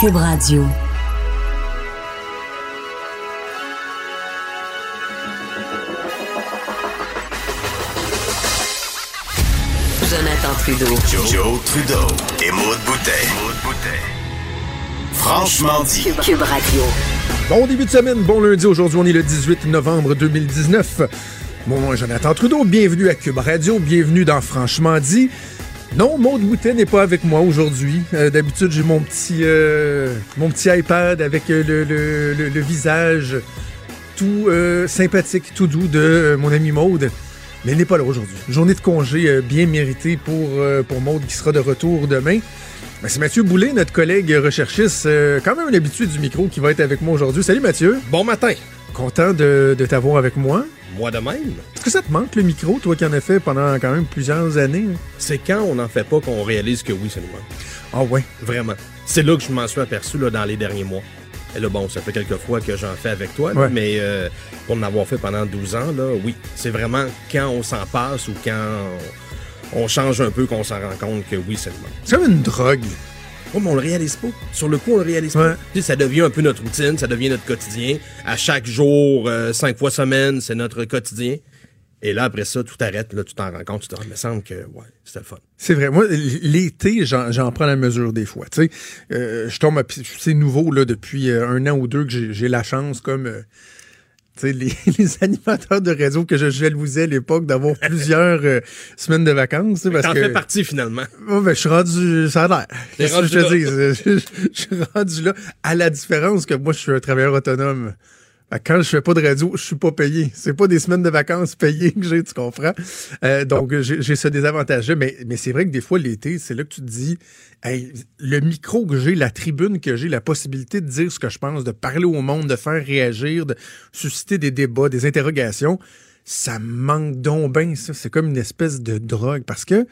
Cube Radio. Jonathan Trudeau. Joe, Trudeau et Maude Boutet. Franchement dit. Cube, Cube Radio. Bon début de semaine, bon lundi. Aujourd'hui, on est le 18 novembre 2019. Mon nom est Jonathan Trudeau. Bienvenue à Cube Radio. Bienvenue dans Franchement dit. Non, Maude Boutet n'est pas avec moi aujourd'hui. Euh, D'habitude, j'ai mon petit euh, mon petit iPad avec euh, le, le- le- le visage tout euh, sympathique, tout doux de mon ami Maude. Mais elle n'est pas là aujourd'hui. Journée de congé bien méritée pour, pour Maude qui sera de retour demain. Ben, c'est Mathieu Boulet, notre collègue recherchiste, quand même un habitué du micro qui va être avec moi aujourd'hui. Salut Mathieu, Bon matin. content de, de t'avoir avec moi. Moi de même. Est-ce que ça te manque le micro, toi qui en as fait pendant quand même plusieurs années? hein? C'est quand on n'en fait pas qu'on réalise que oui, ça nous manque. Ah ouais? Vraiment. C'est là que je m'en suis aperçu là, dans les derniers mois. Et là, bon, ça fait quelques fois que j'en fais avec toi, là, Ouais. mais euh, pour en avoir fait pendant 12 ans, là, oui. C'est vraiment quand on s'en passe ou quand on, on change un peu qu'on s'en rend compte que oui, ça nous manque. C'est comme une drogue. Oh, mais on le réalise pas. Sur le coup, on le réalise Ouais. pas. Tu sais, ça devient un peu notre routine, ça devient notre quotidien. À chaque jour, euh, cinq fois semaine, c'est notre quotidien. Et là, après ça, tout arrête, là, tu t'en rends compte, tu te Ah, il me semble que, ouais, c'était le fun. C'est vrai. Moi, l'été, j'en prends la mesure des fois. Tu sais, Euh, je tombe à C'est nouveau, là, depuis euh, un an ou deux que j'ai la chance, comme euh, les, les animateurs de réseau que je jalousais à l'époque, d'avoir plusieurs euh, semaines de vacances. Parce T'en que, fais partie, finalement. Oh, ben, je suis rendu. Ça a l'air. Qu'est-ce que je te dis? Je, je- je suis rendu là. À la différence que moi, je suis un travailleur autonome. Quand je fais pas de radio, je suis pas payé. C'est pas des semaines de vacances payées que j'ai, tu comprends? Euh, donc, j'ai ce désavantage-là. Mais, c'est vrai que des fois, l'été, c'est là que tu te dis, hey, le micro que j'ai, la tribune que j'ai, la possibilité de dire ce que je pense, de parler au monde, de faire réagir, de susciter des débats, des interrogations, ça manque donc bien, ça. C'est comme une espèce de drogue. Parce que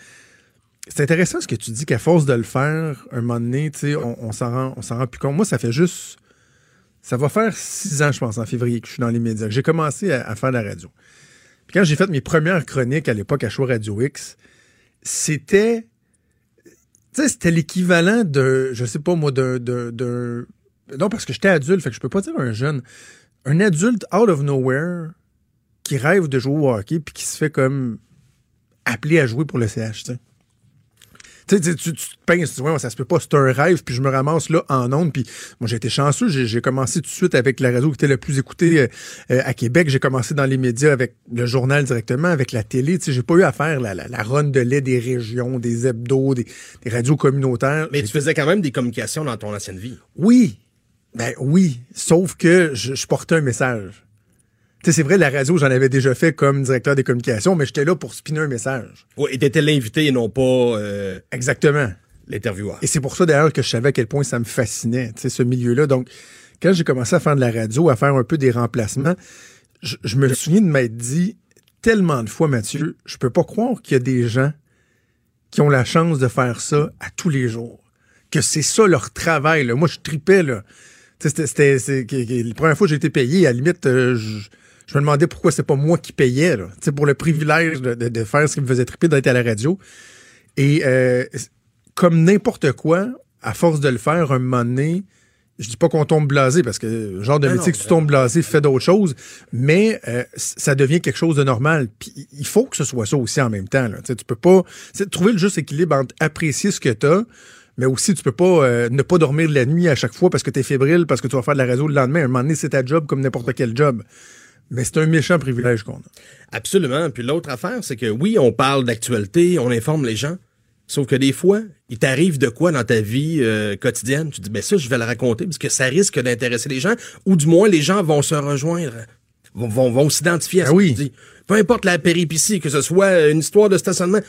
c'est intéressant ce que tu dis qu'à force de le faire, un moment donné, on, on s'en rend, on s'en rend plus compte. Moi, ça fait juste. Ça va faire six ans, je pense, en février, que je suis dans les médias. J'ai commencé à, faire la radio. Quand j'ai fait mes premières chroniques à l'époque à Choix Radio X, c'était. Tu sais, c'était l'équivalent de. Je sais pas moi, d'un. Non, parce que j'étais adulte, fait que je peux pas dire un jeune. Un adulte out of nowhere qui rêve de jouer au hockey puis qui se fait comme appelé à jouer pour le CH, tu sais. Tu tu, tu te pinces, tu dis, ouais, ça se peut pas, c'est un rêve, puis je me ramasse là en ondes, puis moi j'ai été chanceux, j'ai j'ai commencé tout de suite avec la radio qui était le plus écoutée euh, euh, à Québec, j'ai commencé dans les médias avec le journal directement, avec la télé, tu sais, j'ai pas eu à faire la, la, la run de lait des régions, des hebdos, des, des radios communautaires. Mais tu faisais quand même des communications dans ton ancienne vie. oui. Ben oui. Sauf que je, je portais un message. C'est vrai, la radio, j'en avais déjà fait comme directeur des communications, mais j'étais là pour spinner un message. Ouais, et t'étais l'invité et non pas euh, Exactement. l'intervieweur. Et c'est pour ça d'ailleurs que je savais à quel point ça me fascinait, tu sais, ce milieu-là. Donc, quand j'ai commencé à faire de la radio, à faire un peu des remplacements, je, je me souviens de m'être dit tellement de fois, Mathieu, je peux pas croire qu'il y a des gens qui ont la chance de faire ça à tous les jours. Que c'est ça leur travail. Là. Moi, je tripais, là. Tu sais, C'était, la première fois que j'ai été payé, à la limite, euh, je, je me demandais pourquoi c'est pas moi qui payais, là. Tu sais, pour le privilège de, de- de faire ce qui me faisait triper d'être à la radio. Et euh, comme n'importe quoi, à force de le faire, un moment donné, je dis pas qu'on tombe blasé, parce que le genre de métier non, que tu tombes blasé fait d'autres choses, mais euh, ça devient quelque chose de normal. Puis il faut que ce soit ça aussi en même temps. Là. Tu sais, tu peux pas trouver le juste équilibre entre apprécier ce que tu as, mais aussi tu peux pas euh, ne pas dormir de la nuit à chaque fois parce que tu es fébrile, parce que tu vas faire de la radio le lendemain. À un moment donné, c'est ta job comme n'importe quel job. Mais c'est un méchant privilège qu'on a. Absolument. Puis l'autre affaire, c'est que oui, on parle d'actualité, on informe les gens. Sauf que des fois, il t'arrive de quoi dans ta vie euh, quotidienne? Tu dis, ben ça, je vais le raconter parce que ça risque d'intéresser les gens, ou du moins les gens vont se rejoindre, vont, vont, vont s'identifier à Ah ce oui. que tu dis. Peu importe la péripétie, que ce soit une histoire de stationnement,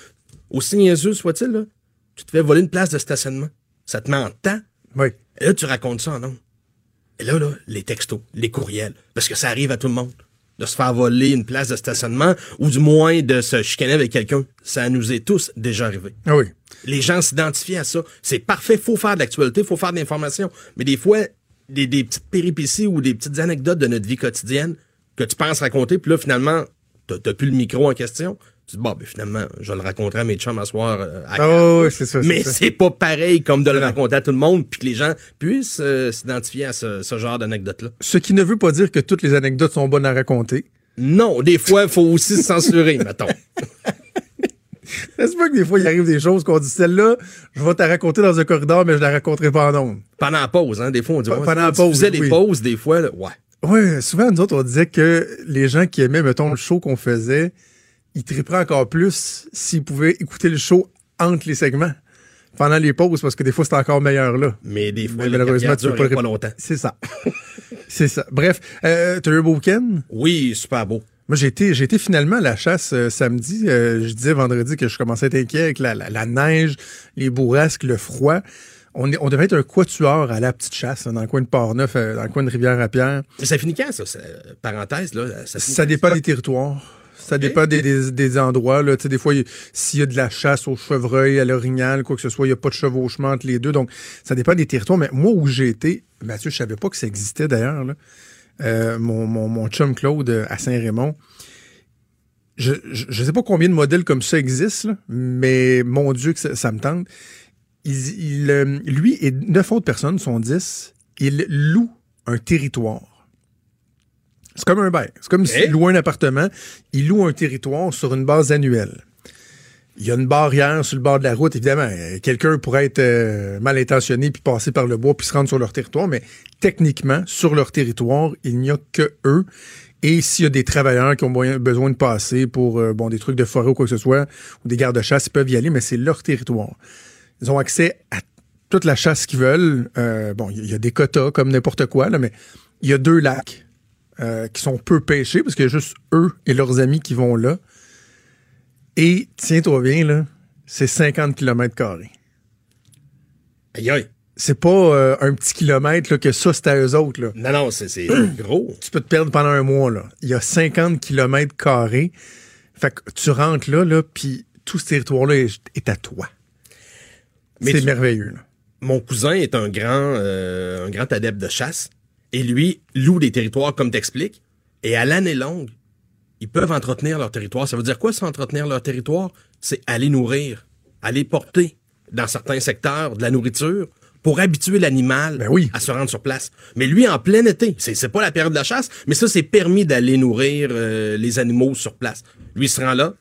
aussi niaiseux soit-il, tu te fais voler une place de stationnement. Ça te met en temps. Oui. Et là, tu racontes ça en nom. Et là, là, les textos, les courriels, parce que ça arrive à tout le monde. De se faire voler une place de stationnement, ou du moins de se chicaner avec quelqu'un. Ça nous est tous déjà arrivé. Ah oui. Les gens s'identifient à ça. C'est parfait, faut faire de l'actualité, faut faire de l'information. Mais des fois, des, des petites péripéties ou des petites anecdotes de notre vie quotidienne que tu penses raconter, puis là, finalement, t'as t'as plus le micro en question, dis, bon, ben finalement, je le raconter à mes chums à soir. euh, à Ah oui, c'est ça. mais c'est pas pareil comme de le raconter à tout le monde, puis que les gens puissent euh, s'identifier à ce, ce genre d'anecdote-là. Ce qui ne veut pas dire que toutes les anecdotes sont bonnes à raconter. Non, des fois, il faut aussi se censurer, mettons. N'est-ce pas que des fois, il arrive des choses qu'on dit, celle-là, je vais te la raconter dans un corridor, mais je la raconterai pas en ondes. Pendant la pause, hein, des fois, on dit, ouais, pendant la tu faisais pause, des oui. pauses, des fois, là, ouais. Oui, souvent, nous autres, on disait que les gens qui aimaient, mettons, le show qu'on faisait, ils triperaient encore plus s'ils pouvaient écouter le show entre les segments, pendant les pauses, parce que des fois, c'est encore meilleur là. Mais des fois, Mais malheureusement, tu peux pas, pas longtemps. C'est ça. c'est ça. Bref, euh, t'as eu un beau week-end? Oui, super beau. Moi, j'ai été, j'ai été finalement à la chasse euh, samedi. Euh, je disais vendredi que je commençais à être inquiet avec la, la- la neige, les bourrasques, le froid. On, est- on devait être un quatuor à la petite chasse, dans le coin de Port-Neuf, euh, dans le coin de Rivière-à-Pierre. Ça finit quand, ça? ça, parenthèse, là. Ça, Ça dépend des territoires. Ça dépend des, des- des endroits. Là. Tu sais, Des fois, il- s'il y a de la chasse au chevreuil, à l'orignal, quoi que ce soit, il n'y a pas de chevauchement entre les deux. Donc, ça dépend des territoires. Mais moi, où j'ai été, Mathieu, je savais pas que ça existait d'ailleurs. Euh, mon, mon, mon chum Claude euh, à Saint-Raymond. Je, je sais pas combien de modèles comme ça existent, là, mais mon Dieu que ça, ça me tente. Il, il, euh, lui et neuf autres personnes sont dix. Ils louent un territoire. C'est comme un bail. C'est comme Ok. s'ils louaient un appartement. Ils louent un territoire sur une base annuelle. Il y a une barrière sur le bord de la route, évidemment. Quelqu'un pourrait être euh, mal intentionné puis passer par le bois puis se rendre sur leur territoire, mais techniquement, sur leur territoire, il n'y a que eux. Et s'il y a des travailleurs qui ont besoin de passer pour euh, bon des trucs de forêt ou quoi que ce soit, ou des gardes-chasse, ils peuvent y aller, mais c'est leur territoire. Ils ont accès à toute la chasse qu'ils veulent. Euh, bon, il y, a des quotas comme n'importe quoi, là, mais il y a deux lacs euh, qui sont peu pêchés parce qu'il y a juste eux et leurs amis qui vont là. Et tiens-toi bien, là, c'est 50 km carrés. Aïe, aïe. C'est pas euh, un petit kilomètre là, que ça, c'est à eux autres. Là. Non, non, c'est gros. Tu peux te perdre pendant un mois. Là. Il y a 50 km carrés. Fait que tu rentres là, là puis tout ce territoire-là est, est à toi. C'est tu- merveilleux. Là. Mon cousin est un grand, euh, un grand adepte de chasse. Et lui, loue des territoires, comme t'expliques. Et à l'année longue, ils peuvent entretenir leur territoire. Ça veut dire quoi, ça, entretenir leur territoire? C'est aller nourrir, aller porter dans certains secteurs de la nourriture pour habituer l'animal Ben oui. à se rendre sur place. Mais lui, en plein été, c'est c'est pas la période de la chasse, mais ça, c'est permis d'aller nourrir euh, les animaux sur place. Lui, il se rend là,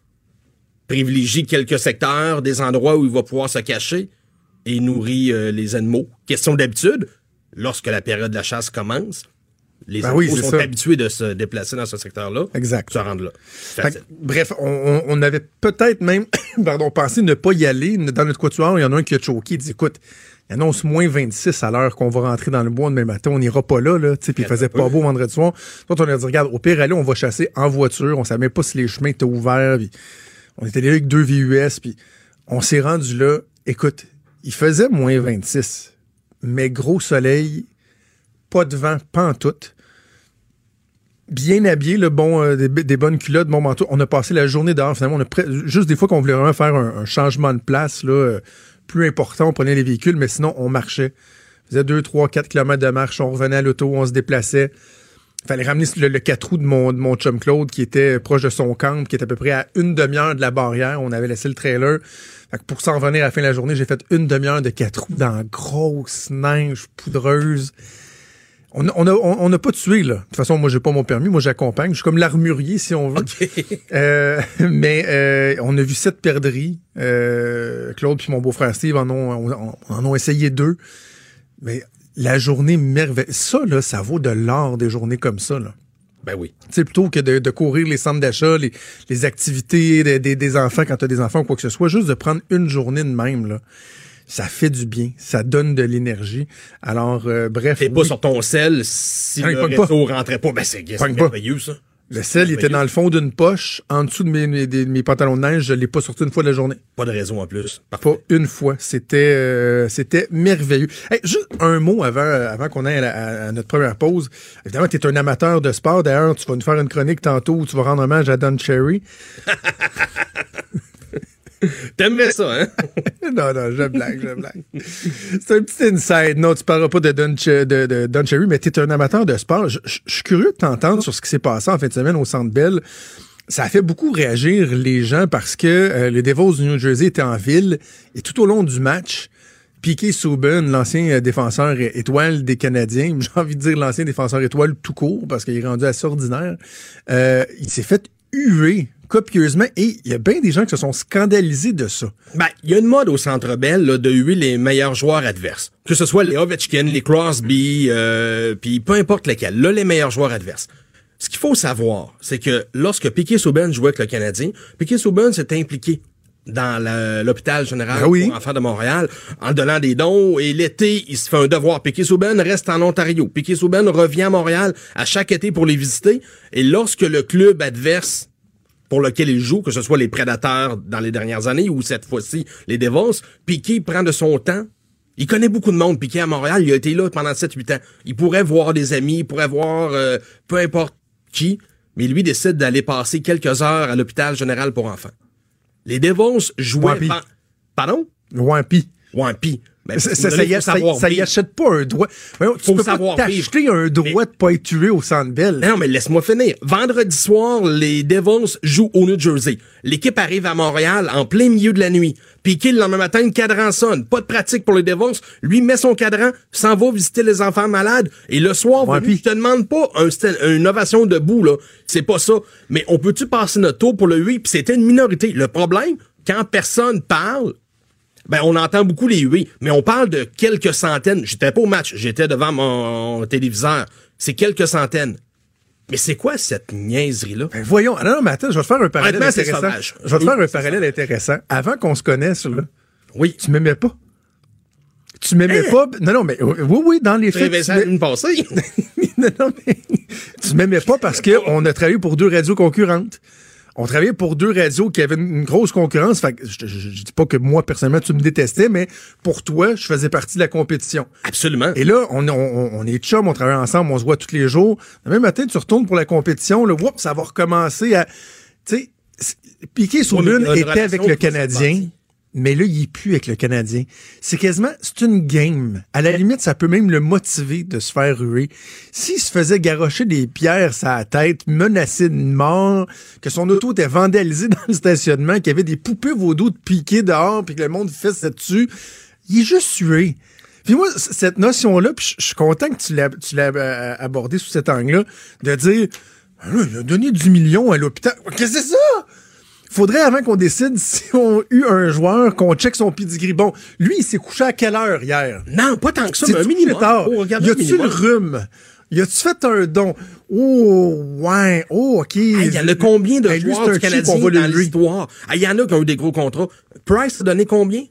privilégie quelques secteurs, des endroits où il va pouvoir se cacher et nourrit euh, les animaux. Question d'habitude, lorsque la période de la chasse commence, les Ben oui, sont ça. habitués de se déplacer dans ce secteur-là. Exact. Se rendre là. Que, bref, on, avait peut-être même pardon, pensé ne pas y aller. Dans notre quatuor, il y en a un qui a choqué. Il dit Écoute, il annonce moins 26 à l'heure qu'on va rentrer dans le bois demain matin. On n'ira pas là. là Puis il faisait pas beau vendredi soir. Donc, on a dit Regarde, au pire, allez, on va chasser en voiture. On savait même pas si les chemins étaient ouverts. On était allé avec deux VUS. Puis on s'est rendu là. Écoute, il faisait moins 26. Mais gros soleil, pas de vent, pas en tout bien habillé, le bon, euh, des, bonnes culottes, bon manteau. On a passé la journée dehors, finalement. On a juste des fois qu'on voulait vraiment faire un, changement de place, là, euh, plus important, on prenait les véhicules, mais sinon, on marchait. On faisait 2, 3, 4 km de marche, on revenait à l'auto, on se déplaçait. Fallait ramener le, le 4 roues de mon, mon chum Claude, qui était proche de son camp, qui était à peu près à une demi-heure de la barrière. On avait laissé le trailer. Fait que pour s'en revenir à la fin de la journée, j'ai fait une demi-heure de 4 roues dans la grosse neige poudreuse. On n'a on pas tué, là. De toute façon, moi, j'ai pas mon permis. Moi, j'accompagne. Je suis comme l'armurier, si on veut. Euh, mais euh, on a vu sept perdrix. Euh, Claude puis mon beau-frère Steve en ont, en, en ont essayé deux. Mais la journée merveilleuse. Ça, là, ça vaut de l'or des journées comme ça, là. Ben oui. Tu sais, plutôt que de, de courir les centres d'achat, les, les activités des, des, des enfants quand tu as des enfants ou quoi que ce soit, juste de prendre une journée de même, là, ça fait du bien, ça donne de l'énergie. Alors, euh, bref. T'es pas oui, sur ton sel si il le réseau rentrait pas. Ben c'est c'est pas. merveilleux, ça. Le sel il était dans le fond d'une poche, en dessous de mes, pantalons de neige, je l'ai pas sorti une fois de la journée. Pas de raison en plus. Parfait. Pas une fois. C'était euh, c'était merveilleux. Hey, juste un mot avant, avant qu'on aille à, la- à notre première pause. Évidemment, tu es un amateur de sport. D'ailleurs, tu vas nous faire une chronique tantôt où tu vas rendre hommage à Don Cherry. T'aimerais ça, hein? non, non, je blague, je blague. C'est un petit inside. Non, tu parleras pas de Don, de, de Don Cherry, mais tu es un amateur de sport. Je suis curieux de t'entendre sur ce qui s'est passé en fin de semaine au Centre Bell. ça a fait beaucoup réagir les gens parce que euh, le Devils du New Jersey était en ville et tout au long du match, Piquet Souben, l'ancien euh, défenseur étoile des Canadiens, j'ai envie de dire l'ancien défenseur étoile tout court parce qu'il est rendu assez ordinaire, euh, il s'est fait huer copieusement et il y a bien des gens qui se sont scandalisés de ça. Ben, il y a une mode au Centre Bell là, de huer les meilleurs joueurs adverses. Que ce soit les Ovechkin, les Crosby, euh, puis peu importe lesquels. Là, les meilleurs joueurs adverses. Ce qu'il faut savoir, c'est que lorsque Piquet Souben jouait avec le Canadien, Piquet Souben s'est impliqué dans l'hôpital général Ah oui. pour enfants de Montréal en donnant des dons et l'été il se fait un devoir Piquet Souben reste en Ontario Piquet Souben revient à Montréal à chaque été pour les visiter et lorsque le club adverse pour lequel il joue que ce soit les Prédateurs dans les dernières années ou cette fois-ci les Devils Piquet prend de son temps il connaît beaucoup de monde Piquet à Montréal il a été là pendant 7-8 ans il pourrait voir des amis il pourrait voir euh, peu importe qui mais lui décide d'aller passer quelques heures à l'hôpital général pour enfants les Devils jouaient... Wampy. pen- Pardon? Wampy. Wampy. Ben, Ça, ça, y, ça, achète pas un droit. Voyons, tu Faut peux savoir pas t'acheter un droit de pas être tué au Centre Bell. Non, mais laisse-moi finir. Vendredi soir, les Devils jouent au New Jersey. L'équipe arrive à Montréal en plein milieu de la nuit. Piqué le lendemain matin, le cadran sonne. Pas de pratique pour les Devils. Lui met son cadran, s'en va visiter les enfants malades. Et le soir, Ouais, venu, puis- je te demande pas un une ovation debout, là. C'est pas ça. Mais on peut-tu passer notre tour pour le 8? Puis c'était une minorité. Le problème, quand personne parle, ben, on entend beaucoup les huées, mais on parle de quelques centaines. J'étais pas au match, j'étais devant mon téléviseur. C'est quelques centaines. Mais c'est quoi cette niaiserie-là? Ben voyons. Ah non, non, mais attends, je vais te faire un parallèle intéressant. sauvage. Je vais te faire un parallèle intéressant. Avant qu'on se connaisse, là, Oui. tu m'aimais pas. Tu m'aimais Hein? pas. Non, non, mais oui, oui, dans les faits. Tu une passée. non, non, mais tu m'aimais pas parce qu'on a travaillé pour deux radios concurrentes. On travaillait pour deux radios qui avaient une grosse concurrence. Fait que je, je, je dis pas que moi, personnellement, tu me détestais, mais pour toi, je faisais partie de la compétition. Absolument. Et là, on, on, on est chum, on travaille ensemble, on se voit tous les jours. Le même matin, tu retournes pour la compétition, là, whoop, ça va recommencer à. Tu sais, Piqué sur l'une était avec le Canadien. Mais là, il est plus avec le Canadien. C'est quasiment, c'est une game. À la limite, ça peut même le motiver de se faire ruer. S'il se faisait garrocher des pierres sur la tête, menacé de mort, que son auto était vandalisée dans le stationnement, qu'il y avait des poupées vaudou de piqué dehors, puis que le monde fessait dessus, il est juste sué. Puis moi, cette notion-là, puis je je suis content que tu l'as tu l'as euh, abordé sous cet angle-là, de dire, Ah là, il a donné 10 millions à l'hôpital. Qu'est-ce que c'est ça? Faudrait, avant qu'on décide si on a eu un joueur, qu'on check son pedigree. Bon, lui, il s'est couché à quelle heure hier? Non, pas tant que ça, mais un minimum. tard? Oh, y a-tu le rhume? Y a-tu fait un don? Oh, ouais. Oh, OK. Hey, Il y en a combien de Hey, lui, joueurs du Canadien le dans l'histoire? Il y en a qui ont eu des gros contrats. Price a donné combien?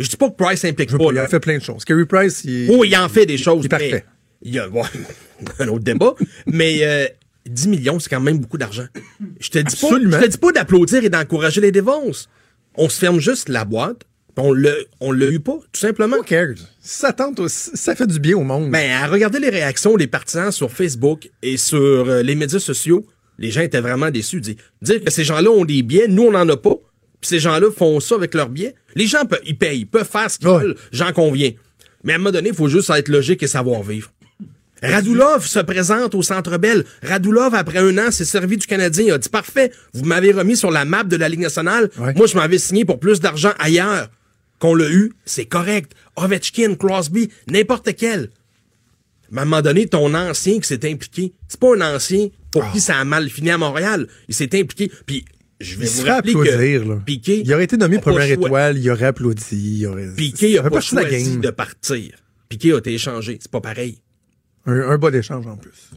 Je dis pas que Price implique pas. Il a fait plein de choses. Kerry Price, il... Oh, il en fait des choses. Il est parfait. Il y a ouais, un autre débat. mais euh, 10 millions, c'est quand même beaucoup d'argent. Je te dis pas, je te dis pas d'applaudir et d'encourager les dévonces. On se ferme juste la boîte, puis on le, on l'a eu pas, tout simplement. Who cares? Ça tente, ça fait du bien au monde. Ben, à regarder les réactions des partisans sur Facebook et sur euh, les médias sociaux, les gens étaient vraiment déçus. Dire, dire que ces gens-là ont des billets, nous, on n'en a pas, puis ces gens-là font ça avec leurs billets. Les gens, peuvent, ils payent, ils peuvent faire ce qu'ils Ouais. veulent, j'en conviens. Mais à un moment donné, il faut juste être logique et savoir vivre. Radulov se présente au Centre Bell. Radulov, après un an, s'est servi du Canadien. Il a dit, parfait, vous m'avez remis sur la map de la Ligue nationale. Ouais. Moi, je m'avais signé pour plus d'argent ailleurs. Qu'on l'a eu, c'est correct. Ovechkin, Crosby, n'importe quel. Mais à un moment donné, ton ancien qui s'est impliqué, c'est pas un ancien pour qui ça a mal fini à Montréal. Il s'est impliqué. Puis, je vais il vous rappeler applaudir, que là. Piqué il aurait été nommé pas première étoile, il aurait applaudi. Il aurait... Piqué ça a pas la choisi de partir. Piqué a été échangé. C'est pas pareil. Un, un bas d'échange en plus.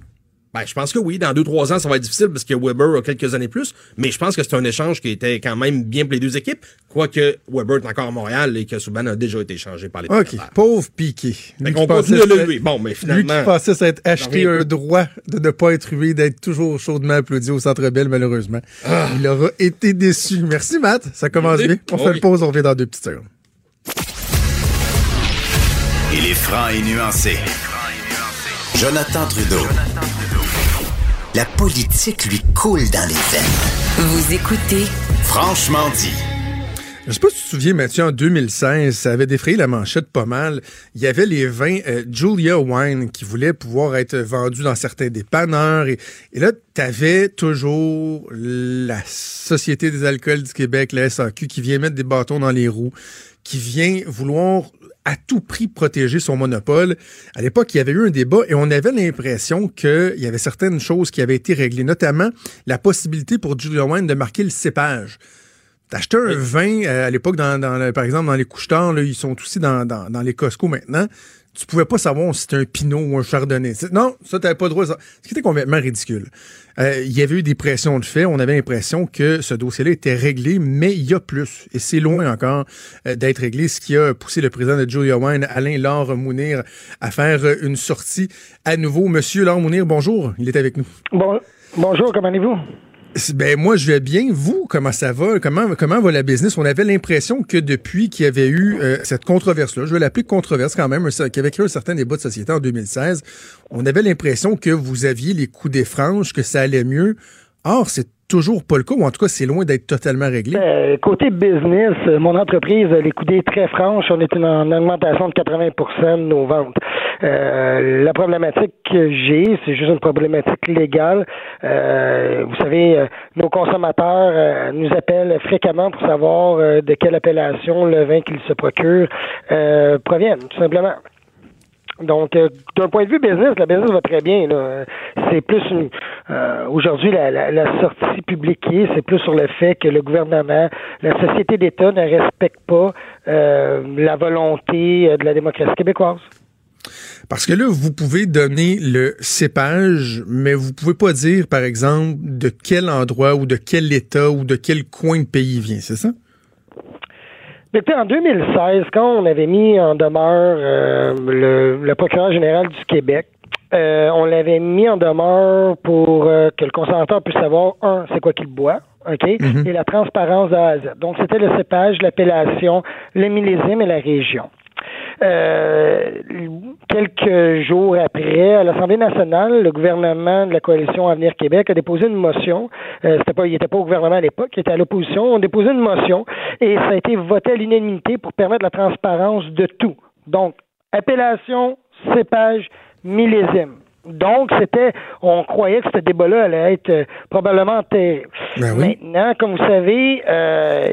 Ben, je pense que oui. Dans deux, trois ans, ça va être difficile parce que Weber a quelques années plus. Mais je pense que c'est un échange qui était quand même bien pour les deux équipes. Quoique Weber est encore à Montréal et que Subban a déjà été échangé par les OK. Pauvre Piqué. Fait Lui qu'on qui continue de le huer. Bon, mais Lui finalement. qui pensait s'être acheté un droit de ne pas être hué, d'être toujours chaudement applaudi au Centre Bell, malheureusement. Il aura été déçu. Merci, Matt. Ça commence bien. On fait Oui. une pause, on revient dans deux petites secondes. Il est franc et nuancé. Jonathan Trudeau. La politique lui coule dans les veines. Vous écoutez Franchement dit. Je sais pas si tu te souviens, Mathieu, en 2016, ça avait défrayé la manchette pas mal. Il y avait les vins euh, Julia Wine qui voulaient pouvoir être vendus dans certains dépanneurs. Et, et là, tu avais toujours la Société des alcools du Québec, la SAQ, qui vient mettre des bâtons dans les roues, qui vient vouloir à tout prix protéger son monopole. À l'époque, il y avait eu un débat et on avait l'impression qu'il y avait certaines choses qui avaient été réglées, notamment la possibilité pour Julia Wine de marquer le cépage. T'achetais un vin euh, à l'époque, dans, dans, par exemple, dans les couches ils sont aussi dans, dans, dans les Costco maintenant. Tu pouvais pas savoir si c'était un Pinot ou un Chardonnay. Non, ça, t'avais pas le droit. Ce qui était complètement ridicule. Euh, il y avait eu des pressions de fait. On avait l'impression que ce dossier-là était réglé, mais il y a plus. Et c'est loin encore euh, d'être réglé, ce qui a poussé le président de Julia Wine, Alain Laure Mounir, à faire une sortie à nouveau. Monsieur Laure Mounir, bonjour. Il est avec nous. Bon, bonjour, comment allez-vous? Ben moi je vais bien. Vous, comment ça va? Comment comment va la business? On avait l'impression que depuis qu'il y avait eu euh, cette controverse-là, je vais l'appeler controverse quand même, qui avait créé un certain débat de société en 2016, on avait l'impression que vous aviez les coups des franges, que ça allait mieux. Or, c'est toujours pas le cas, ou en tout cas, c'est loin d'être totalement réglé? Euh, côté business, euh, mon entreprise, les coudées très franches, on est en augmentation de 80 de nos ventes. Euh, la problématique que j'ai, c'est juste une problématique légale. vous savez, nos consommateurs nous appellent fréquemment pour savoir de quelle appellation le vin qu'ils se procurent proviennent, tout simplement. Donc, euh, d'un point de vue business, la business va très bien. C'est plus euh, aujourd'hui la, la, sortie publique c'est plus sur le fait que le gouvernement, la société d'État ne respecte pas euh, la volonté de la démocratie québécoise. Parce que là, vous pouvez donner le cépage, mais vous pouvez pas dire, par exemple, de quel endroit ou de quel État ou de quel coin de pays il vient, c'est ça? Depuis en 2016, quand on avait mis en demeure euh, le, procureur général du Québec, euh, on l'avait mis en demeure pour euh, que le consommateur puisse savoir, un, c'est quoi qu'il boit, OK, mhm. et la transparence de A à Z. Donc, c'était le cépage, l'appellation, le millésime et la région. Euh, quelques jours après, à l'Assemblée nationale, le gouvernement de la coalition Avenir Québec a déposé une motion. Euh, c'était pas, il n'était pas au gouvernement à l'époque, il était à l'opposition. On a déposé une motion et ça a été voté à l'unanimité pour permettre la transparence de tout. Donc, appellation, cépage, millésime. Donc, c'était, on croyait que ce débat-là allait être euh, probablement terrible. Ben Maintenant, comme vous savez, euh,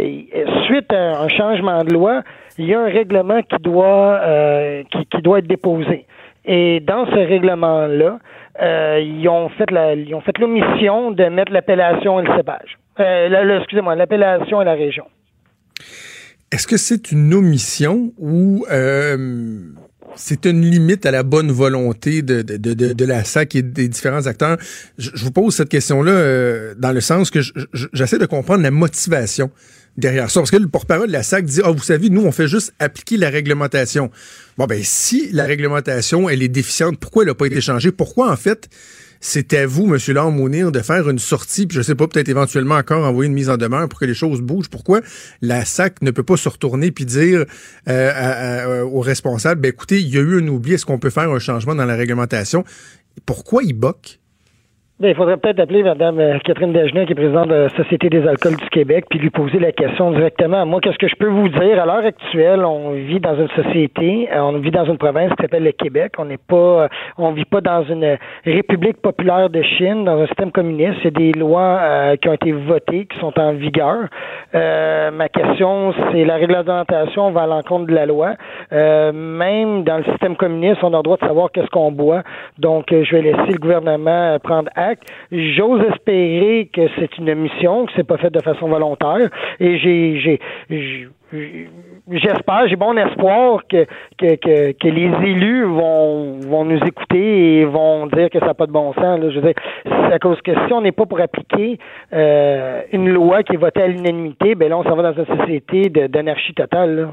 suite à un changement de loi, il y a un règlement qui doit euh, qui, doit être déposé. Et dans ce règlement-là, euh, ils ont fait l'omission de mettre l'appellation et le cépage. Euh, excusez-moi, l'appellation et la région. Est-ce que c'est une omission ou c'est une limite à la bonne volonté de, de, de, de, la SAC et des différents acteurs? Je, vous pose cette question-là dans le sens que j'essaie de comprendre la motivation derrière ça. Parce que le porte-parole de la SAC dit, ah, vous savez, nous, on fait juste appliquer la réglementation. Bon, ben, si la réglementation, elle est déficiente, pourquoi elle n'a pas été changée? Pourquoi, en fait, c'est à vous, M. Mounir, de faire une sortie, puis je sais pas, peut-être éventuellement encore envoyer une mise en demeure pour que les choses bougent? Pourquoi la SAC ne peut pas se retourner puis dire euh, aux responsables, ben écoutez, il y a eu un oubli, est-ce qu'on peut faire un changement dans la réglementation? Pourquoi ils boquent? Ben, il faudrait peut-être appeler Mme euh, Catherine Dagenet, qui est présidente de la Société des alcools du Québec, puis lui poser la question directement. Moi, qu'est-ce que je peux vous dire? À l'heure actuelle, on vit dans une société, euh, on vit dans une province qui s'appelle le Québec. On n'est pas, euh, on vit pas dans une république populaire de Chine, dans un système communiste. A des lois qui ont été votées, qui sont en vigueur. ma question, c'est la réglementation va à l'encontre de la loi. même dans le système communiste, on a le droit de savoir qu'est-ce qu'on boit. Donc, je vais laisser le gouvernement prendre J'ose espérer que c'est une mission, que c'est pas fait de façon volontaire. Et j'ai, j'espère, j'ai bon espoir que, les élus vont, nous écouter et vont dire que ça n'a pas de bon sens. Je veux dire, à cause que si on n'est pas pour appliquer euh, une loi qui est votée à l'unanimité, ben là, on s'en va dans une société d'anarchie totale.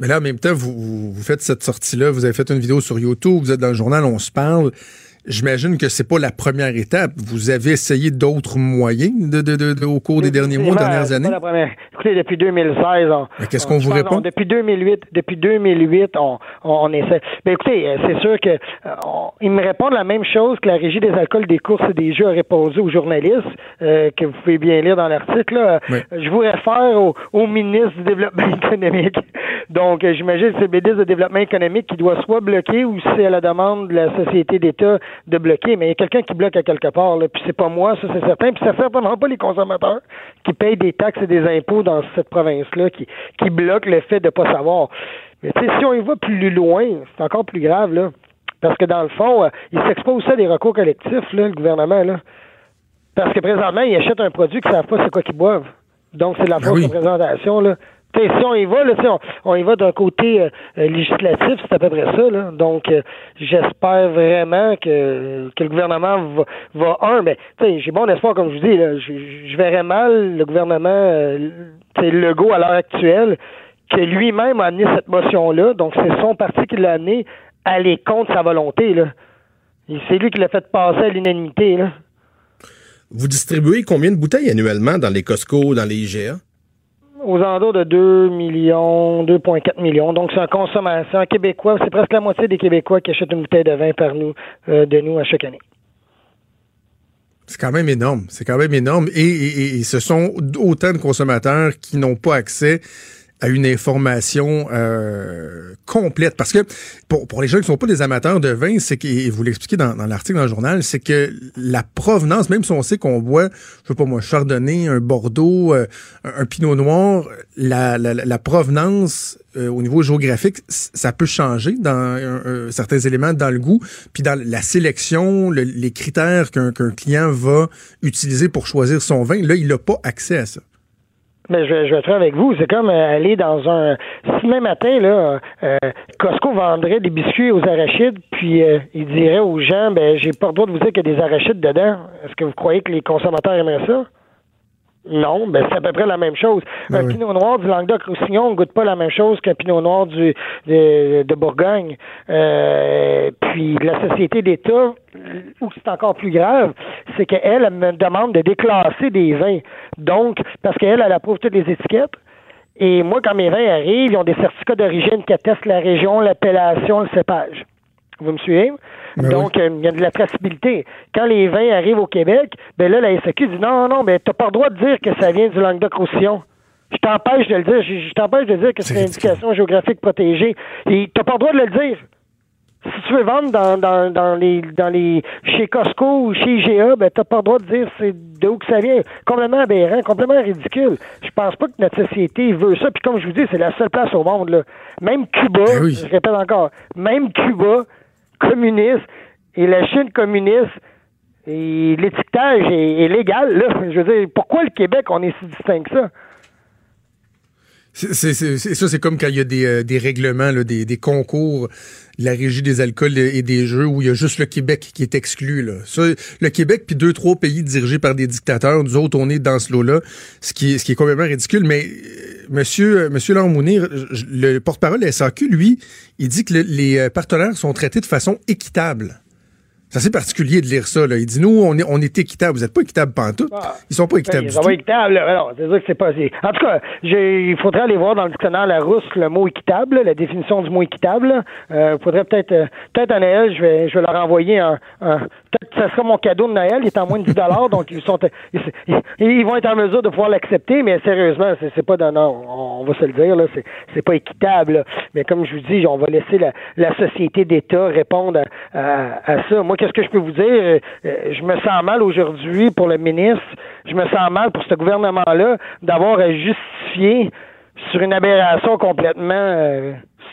Mais là, en même temps, vous, vous faites cette sortie-là, vous avez fait une vidéo sur YouTube, vous êtes dans le journal, on se parle J'imagine que c'est pas la première étape. Vous avez essayé d'autres moyens de, de, de, au cours des derniers mois, dernières années. Pas la première. Écoutez, depuis 2016, on, qu'est-ce qu'on vous répond? Depuis 2008, depuis 2008, on, on, essaie. Ben écoutez, euh, c'est sûr que euh, ils me répondent la même chose que la régie des alcools, des courses et des jeux a répondu aux journalistes euh, que vous pouvez bien lire dans l'article. Je vous réfère au, au, ministre du développement économique. Donc, j'imagine que c'est le ministre du développement économique qui doit soit bloquer ou c'est à la demande de la société d'État de bloquer, mais il y a quelqu'un qui bloque à quelque part, là, puis c'est pas moi, ça c'est certain, puis c'est certainement pas les consommateurs qui payent des taxes et des impôts dans cette province-là qui, qui bloquent le fait de pas savoir. Mais si on y va plus loin, c'est encore plus grave, là. Parce que dans le fond, euh, il s'expose ça à des recours collectifs, là, le gouvernement, là. Parce que présentement, ils achètent un produit qu'ils ne savent pas c'est quoi qu'ils boivent. Donc, c'est de la ben fausse représentation, là si on y va, là, on, on y va d'un côté euh, euh, législatif, c'est à peu près ça. Là. Donc, euh, j'espère vraiment que, le gouvernement va, va un, mais ben, j'ai bon espoir, comme je vous dis, je, verrais mal le gouvernement euh, Legault à l'heure actuelle, que lui-même a amené cette motion-là. Donc, c'est son parti qui l'a amené à aller contre sa volonté. Là. C'est lui qui l'a fait passer à l'unanimité. Vous distribuez combien de bouteilles annuellement dans les Costco, dans les IGA? Aux alentours de 2 millions, 2,4 millions. Donc, c'est un consommateur, un Québécois, c'est presque la moitié des Québécois qui achètent une bouteille de vin par nous, euh, de nous à chaque année. C'est quand même énorme. C'est quand même énorme. et, ce sont autant de consommateurs qui n'ont pas accès à une information euh, complète. Parce que pour, pour les gens qui ne sont pas des amateurs de vin, c'est que, vous l'expliquez dans, dans l'article dans le journal, c'est que la provenance, même si on sait qu'on boit, je sais pas moi, chardonnay, un bordeaux, euh, un, pinot noir, la, la, la provenance euh, au niveau géographique, ça peut changer dans certains éléments dans le goût, puis dans la sélection, les critères qu'un client va utiliser pour choisir son vin. Là, il n'a pas accès à ça. Mais je, je vais être avec vous. C'est comme euh, aller dans un. Si matin, là, euh, Costco vendrait des biscuits aux arachides, puis euh, il dirait aux gens, ben, j'ai pas le droit de vous dire qu'il y a des arachides dedans. Est-ce que vous croyez que les consommateurs aimeraient ça? Non, ben c'est à peu près la même chose. Ben un pinot noir du Languedoc-Roussillon ne goûte pas la même chose qu'un pinot noir du, de, de Bourgogne. Euh, puis la société d'État, où c'est encore plus grave, c'est qu'elle elle me demande de déclasser des vins. Donc, parce qu'elle, elle approuve toutes les étiquettes. Et moi, quand mes vins arrivent, ils ont des certificats d'origine qui attestent la région, l'appellation, le cépage. Vous me suivez? Ben Donc, euh, il y a de la traçabilité. Quand les vins arrivent au Québec, ben là, la SAQ dit non, non, mais t'as pas le droit de dire que ça vient du Languedoc-Roussillon. Je t'empêche de le dire. Je, t'empêche de dire que c'est une indication géographique protégée. Et t'as pas le droit de le dire. Si tu veux vendre dans, dans, dans les dans les chez Costco ou chez IGA, ben t'as pas le droit de dire c'est d'où que ça vient. Complètement aberrant, complètement ridicule. Je pense pas que notre société veut ça. Puis comme je vous dis, c'est la seule place au monde là. Même Cuba, ben je répète encore, même Cuba communiste et la Chine communiste et l'étiquetage est, légal. Là. Je veux dire, pourquoi le Québec, on est si distinct que ça? C'est, ça, c'est comme quand il y a des, euh, des règlements, là, des, des, concours de la régie des alcools et des jeux où il y a juste le Québec qui est exclu. Là. Ça, le Québec puis deux, trois pays dirigés par des dictateurs, nous autres, on est dans ce lot-là, ce qui est, ce qui est complètement ridicule. Mais euh, monsieur, euh, monsieur le porte-parole de SAQ, lui, il dit que les partenaires sont traités de façon équitable. C'est assez particulier de lire ça. Là. Il dit, nous, on est, on est équitable. Vous n'êtes pas équitable pantoute. Ah. Ils sont pas équitables Ils sont pas équitables. Non, c'est sûr que c'est pas... En tout cas, il faudrait aller voir dans le dictionnaire Larousse le mot équitable, la définition du mot équitable. Il euh, faudrait peut-être... Euh, peut-être à Noël, je vais, je vais leur envoyer un... un peut-être que ça sera mon cadeau de Noël. Il est en moins de 10 donc ils sont... Ils, vont être en mesure de pouvoir l'accepter, mais sérieusement, c'est, c'est pas... Non, on, va se le dire, là, c'est, c'est pas équitable. Mais comme je vous dis, on va laisser la, la société d'État répondre à, à, à ça. Moi, qu'est-ce que je peux vous dire? Euh, euh, je me sens mal aujourd'hui pour le ministre. Je me sens mal pour ce gouvernement-là d'avoir à justifier sur une aberration complètement euh,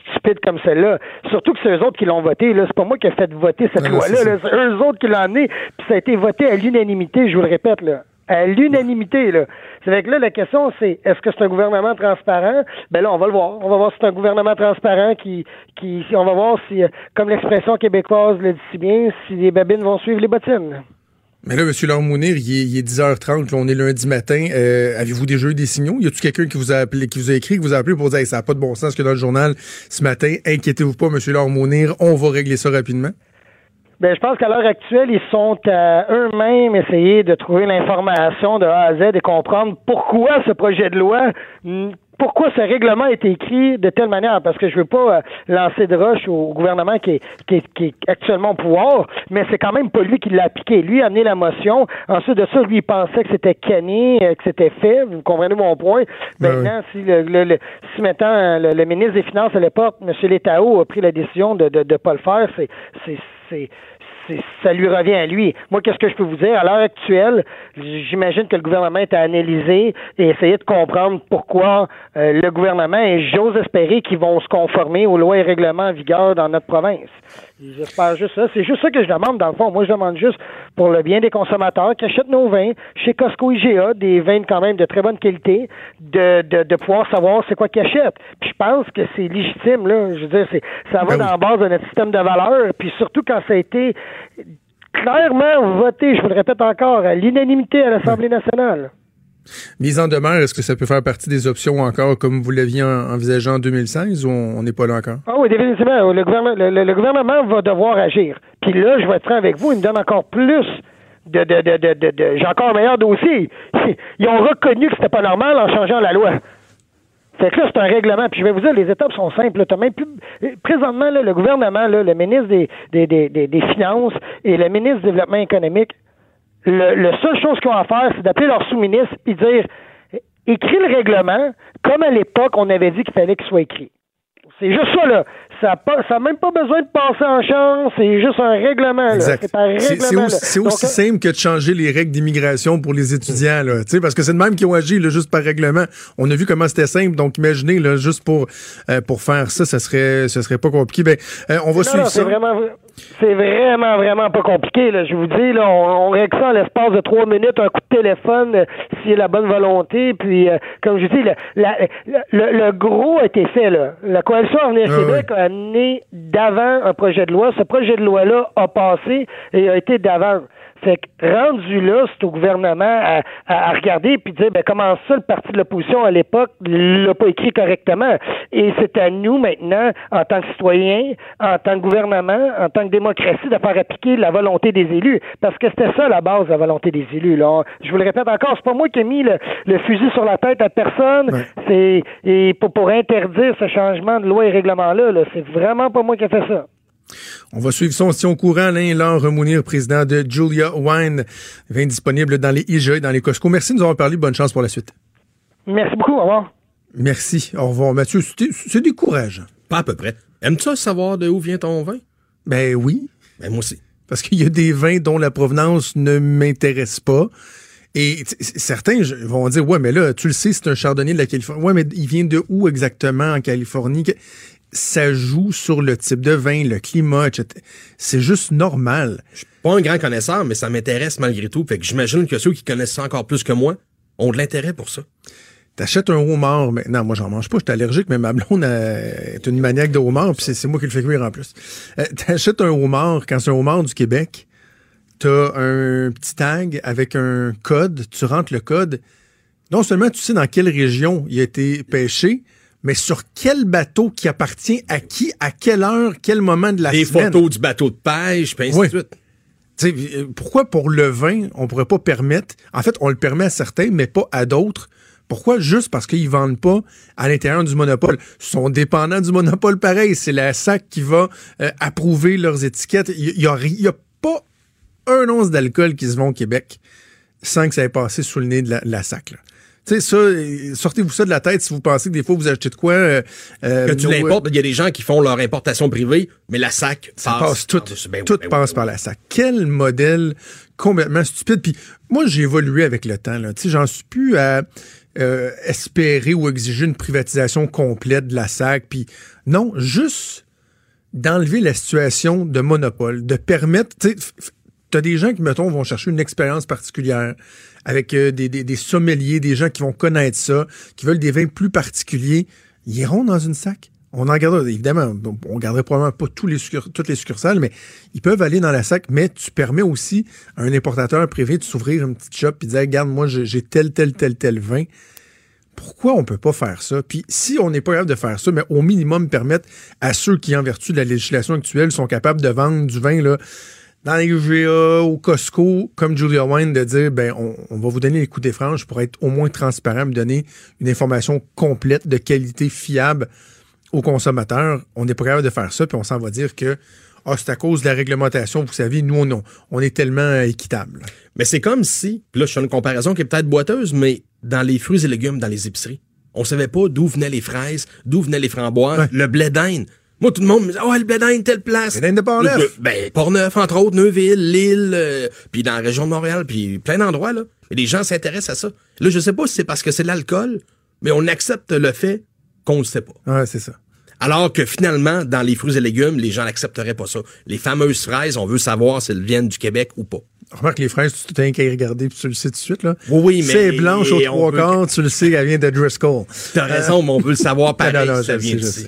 stupide comme celle-là. Surtout que c'est eux autres qui l'ont voté. Là. C'est pas moi qui ai fait voter cette loi-là. C'est eux autres qui l'ont amené. Puis ça a été voté à l'unanimité, je vous le répète. là à l'unanimité. Là. C'est avec là la question, c'est est-ce que c'est un gouvernement transparent? Ben là, on va le voir. On va voir si c'est un gouvernement transparent qui, qui, on va voir si, comme l'expression québécoise le dit si bien, si les babines vont suivre les bottines. Mais là, M. Laurent-Mounir, il, est 10h30, on est lundi matin. Euh, avez-vous déjà eu des signaux? Y a-tu quelqu'un qui vous a appelé, qui vous a écrit, qui vous a appelé pour dire ça n'a pas de bon sens que dans le journal ce matin? Inquiétez-vous pas, M. Laurent-Mounir, on va régler ça rapidement? Ben, je pense qu'à l'heure actuelle, ils sont à eux-mêmes essayer de trouver l'information de A à Z et comprendre pourquoi ce projet de loi pourquoi ce règlement est écrit de telle manière, parce que je veux pas euh, lancer de roche au gouvernement qui est, qui est, qui est actuellement au pouvoir, mais c'est quand même pas lui qui l'a appliqué. Lui a amené la motion. Ensuite de ça, lui, il pensait que c'était canné, euh, que c'était fait. Vous comprenez mon point? Ben maintenant, si le, le, si maintenant le, ministre des Finances à l'époque, M. Letao, a pris la décision de ne de, de pas le faire, c'est c'est ça lui revient à lui. Moi, qu'est-ce que je peux vous dire? À l'heure actuelle, j'imagine que le gouvernement est à analyser et essayer de comprendre pourquoi euh, le gouvernement, et j'ose espérer qu'ils vont se conformer aux lois et règlements en vigueur dans notre province. J'espère juste ça. C'est juste ça que je demande, dans le fond. Moi, je demande juste pour le bien des consommateurs qui achètent nos vins chez Costco IGA, des vins quand même de très bonne qualité, de, de, de pouvoir savoir c'est quoi qu'ils achètent. Puis je pense que c'est légitime, là. Je veux dire, ça va Ben dans la base de notre système de valeurs. Puis surtout quand ça a été clairement voté, je vous le répète encore, à l'unanimité à l'Assemblée nationale. Mise en demeure, est-ce que ça peut faire partie des options encore comme vous l'aviez en- envisagé en 2016 ou on n'est pas là encore? Ah oui, définitivement. Le gouvernement, le, le- le gouvernement va devoir agir. Puis là, je vais être franc avec vous, il me donne encore plus de... de, de, de, de- de- J'ai encore un meilleur dossier. Ils ont reconnu que c'était pas normal en changeant la loi. Fait que là, c'est un règlement. Puis je vais vous dire, les étapes sont simples. T'as même plus... Présentement, le gouvernement, là, le ministre des, Finances et le ministre du Développement économique, le, le seule chose qu'ils ont à faire, c'est d'appeler leur sous-ministre et dire écris le règlement comme à l'époque on avait dit qu'il fallait qu'il soit écrit. C'est juste ça, là. Ça n'a pas- ça a même pas besoin de passer en chance. C'est juste un règlement, là. Exact. C'est aussi, Donc, aussi euh, simple que de changer les règles d'immigration pour les étudiants, là. Tu sais, parce que c'est de même qui ont agi, là, juste par règlement. On a vu comment c'était simple, donc imaginez, là, juste pour, euh, pour faire ça, ça serait, ça serait pas compliqué. Ben, euh, on va Non, suivre non, ça. c'est vraiment, c'est vraiment, vraiment pas compliqué. Là. Je vous dis, là, on, on règle ça en l'espace de trois minutes, un coup de téléphone, euh, s'il y a la bonne volonté. Puis, euh, comme je dis, le, la- le, le gros a été fait. Là. La coalition Avenir Ah Québec a amené d'avant un projet de loi. Ce projet de loi-là a passé et a été d'avant. Fait que rendu là, c'est au gouvernement à, à- à regarder puis dire ben comment ça le parti de l'opposition à l'époque l'a pas écrit correctement. Et c'est à nous maintenant, en tant que citoyens, en tant que gouvernement, en tant que démocratie, de faire appliquer la volonté des élus. Parce que c'était ça la base la volonté des élus. Là. On- Je vous le répète encore, c'est pas moi qui ai mis le, le fusil sur la tête à personne. Ouais. C'est et pour, pour interdire ce changement de loi et règlement-là. -là, c'est vraiment pas moi qui ai fait ça. On va suivre ça. On se tient au courant. Alain Laure Mounir, président de Julia Wine, vin disponible dans les IGA et dans les Costco. Merci de nous avoir parlé. Bonne chance pour la suite. Merci beaucoup. Au revoir. Merci. Au revoir. Mathieu, c'est décourageant. Pas à peu près. Aimes-tu savoir de où vient ton vin? Ben oui. Ben, moi aussi. Parce qu'il y a des vins dont la provenance ne m'intéresse pas. Et certains vont dire, ouais, mais là, tu le sais, c'est un chardonnay de la Californie. Ouais, mais il vient de où exactement en Californie? Ça joue sur le type de vin, le climat, etc. C'est juste normal. Je suis pas un grand connaisseur, mais ça m'intéresse malgré tout. Fait que j'imagine que ceux qui connaissent ça encore plus que moi ont de l'intérêt pour ça. T'achètes un homard, maintenant, moi j'en mange pas, je suis allergique, mais ma blonde est une maniaque de homard, puis c'est- c'est moi qui le fais cuire en plus. Euh, T'achètes un homard, quand c'est un homard du Québec, t'as un petit tag avec un code, tu rentres le code. Non seulement tu sais dans quelle région il a été pêché, mais sur quel bateau qui appartient à qui, à quelle heure, quel moment de la Des semaine? photos du bateau de pêche, puis ainsi Oui. de suite. Euh, pourquoi pour le vin, on pourrait pas permettre, en fait, on le permet à certains, mais pas à d'autres. Pourquoi? Juste parce qu'ils vendent pas à l'intérieur du monopole. Ils sont dépendants du monopole pareil. C'est la SAC qui va euh, approuver leurs étiquettes. Il y, a, y a pas un once d'alcool qui se vend au Québec sans que ça ait passé sous le nez de la, la SAC. là. Tu sais, ça, sortez-vous ça de la tête si vous pensez que des fois vous achetez de quoi. euh, euh, Que tu l'importes, il y a des gens qui font leur importation privée, mais la SAC Ça passe. passe tout. par-dessus. Ben oui, tout ben passe ben par la SAC. Quel modèle complètement stupide. Puis moi, j'ai évolué avec le temps. Tu sais, J'en suis plus à euh, espérer ou exiger une privatisation complète de la SAC. Puis non, juste d'enlever la situation de monopole, de permettre. Tu as des gens qui, mettons, vont chercher une expérience particulière avec euh, des, sommeliers, des gens qui vont connaître ça, qui veulent des vins plus particuliers. Ils iront dans une SAC. On en gardera, évidemment, on garderait probablement pas toutes les succursales, mais ils peuvent aller dans la SAC, mais tu permets aussi à un importateur privé de s'ouvrir une petite shop et de dire, regarde, moi, j'ai tel, tel, tel, tel vin. Pourquoi on peut pas faire ça? Puis si on n'est pas capable de faire ça, mais au minimum permettre à ceux qui, en vertu de la législation actuelle, sont capables de vendre du vin là, dans les GA ou Costco, comme Julia Wine, de dire, ben, on, va vous donner les coups des franges pour être au moins transparent, me donner une information complète, de qualité, fiable aux consommateurs. On n'est pas capable de faire ça, puis on s'en va dire que ah, c'est à cause de la réglementation, vous savez, nous, on, on est tellement équitable. Mais c'est comme si, là, je fais une comparaison qui est peut-être boiteuse, mais dans les fruits et légumes, dans les épiceries, on savait pas d'où venaient les fraises, d'où venaient les framboises, le blé d'Inde. Moi, tout le monde me dit, oh, le blé d'Inde, telle place. Blé de Port-Neuf. Ben, Port-Neuf, entre autres, Neuville, Lille, euh, puis dans la région de Montréal, puis plein d'endroits, là. Et les gens s'intéressent à ça. Là, je sais pas si c'est parce que c'est l'alcool, mais on accepte le fait qu'on le sait pas. Ouais, c'est ça. Alors que finalement, dans les fruits et légumes, les gens n'accepteraient pas ça. Les fameuses fraises, on veut savoir si elles viennent du Québec ou pas. Remarque, les fraises, tu t'as qu'à y regarder, puis tu le sais tout de suite, là. Oui, oui, mais. C'est blanche au trois quarts, tu le sais, elle vient de Driscoll. T'as raison, mais on veut le savoir pareil, ça vient d'ici.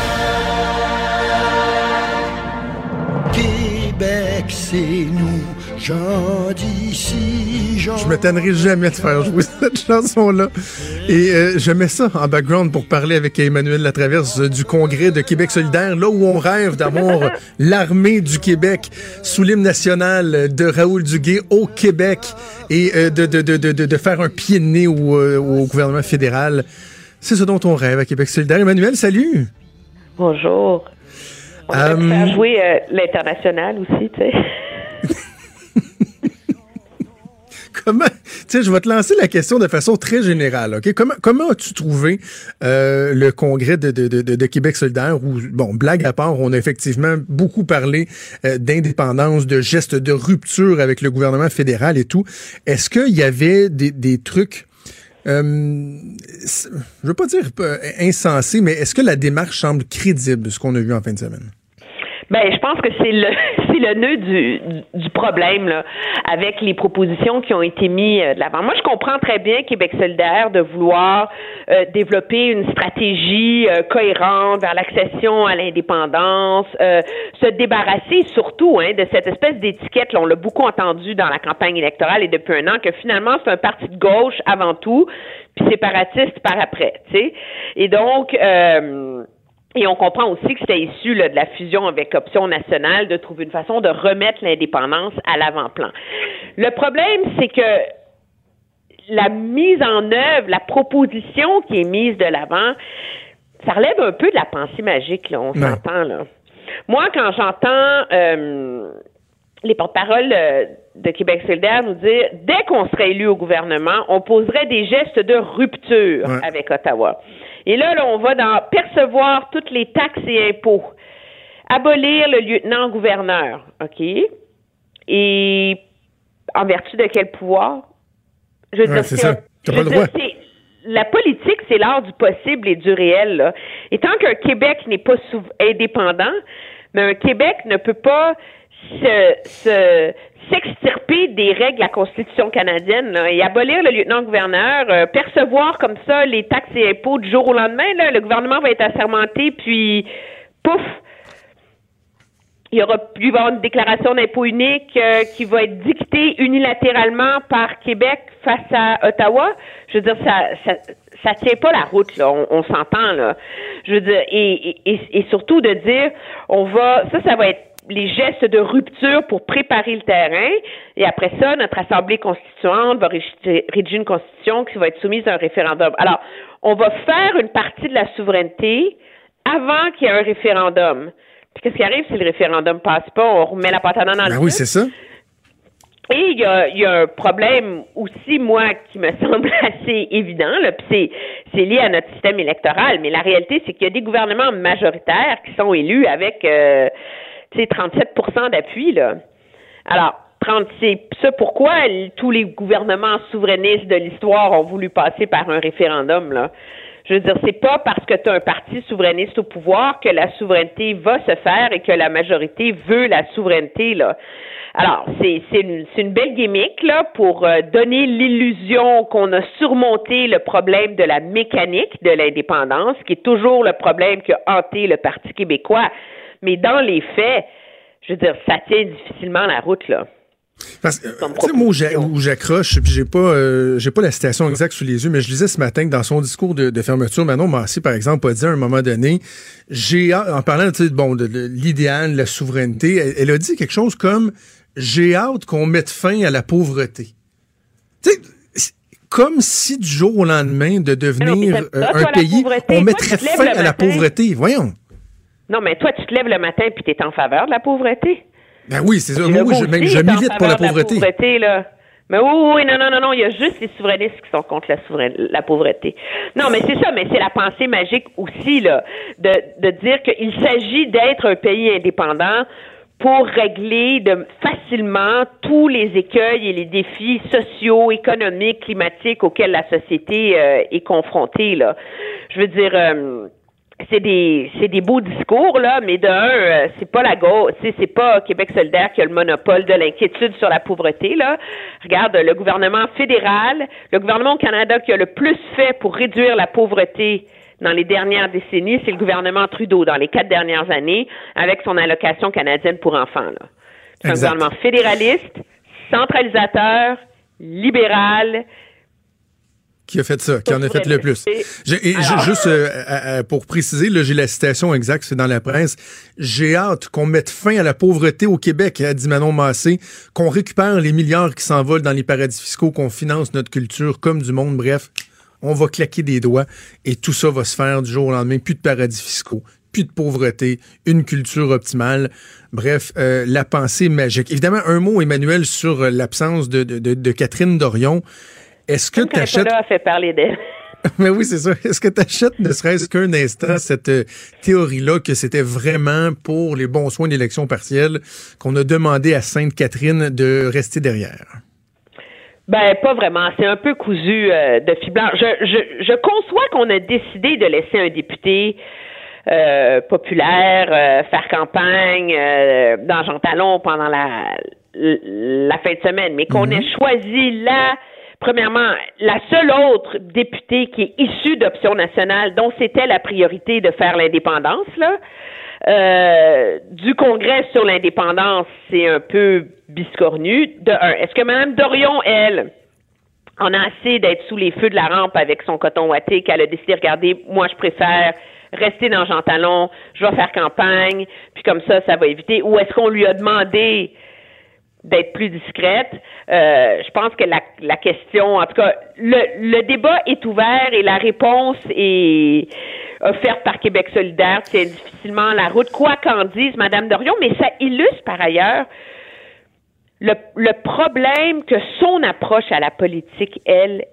C'est nous, gens d'ici, Je me tannerai jamais de faire jouer cette chanson-là. Et euh, je mets ça en background pour parler avec Emmanuel Latraverse du congrès de Québec solidaire, là où on rêve d'avoir l'armée du Québec sous l'hymne national de Raoul Duguay au Québec et euh, de, de, de, de, faire un pied de nez au, euh, au gouvernement fédéral. C'est ce dont on rêve à Québec solidaire. Emmanuel, salut! Bonjour. On va um... faire jouer euh, l'international aussi, tu sais. comment, tu sais, je vais te lancer la question de façon très générale, OK? Comment, comment as-tu trouvé euh, le congrès de, de, de, de, Québec solidaire où, bon, blague à part, on a effectivement beaucoup parlé euh, d'indépendance, de gestes de rupture avec le gouvernement fédéral et tout. Est-ce qu'il y avait des, des trucs euh, je veux pas dire insensés, mais est-ce que la démarche semble crédible, ce qu'on a vu en fin de semaine? Ben, je pense que c'est le c'est le nœud du, du problème là, avec les propositions qui ont été mises euh, de l'avant. Moi, je comprends très bien Québec solidaire de vouloir euh, développer une stratégie euh, cohérente vers l'accession à l'indépendance, se débarrasser surtout hein, de cette espèce d'étiquette. On l'a beaucoup entendu dans la campagne électorale et depuis un an que finalement c'est un parti de gauche avant tout, puis séparatiste par après. Sais, et donc et on comprend aussi que c'était issu de la fusion avec Option nationale de trouver une façon de remettre l'indépendance à l'avant-plan. Le problème, c'est que la mise en œuvre, la proposition qui est mise de l'avant, ça relève un peu de la pensée magique, là, on s'entend là. Moi, quand j'entends euh, les porte-paroles euh, de Québec solidaire nous dire dès qu'on serait élu au gouvernement, on poserait des gestes de rupture avec Ottawa. Et là, là, on va dans percevoir toutes les taxes et impôts, abolir le lieutenant-gouverneur, OK? Et en vertu de quel pouvoir? Je veux c'est ça. pas le droit. la politique, c'est l'art du possible et du réel. Là. Et tant qu'un Québec n'est pas indépendant, mais un Québec ne peut pas se, s'extirper des règles de la Constitution canadienne et abolir le lieutenant-gouverneur, euh, percevoir comme ça les taxes et impôts du jour au lendemain, le gouvernement va être assermenté, puis pouf, il y aura plus une déclaration d'impôt unique euh, qui va être dictée unilatéralement par Québec face à Ottawa. Je veux dire, ça, ça, ça tient pas la route, là. On, s'entend, là. Je veux dire, et, et, et surtout de dire, on va, ça, ça va être les gestes de rupture pour préparer le terrain. Et après ça, notre Assemblée constituante va rédiger une constitution qui va être soumise à un référendum. Alors, on va faire une partie de la souveraineté avant qu'il y ait un référendum. Puis qu'est-ce qui arrive si le référendum passe pas? On remet la patate dans le ben oui, c'est ça. Et il y a, y a, un problème aussi, moi, qui me semble assez évident, là, puis c'est lié à notre système électoral, mais la réalité, c'est qu'il y a des gouvernements majoritaires qui sont élus avec euh, c'est 37% d'appui, là. Alors, c'est ça pourquoi tous les gouvernements souverainistes de l'histoire ont voulu passer par un référendum, là. Je veux dire, c'est pas parce que tu un parti souverainiste au pouvoir que la souveraineté va se faire et que la majorité veut la souveraineté, là. Alors, c'est une, une belle gimmick là, pour euh, donner l'illusion qu'on a surmonté le problème de la mécanique de l'indépendance, qui est toujours le problème qui a hanté le Parti québécois. Mais dans les faits, je veux dire, ça tient difficilement la route, là. Parce que, moi, où j'accroche, puis j'ai pas, euh, j'ai pas la citation exacte sous les yeux, mais je lisais ce matin que dans son discours de, de fermeture, Manon Massé, par exemple, a dit à un moment donné, j'ai, en parlant, tu sais, bon, de, l'idéal, de la souveraineté, elle, a dit quelque chose comme, j'ai hâte qu'on mette fin à la pauvreté. Tu sais, comme si du jour au lendemain de devenir euh, un pays, on mettrait fin à la pauvreté. Voyons. Non, mais toi, tu te lèves le matin puis tu es en faveur de la pauvreté. Ben oui, c'est ça. Moi, je, je milite pour la pauvreté. La pauvreté là. Mais oui, oui, non, non, non, non, il y a juste les souverainistes qui sont contre la, la pauvreté. Non, mais c'est ça, mais c'est la pensée magique aussi, là, de, de dire qu'il s'agit d'être un pays indépendant pour régler de, facilement tous les écueils et les défis sociaux, économiques, climatiques auxquels la société euh, est confrontée, là. Je veux dire... Euh, c'est des c'est des beaux discours là, mais d'un euh, c'est pas la gauche, c'est pas Québec solidaire qui a le monopole de l'inquiétude sur la pauvreté là. Regarde le gouvernement fédéral, le gouvernement au Canada qui a le plus fait pour réduire la pauvreté dans les dernières décennies, c'est le gouvernement Trudeau dans les quatre dernières années avec son allocation canadienne pour enfants là. C'est un gouvernement fédéraliste, centralisateur, libéral, qui a fait ça, qui en a fait le plus. Et, juste euh, pour préciser, j'ai la citation exacte, c'est dans la presse. J'ai hâte qu'on mette fin à la pauvreté au Québec, a dit Manon Massé, qu'on récupère les milliards qui s'envolent dans les paradis fiscaux, qu'on finance notre culture comme du monde. Bref, on va claquer des doigts et tout ça va se faire du jour au lendemain. Plus de paradis fiscaux, plus de pauvreté, une culture optimale. Bref, euh, la pensée magique. Évidemment, un mot, Emmanuel, sur l'absence de, de, de Catherine Dorion. Est-ce que tu achètes. fait parler d'elle. Mais oui, c'est ça. Est-ce que tu achètes ne serait-ce qu'un instant cette euh, théorie-là que c'était vraiment pour les bons soins d'élection partielle qu'on a demandé à Sainte-Catherine de rester derrière? Ben, pas vraiment. C'est un peu cousu euh, de fiblant. Je, je, je conçois qu'on a décidé de laisser un député euh, populaire faire campagne dans Jean Talon pendant la, la fin de semaine, mais qu'on mm-hmm. ait choisi là premièrement, la seule autre députée qui est issue d'Option nationale, dont c'était la priorité de faire l'indépendance, là, euh, du Congrès sur l'indépendance, c'est un peu biscornu. De un, est-ce que Mme Dorion, elle, en a assez d'être sous les feux de la rampe avec son coton ouaté qu'elle a décidé, regardez, moi je préfère rester dans Jean Talon, je vais faire campagne, puis comme ça, ça va éviter? Ou est-ce qu'on lui a demandé d'être plus discrète. Euh, je pense que la, la, question, en tout cas, le, le, débat est ouvert et la réponse est offerte par Québec solidaire. C'est difficilement la route, quoi qu'en dise Madame Dorion, mais ça illustre par ailleurs le, le problème que son approche à la politique, elle,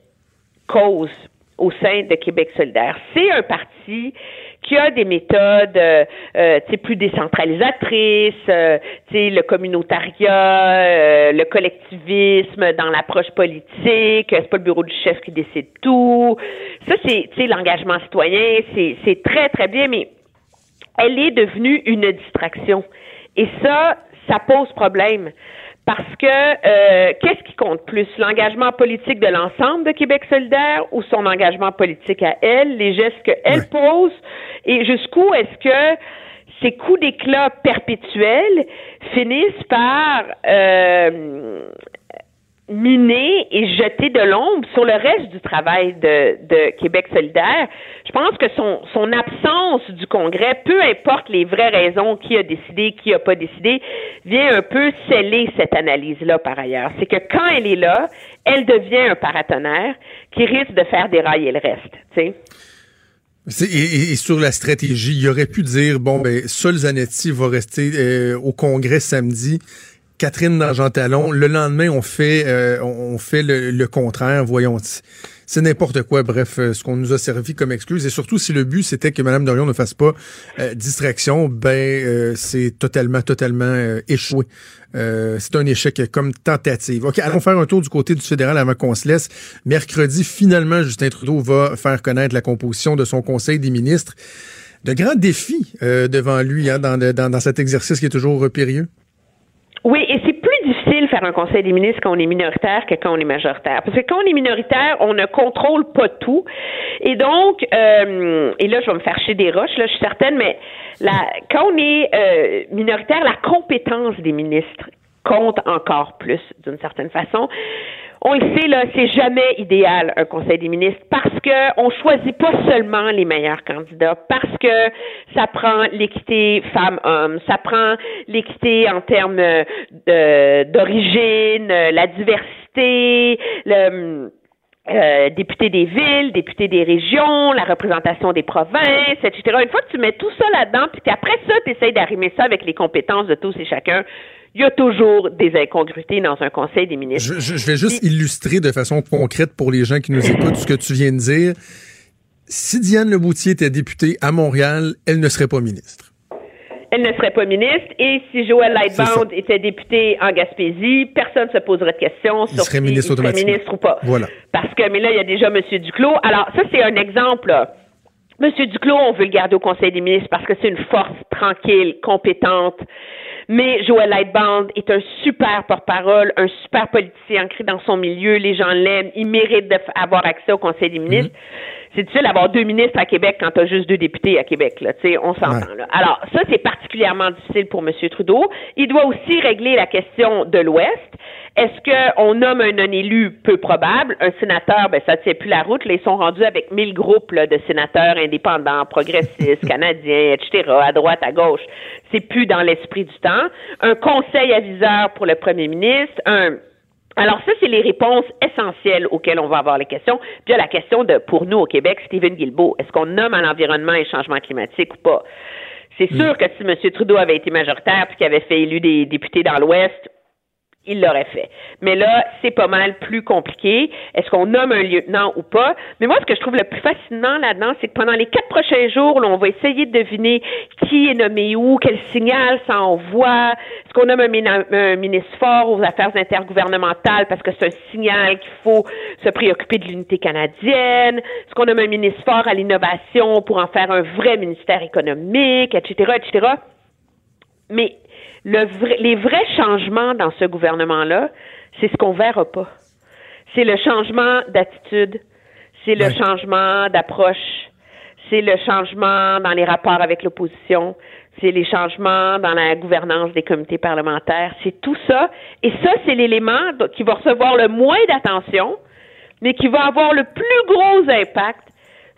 cause au sein de Québec solidaire. C'est un parti qui a des méthodes euh, euh plus décentralisatrices, euh, le communautariat, euh, le collectivisme dans l'approche politique, c'est pas le bureau du chef qui décide tout. Ça, c'est l'engagement citoyen, c'est très, très bien, mais elle est devenue une distraction. Et ça, ça pose problème. Parce que euh, qu'est-ce qui compte plus, l'engagement politique de l'ensemble de Québec solidaire ou son engagement politique à elle, les gestes qu'elle pose, et jusqu'où est-ce que ces coups d'éclat perpétuels finissent par euh, miner et jeter de l'ombre sur le reste du travail de, de, Québec solidaire. Je pense que son, son absence du Congrès, peu importe les vraies raisons, qui a décidé, qui n'a pas décidé, vient un peu sceller cette analyse-là par ailleurs. C'est que quand elle est là, elle devient un paratonnerre qui risque de faire dérailler le reste. Tu sais. Et, et, sur la stratégie, il aurait pu dire bon ben Sol Zanetti va rester euh, au Congrès samedi Catherine d'Argentalon. Le lendemain, on fait, euh, on fait le, contraire. Voyons, c'est n'importe quoi. Bref, euh, ce qu'on nous a servi comme excuse. Et surtout, si le but c'était que Mme Dorion ne fasse pas euh, distraction, ben c'est totalement, totalement échoué. c'est un échec comme tentative. OK, allons faire un tour du côté du fédéral avant qu'on se laisse. Mercredi, finalement, Justin Trudeau va faire connaître la composition de son Conseil des ministres. De grands défis devant lui hein, dans, dans, dans cet exercice qui est toujours périlleux. Oui, et c'est plus difficile de faire un conseil des ministres quand on est minoritaire que quand on est majoritaire. Parce que quand on est minoritaire, on ne contrôle pas tout. Et donc, euh, et là, je vais me faire chier des roches, là, je suis certaine, mais la, quand on est euh, minoritaire, la compétence des ministres compte encore plus d'une certaine façon. On le sait, là, c'est jamais idéal un conseil des ministres parce que on choisit pas seulement les meilleurs candidats, parce que ça prend l'équité femmes-hommes, ça prend l'équité en termes d'origine, la diversité, le euh, député des villes, député des régions, la représentation des provinces, etc. Une fois que tu mets tout ça là-dedans, puis qu'après ça, tu essayes d'arrimer ça avec les compétences de tous et chacun, il y a toujours des incongruités dans un conseil des ministres. Je, je vais juste illustrer de façon concrète pour les gens qui nous écoutent ce que tu viens de dire. Si Diane Leboutier était députée à Montréal, elle ne serait pas ministre elle ne serait pas ministre. Et si Joël Lightbound était député en Gaspésie, personne ne se poserait de questions sur serait ministre, serait ministre ou pas. Voilà. Parce que, mais là, il y a déjà M. Duclos. Alors, ça, c'est un exemple. M. Duclos, on veut le garder au Conseil des ministres parce que c'est une force tranquille, compétente. Mais Joël Lightbound est un super porte-parole, un super politicien ancré dans son milieu. Les gens l'aiment. Il mérite d'avoir accès au Conseil des ministres. Mm-hmm c'est difficile d'avoir deux ministres à Québec quand tu as juste deux députés à Québec. Là, on s'entend. Là. Alors, ça, c'est particulièrement difficile pour M. Trudeau. Il doit aussi régler la question de l'Ouest. Est-ce qu'on nomme un non-élu peu probable? Un sénateur, ben ça ne tient plus la route. Là, ils sont rendus avec mille groupes là, de sénateurs indépendants, progressistes, canadiens, etc., à droite, à gauche. C'est plus dans l'esprit du temps. Un conseil aviseur pour le premier ministre, un alors ça, c'est les réponses essentielles auxquelles on va avoir les questions. Puis il y a la question de, pour nous au Québec, Stephen Guilbeault, est-ce qu'on nomme à l'environnement et changement climatique ou pas? C'est sûr que si M. Trudeau avait été majoritaire puis qu'il avait fait élu des députés dans l'Ouest, il l'aurait fait. Mais là, c'est pas mal plus compliqué. Est-ce qu'on nomme un lieutenant ou pas? Mais moi, ce que je trouve le plus fascinant là-dedans, c'est que pendant les quatre prochains jours, on va essayer de deviner qui est nommé où, quel signal ça envoie. Est-ce qu'on nomme un, ministre fort aux affaires intergouvernementales parce que c'est un signal qu'il faut se préoccuper de l'unité canadienne? Est-ce qu'on nomme un ministre fort à l'innovation pour en faire un vrai ministère économique, etc., etc.? Mais les vrais changements dans ce gouvernement-là, c'est ce qu'on verra pas. C'est le changement d'attitude, c'est le changement d'approche, c'est le changement dans les rapports avec l'opposition, c'est les changements dans la gouvernance des comités parlementaires, c'est tout ça. Et ça, c'est l'élément qui va recevoir le moins d'attention, mais qui va avoir le plus gros impact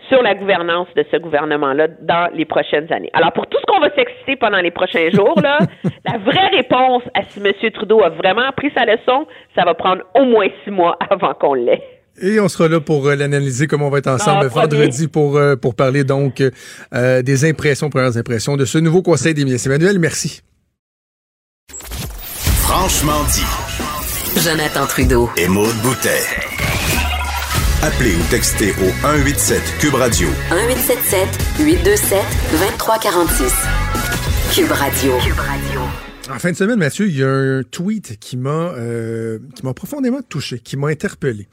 sur la gouvernance de ce gouvernement-là dans les prochaines années. Alors, pour tout ce qu'on va s'exciter pendant les prochains jours, là, la vraie réponse à si M. Trudeau a vraiment appris sa leçon, ça va prendre au moins six mois avant qu'on l'ait. Et on sera là pour euh, l'analyser comme on va être ensemble ah, vendredi pour euh, pour parler donc euh, des impressions, premières impressions de ce nouveau Conseil des ministres. Emmanuel, merci. Franchement dit. Jonathan Trudeau. Et Maude Boutet. Appelez ou textez au 187 Cube Radio. 1877 827 2346. Cube Radio. Cube Radio. En fin de semaine, Mathieu, il y a un tweet qui m'a euh, qui m'a profondément touché, qui m'a interpellé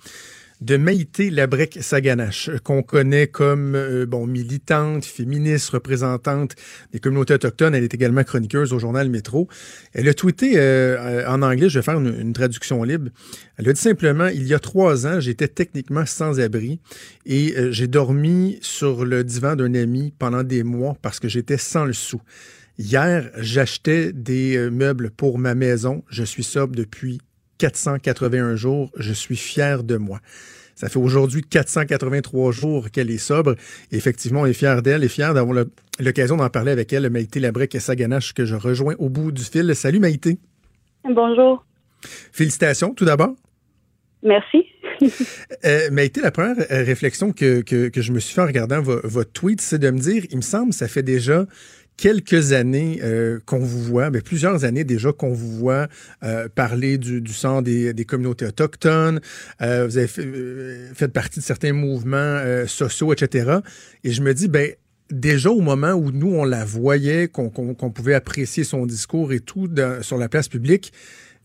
de Maïté Labrec-Saganache, qu'on connaît comme euh, bon militante, féministe, représentante des communautés autochtones. Elle est également chroniqueuse au journal Métro. Elle a tweeté euh, en anglais, je vais faire une, traduction libre. Elle a dit simplement, il y a trois ans, j'étais techniquement sans abri et euh, j'ai dormi sur le divan d'un ami pendant des mois parce que j'étais sans le sou. Hier, j'achetais des meubles pour ma maison. Je suis sobre depuis 481 jours. Je suis fier de moi. Ça fait aujourd'hui 483 jours qu'elle est sobre. effectivement, on est fier d'elle et fier d'avoir l'occasion d'en parler avec elle, Maïté Labrec et Saganache, que je rejoins au bout du fil. Salut Maïté. Bonjour. Félicitations tout d'abord. Merci. euh, Maïté, la première réflexion que, que, je me suis fait en regardant votre tweet, c'est de me dire, il me semble, ça fait déjà quelques années euh, qu'on vous voit, mais plusieurs années déjà qu'on vous voit euh, parler du, du sang des, communautés autochtones. Euh, vous avez fait, partie de certains mouvements sociaux, etc. Et je me dis, ben déjà au moment où nous on la voyait, qu'on pouvait apprécier son discours et tout sur la place publique,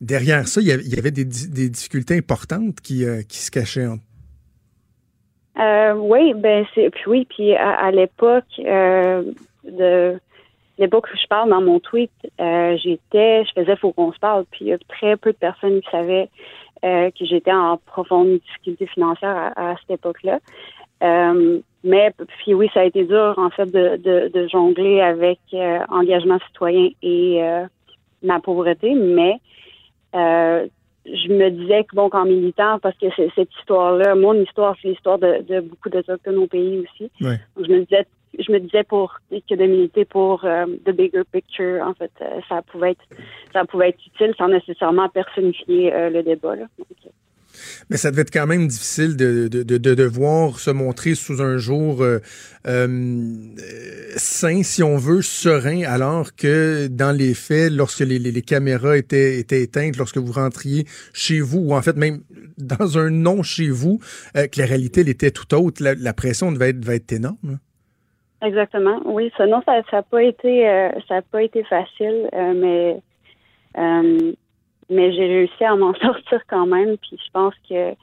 derrière ça, il y avait, des, difficultés importantes qui, se cachaient. oui, ben c'est puis oui, puis à, à l'époque de l'époque où je parle dans mon tweet, euh, j'étais, je faisais faut qu'on se parle, puis il y a très peu de personnes qui savaient euh, que j'étais en profonde difficulté financière à, cette époque-là. Euh, mais puis oui, ça a été dur en fait de, de, de jongler avec engagement citoyen et ma pauvreté, mais je me disais que bon, qu'en militant, parce que cette histoire-là, mon histoire, c'est l'histoire de, de beaucoup d'Autochtones au pays aussi. Donc, je me disais je me disais pour que de militer pour euh, the bigger picture, en fait, euh, ça pouvait être ça pouvait être utile sans nécessairement personnifier euh, le débat. Là. Mais ça devait être quand même difficile de, de, de, de devoir se montrer sous un jour sain, si on veut, serein, alors que dans les faits, lorsque les, les, caméras étaient, étaient éteintes, lorsque vous rentriez chez vous, ou en fait même dans un non chez vous, que la réalité elle était tout autre, la, la pression devait être, devait être énorme. Exactement. Oui, ça ça ça a pas été euh, ça pas été facile, euh, mais euh, mais j'ai réussi à m'en sortir quand même. Puis je pense que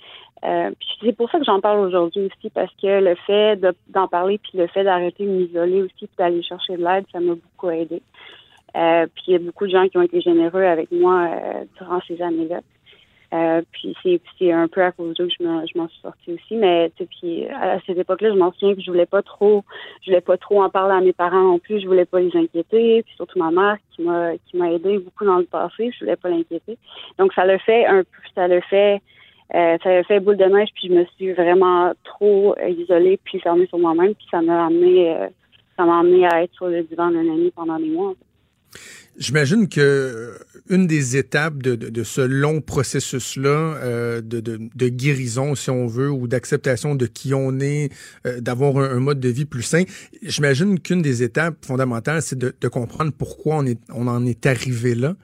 c'est pour ça que j'en parle aujourd'hui aussi parce que le fait de- d'en parler puis le fait d'arrêter de m'isoler aussi puis d'aller chercher de l'aide, ça m'a beaucoup aidé. Puis il y a beaucoup de gens qui ont été généreux avec moi durant ces années-là. Euh, puis c'est un peu à cause d'eux que je m'en je m'en suis sortie aussi mais puis à cette époque-là je m'en souviens que je voulais pas trop je voulais pas trop en parler à mes parents non plus je voulais pas les inquiéter puis surtout ma mère qui m'a qui m'a aidé beaucoup dans le passé je voulais pas l'inquiéter donc ça le fait un peu ça le fait euh, ça a fait boule de neige puis je me suis vraiment trop isolée puis fermée sur moi-même puis ça m'a amené euh, ça m'a amené à être sur le divan d'un ami pendant des mois en fait. J'imagine que euh, une des étapes de, ce long processus-là, euh, de, guérison, si on veut, ou d'acceptation de qui on est, euh, d'avoir un, mode de vie plus sain, j'imagine qu'une des étapes fondamentales, c'est de, comprendre pourquoi on en est arrivé là.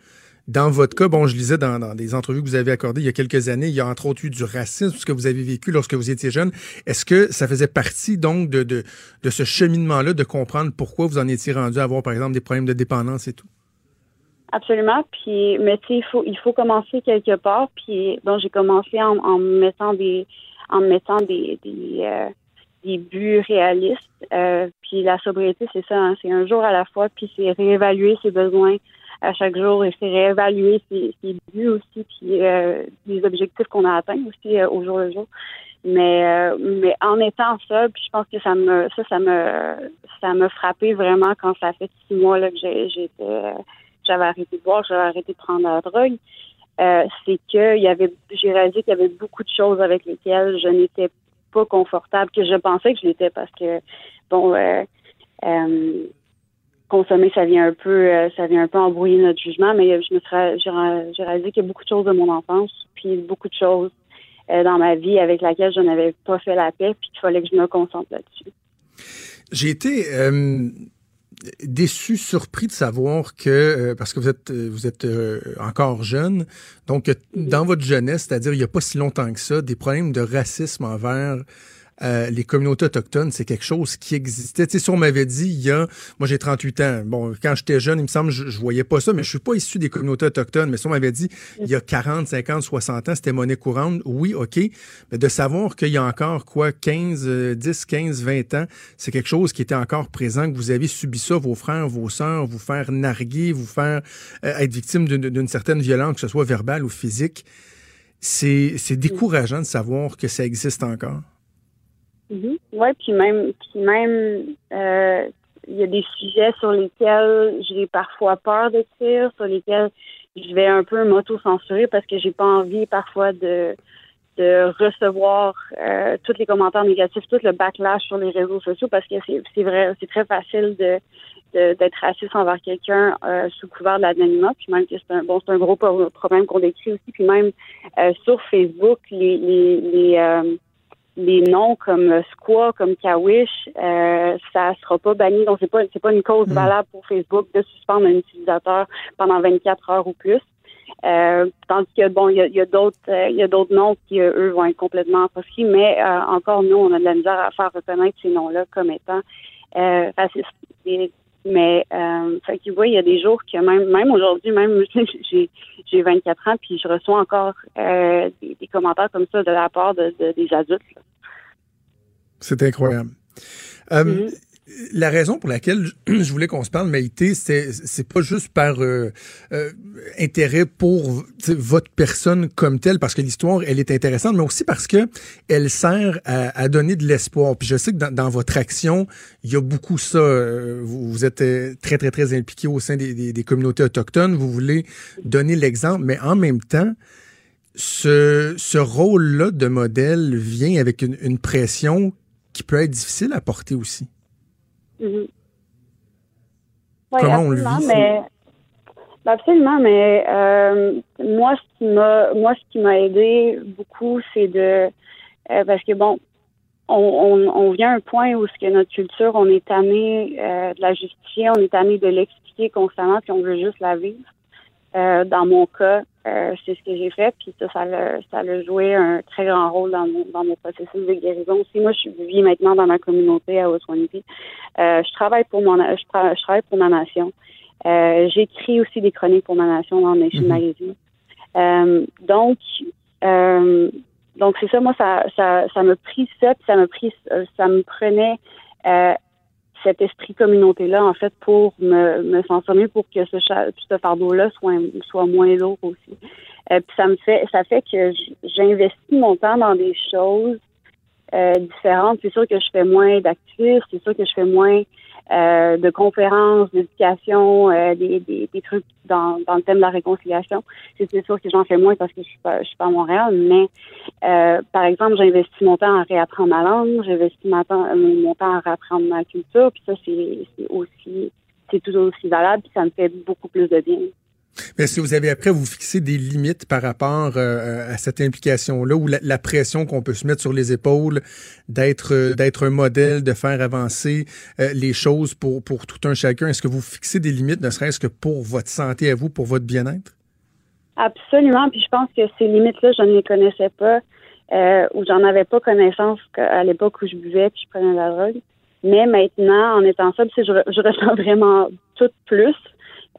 Dans votre cas, bon, je lisais dans, dans des entrevues que vous avez accordées il y a quelques années, il y a entre autres eu du racisme, ce que vous avez vécu lorsque vous étiez jeune. Est-ce que ça faisait partie donc de, de, ce cheminement-là, de comprendre pourquoi vous en étiez rendu à avoir, par exemple, des problèmes de dépendance et tout? Absolument. Puis, mais tu sais, il faut, il faut commencer quelque part. Puis, bon, j'ai commencé en, en me mettant des, en me mettant des, des, euh, buts réalistes. Euh, puis la sobriété, c'est ça, hein, c'est un jour à la fois. Puis c'est réévaluer ses besoins à chaque jour et c'est réévaluer ses, ses buts aussi, puis euh, les objectifs qu'on a atteints aussi euh, au jour le jour. Mais euh, mais en étant ça, puis je pense que ça me ça ça me ça m'a frappé vraiment quand ça fait six mois là que j'étais j'avais arrêté de boire, j'avais arrêté de prendre la drogue. Euh, c'est que il y avait j'ai réalisé qu'il y avait beaucoup de choses avec lesquelles je n'étais pas confortable, que je pensais que je l'étais parce que bon euh, euh, consommer ça vient un peu euh, ça vient un peu embrouiller notre jugement, mais je me serais j'ai ré- j'ai réalisé qu'il y a beaucoup de choses de mon enfance, puis beaucoup de choses euh, dans ma vie avec laquelle je n'avais pas fait la paix, puis qu'il fallait que je me concentre là-dessus. J'ai été euh, déçu, surpris de savoir que euh, parce que vous êtes euh, vous êtes euh, encore jeune, donc euh, dans votre jeunesse, c'est-à-dire il y a pas si longtemps que ça, des problèmes de racisme envers euh, les communautés autochtones, c'est quelque chose qui existait. Tu sais, si on m'avait dit, il y a, moi j'ai 38 ans, bon, quand j'étais jeune, il me semble, je, je voyais pas ça, mais je suis pas issu des communautés autochtones, mais si on m'avait dit, il y a 40, 50, 60 ans, c'était monnaie courante, oui, ok, mais de savoir qu'il y a encore, quoi, 15, euh, 10, 15, 20 ans, c'est quelque chose qui était encore présent, que vous avez subi ça, vos frères, vos sœurs, vous faire narguer, vous faire euh, être victime d'une certaine violence, que ce soit verbale ou physique, c'est décourageant de savoir que ça existe encore. Oui, puis même, puis même, euh, il y a des sujets sur lesquels j'ai parfois peur d'écrire, sur lesquels je vais un peu m'auto-censurer parce que j'ai pas envie parfois de de recevoir euh, tous les commentaires négatifs, tout le backlash sur les réseaux sociaux parce que c'est c'est vrai, c'est très facile de de- d'être raciste envers quelqu'un euh, sous couvert de l'anonymat, puis même que c'est un bon c'est un gros pro- problème qu'on décrit aussi, puis même euh, sur Facebook, les les les euh, les noms comme Squaw, comme Kawish, euh, ça sera pas banni. Donc c'est pas c'est pas une cause valable pour Facebook de suspendre un utilisateur pendant 24 heures ou plus. Euh, tandis que bon, il y a, il y a d'autres euh, il y a d'autres noms qui euh, eux vont être complètement impossibles, mais euh, encore nous on a de la misère à faire reconnaître ces noms-là comme étant euh, racistes. Et- mais euh, fait que il y a des jours que même même aujourd'hui, même j'ai j'ai 24 ans, puis je reçois encore euh, des, des commentaires comme ça de la part de, de- des adultes. C'est incroyable. Euh, Mhm. La raison pour laquelle je voulais qu'on se parle, Maïté, c'est c'est pas juste par euh, euh, intérêt pour votre personne comme telle, parce que l'histoire elle est intéressante, mais aussi parce que elle sert à, donner de l'espoir. Puis je sais que dans, votre action, il y a beaucoup ça. Euh, vous, êtes très très très impliqué au sein des, des communautés autochtones. Vous voulez donner l'exemple, mais en même temps, ce, ce rôle-là de modèle vient avec une, une pression qui peut être difficile à porter aussi. Mhm. Comment on le vit? Mais, ben, absolument, mais euh, moi, ce qui m'a moi, ce qui m'a aidé beaucoup, c'est de euh, parce que bon, on, on, on, vient à un point où ce que notre culture, on est tanné euh, de la justifier, on est tanné de l'expliquer constamment, puis on veut juste la vivre. Euh, dans mon cas, euh, c'est ce que j'ai fait, puis ça, ça a, ça a joué un très grand rôle dans mon, dans mon processus de guérison aussi. Moi, je vis maintenant dans ma communauté à Oswaniki. Euh, je travaille pour mon, je, je travaille pour ma nation. Euh, J'écris aussi des chroniques pour ma nation dans Nation mm Magazine. Euh, donc, euh, donc c'est ça. Moi, ça, ça, ça me pris ça, puis ça me pris, ça me prenait cet esprit communauté-là, en fait, pour me, me sentir pour que ce, ce fardeau-là soit, soit moins lourd aussi. Euh, puis ça me fait, ça fait que j'investis mon temps dans des choses euh, différentes. C'est sûr que je fais moins d'actifs, c'est sûr que je fais moins euh, de conférences, d'éducation, euh, des, des, des, trucs dans, dans le thème de la réconciliation. C'est sûr que j'en fais moins parce que je suis pas, je suis pas à Montréal, mais euh, par exemple, j'investis mon temps à réapprendre ma langue, j'investis mon temps, mon temps à réapprendre ma culture, puis ça, c'est aussi, c'est tout aussi valable, puis ça me fait beaucoup plus de bien. Mais que vous avez après vous fixer des limites par rapport euh, à cette implication-là ou la, pression qu'on peut se mettre sur les épaules d'être euh, d'être un modèle, de faire avancer euh, les choses pour, pour tout un chacun? Est-ce que vous fixez des limites, ne serait-ce que pour votre santé à vous, pour votre bien-être? Absolument. Puis je pense que ces limites-là, je ne les connaissais pas ou j'en avais pas connaissance à l'époque où je buvais puis je prenais la drogue. Mais maintenant, en étant ça, je, je ressens vraiment tout plus.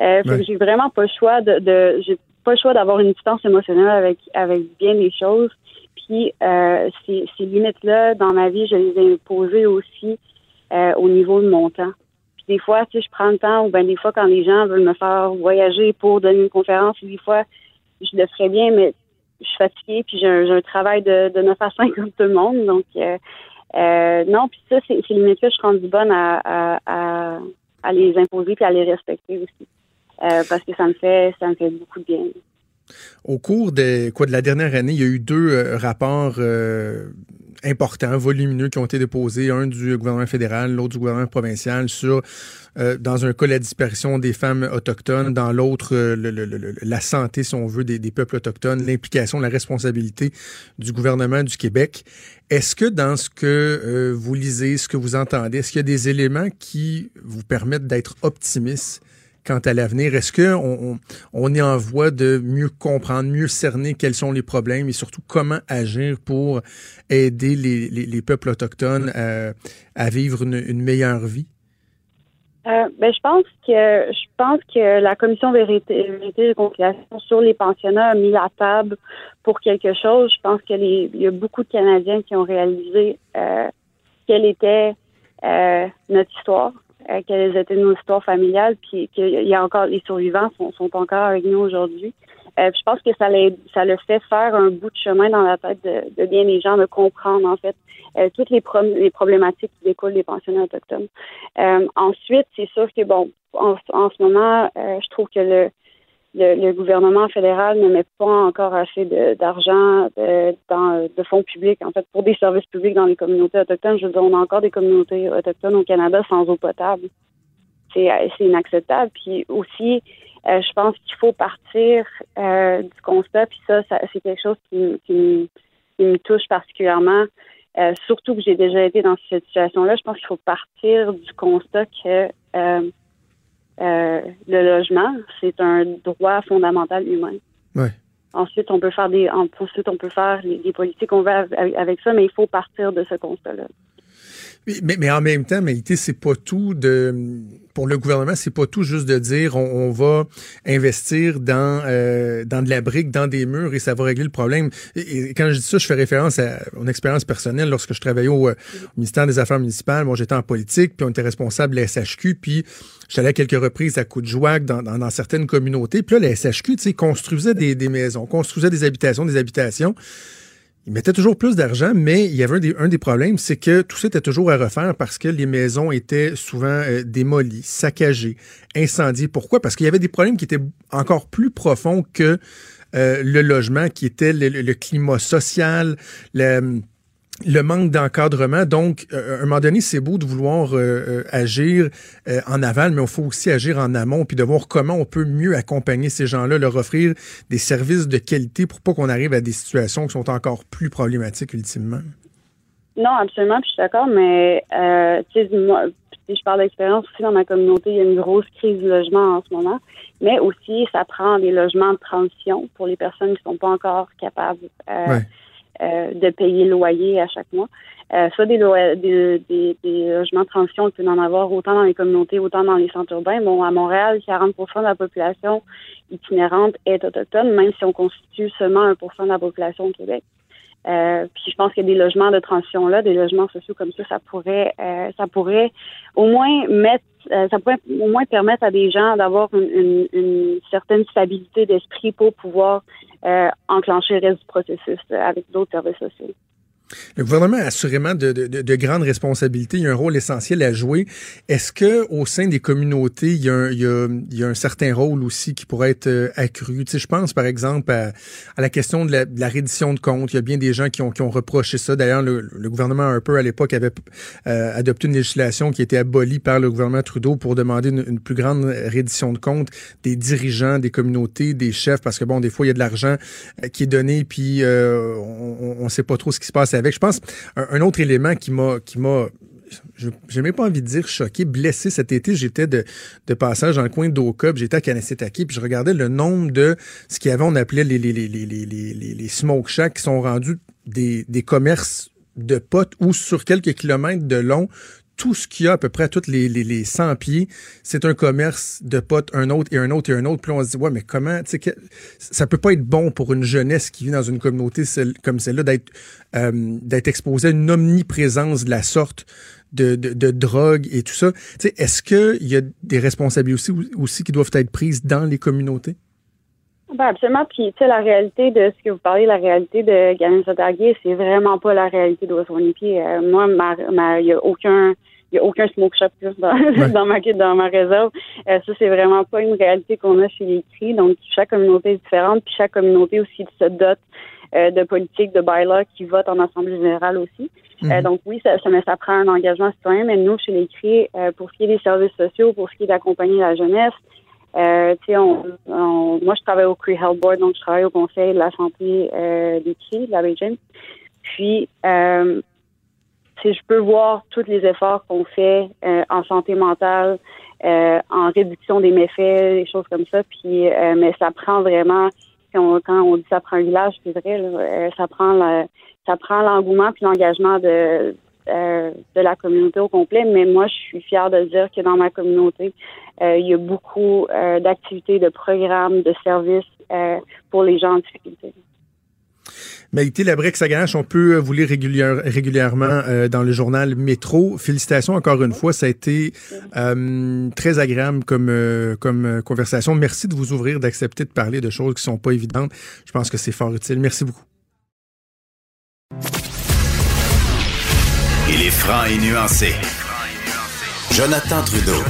Euh, j'ai vraiment pas le choix de, de j'ai pas le choix d'avoir une distance émotionnelle avec avec bien les choses. Puis euh, ces, ces limites-là dans ma vie, je les ai imposées aussi euh, au niveau de mon temps. Puis des fois, sais, je prends le temps ou ben des fois quand les gens veulent me faire voyager pour donner une conférence, des fois je le ferais bien, mais je suis fatiguée puis j'ai un, un, travail de, de 9 à 5 comme tout le monde. Donc euh, euh non, puis ça, ces limites-là, je suis rendue bonne à, à, à, à les imposer puis à les respecter aussi. Euh, parce que ça me fait ça me fait beaucoup de bien. Au cours de quoi de la dernière année, il y a eu deux euh, rapports euh, importants, volumineux qui ont été déposés, un du gouvernement fédéral, l'autre du gouvernement provincial sur dans un cas la disparition des femmes autochtones, dans l'autre la santé, si on veut, des, des peuples autochtones, l'implication, la responsabilité du gouvernement du Québec. Est-ce que dans ce que vous lisez, ce que vous entendez, est-ce qu'il y a des éléments qui vous permettent d'être optimiste quant à l'avenir? Est-ce qu'on on, est en voie de mieux comprendre, mieux cerner quels sont les problèmes et surtout comment agir pour aider les, peuples autochtones à, vivre une, meilleure vie? Euh, ben, je pense que je pense que la commission vérité, vérité et réconciliation sur les pensionnats a mis la table pour quelque chose. Je pense qu'il y a beaucoup de Canadiens qui ont réalisé euh, quelle était euh, notre histoire, euh, quelles étaient nos histoires familiales, puis qu'il y a encore les survivants sont, encore avec nous aujourd'hui. Euh, je pense que ça, ça le fait faire un bout de chemin dans la tête de, de bien les gens de comprendre en fait euh, toutes les, problématiques qui découlent des pensionnats autochtones. Euh, ensuite, c'est sûr que bon, en, en ce moment, je trouve que le le, gouvernement fédéral ne met pas encore assez d'argent de, dans de fonds publics, en fait, pour des services publics dans les communautés autochtones. Je veux dire, on a encore des communautés autochtones au Canada sans eau potable. C'est inacceptable. Puis aussi, euh, je pense qu'il faut partir euh, du constat, puis ça, c'est quelque chose qui, qui, me touche particulièrement. Euh, surtout que j'ai déjà été dans cette situation-là, je pense qu'il faut partir du constat que euh, le logement, c'est un droit fondamental humain. Ouais. Ensuite, on peut faire des, ensuite on peut faire les, politiques qu'on veut avec, ça, mais il faut partir de ce constat-là. Mais, mais en même temps, Maïté, c'est pas tout de pour le gouvernement, c'est pas tout juste de dire on, on va investir dans euh, dans de la brique, dans des murs et ça va régler le problème. Et, quand je dis ça, je fais référence à mon expérience personnelle lorsque je travaillais au, au ministère des Affaires municipales. Moi, j'étais en politique, puis on était responsable de la SHQ, puis j'allais à quelques reprises à coup de joie dans, dans, dans, certaines communautés. Puis là, la SHQ, tu sais, construisait des, des maisons, construisait des habitations, des habitations. Ils mettaient toujours plus d'argent, mais il y avait un des, un des problèmes, c'est que tout ça était toujours à refaire parce que les maisons étaient souvent euh, démolies, saccagées, incendiées. Pourquoi? Parce qu'il y avait des problèmes qui étaient encore plus profonds que euh, le logement, qui était le, le climat social, le le manque d'encadrement. Donc, euh, à un moment donné, c'est beau de vouloir euh, euh, agir euh, en aval, mais il faut aussi agir en amont, puis de voir comment on peut mieux accompagner ces gens-là, leur offrir des services de qualité pour pas qu'on arrive à des situations qui sont encore plus problématiques ultimement. Non, absolument, puis je suis d'accord, mais euh, moi, je parle d'expérience aussi dans ma communauté, il y a une grosse crise du logement en ce moment, mais aussi ça prend des logements de transition pour les personnes qui sont pas encore capables. Euh, ouais euh, de payer le loyer à chaque mois. Euh, soit des, des, des, des, logements de transition, on peut en avoir autant dans les communautés, autant dans les centres urbains. Bon, à Montréal, 40% de la population itinérante est autochtone, même si on constitue seulement 1% de la population au Québec. Euh, puis je pense que des logements de transition là, des logements sociaux comme ça, ça pourrait, euh, ça pourrait au moins mettre, euh, ça pourrait au moins permettre à des gens d'avoir une, une, une, certaine stabilité d'esprit pour pouvoir euh, enclencher le reste du processus avec d'autres services sociaux. Le gouvernement a assurément de, de, de, grandes responsabilités. Il y a un rôle essentiel à jouer. Est-ce que au sein des communautés, il y, a un, certain rôle aussi qui pourrait être euh, accru? Tu je pense, par exemple, à, la question de la, reddition de comptes. Il y a bien des gens qui ont, qui ont reproché ça. D'ailleurs, le, le, gouvernement Harper, à l'époque, avait euh, adopté une législation qui était abolie par le gouvernement Trudeau pour demander une, plus grande reddition de comptes des dirigeants, des communautés, des chefs, parce que, bon, des fois, il y a de l'argent euh, qui est donné, puis on ne sait pas trop ce qui se passe avec. Je pense un, autre élément qui m'a qui m'a je n'ai même pas envie de dire choqué, blessé cet été. J'étais de, de passage dans le coin d'Oka, j'étais à Kanessetaki, puis je regardais le nombre de ce qu'il y avait, on appelait les, les, les, les, les, les, smoke shacks qui sont rendus des, des commerces de potes où sur quelques kilomètres de long, tout ce qu'il y a à peu près à tous les, les, les 100 pieds, c'est un commerce de potes, un autre et un autre et un autre. Puis on se dit, ouais, mais comment, tu sais, ça peut pas être bon pour une jeunesse qui vit dans une communauté comme celle-là d'être euh, d'être exposée à une omniprésence de la sorte de, de, de drogue et tout ça. Tu sais, est-ce qu'il y a des responsabilités aussi, aussi qui doivent être prises dans les communautés? Ben absolument. Puis, tu sais, la réalité de ce que vous parlez, la réalité de Galen Sotarguet, c'est vraiment pas la réalité de Westmont-Pied. Euh, moi, ma, ma, y a aucun, il y a aucun smoke shop dans, ouais. dans, ma dans ma réserve. Euh, ça, c'est vraiment pas une réalité qu'on a chez les CRI. Donc, chaque communauté est différente, puis chaque communauté aussi se dote euh, de politiques, de bylaws qui votent en assemblée générale aussi. Mm -hmm. donc oui, ça, ça, mais ça prend un engagement citoyen, mais nous, chez les CRI, pour ce qui est des services sociaux, pour ce qui est d'accompagner la jeunesse, euh, on, moi, je travaille au Cree Health Board, donc je travaille au Conseil de la santé euh, des Cris, de la région. Puis, euh, je peux voir tous les efforts qu'on fait euh, en santé mentale, euh, en réduction des méfaits, des choses comme ça. Puis, mais ça prend vraiment, on, quand on dit ça prend un village, c'est vrai, ça prend ça prend l'engouement puis l'engagement de euh, de la communauté au complet, mais moi, je suis fière de dire que dans ma communauté, euh, il y a beaucoup euh, d'activités, de programmes, de services pour les gens en difficulté. Maïté Labrec-Saganache, on peut vous lire régulière, régulièrement dans le journal Métro. Félicitations encore une fois, ça a été très agréable comme, conversation. Merci de vous ouvrir, d'accepter de parler de choses qui sont pas évidentes. Je pense que c'est fort utile. Merci beaucoup. Franc et nuancé. Jonathan Trudeau.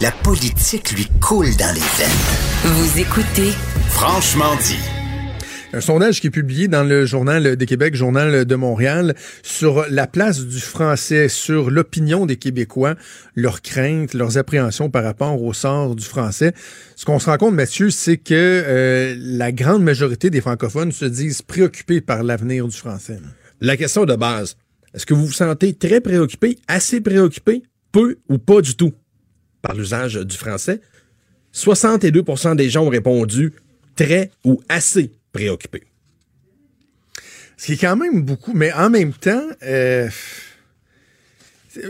La politique lui coule dans les veines. Vous écoutez Franchement dit. Un sondage qui est publié dans le Journal de Québec, Journal de Montréal, sur la place du français, sur l'opinion des Québécois, leurs craintes, leurs appréhensions par rapport au sort du français. Ce qu'on se rend compte, Mathieu, c'est que euh, la grande majorité des francophones se disent préoccupés par l'avenir du français. La question de base, est-ce que vous vous sentez très préoccupé, assez préoccupé, peu ou pas du tout par l'usage du français? 62% des gens ont répondu très ou assez préoccupé. Ce qui est quand même beaucoup, mais en même temps, euh,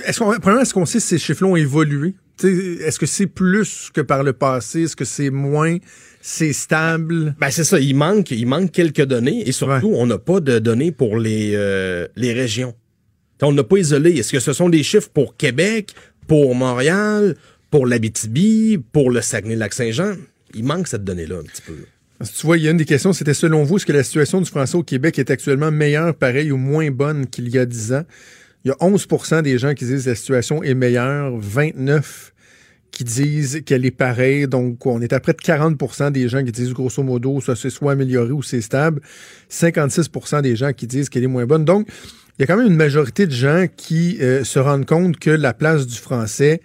Est-ce qu'on, premièrement, est-ce qu'on sait si ces chiffres-là ont évolué? Est-ce que c'est plus que par le passé? Est-ce que c'est moins? C'est stable? Ben c'est ça, il manque, il manque quelques données et surtout, on n'a pas de données pour les, euh, les régions. On n'a pas isolé. Est-ce que ce sont des chiffres pour Québec, pour Montréal, pour l'Abitibi, pour le Saguenay-Lac-Saint-Jean? Il manque cette donnée-là un petit peu. Tu vois, il y a une des questions, c'était selon vous, est-ce que la situation du français au Québec est actuellement meilleure, pareille ou moins bonne qu'il y a 10 ans? Il y a 11% des gens qui disent que la situation est meilleure, 29 qui disent qu'elle est pareille. Donc, on est à près de 40% des gens qui disent grosso modo, ça c'est soit amélioré ou c'est stable. 56% des gens qui disent qu'elle est moins bonne. Donc, il y a quand même une majorité de gens qui euh, se rendent compte que la place du français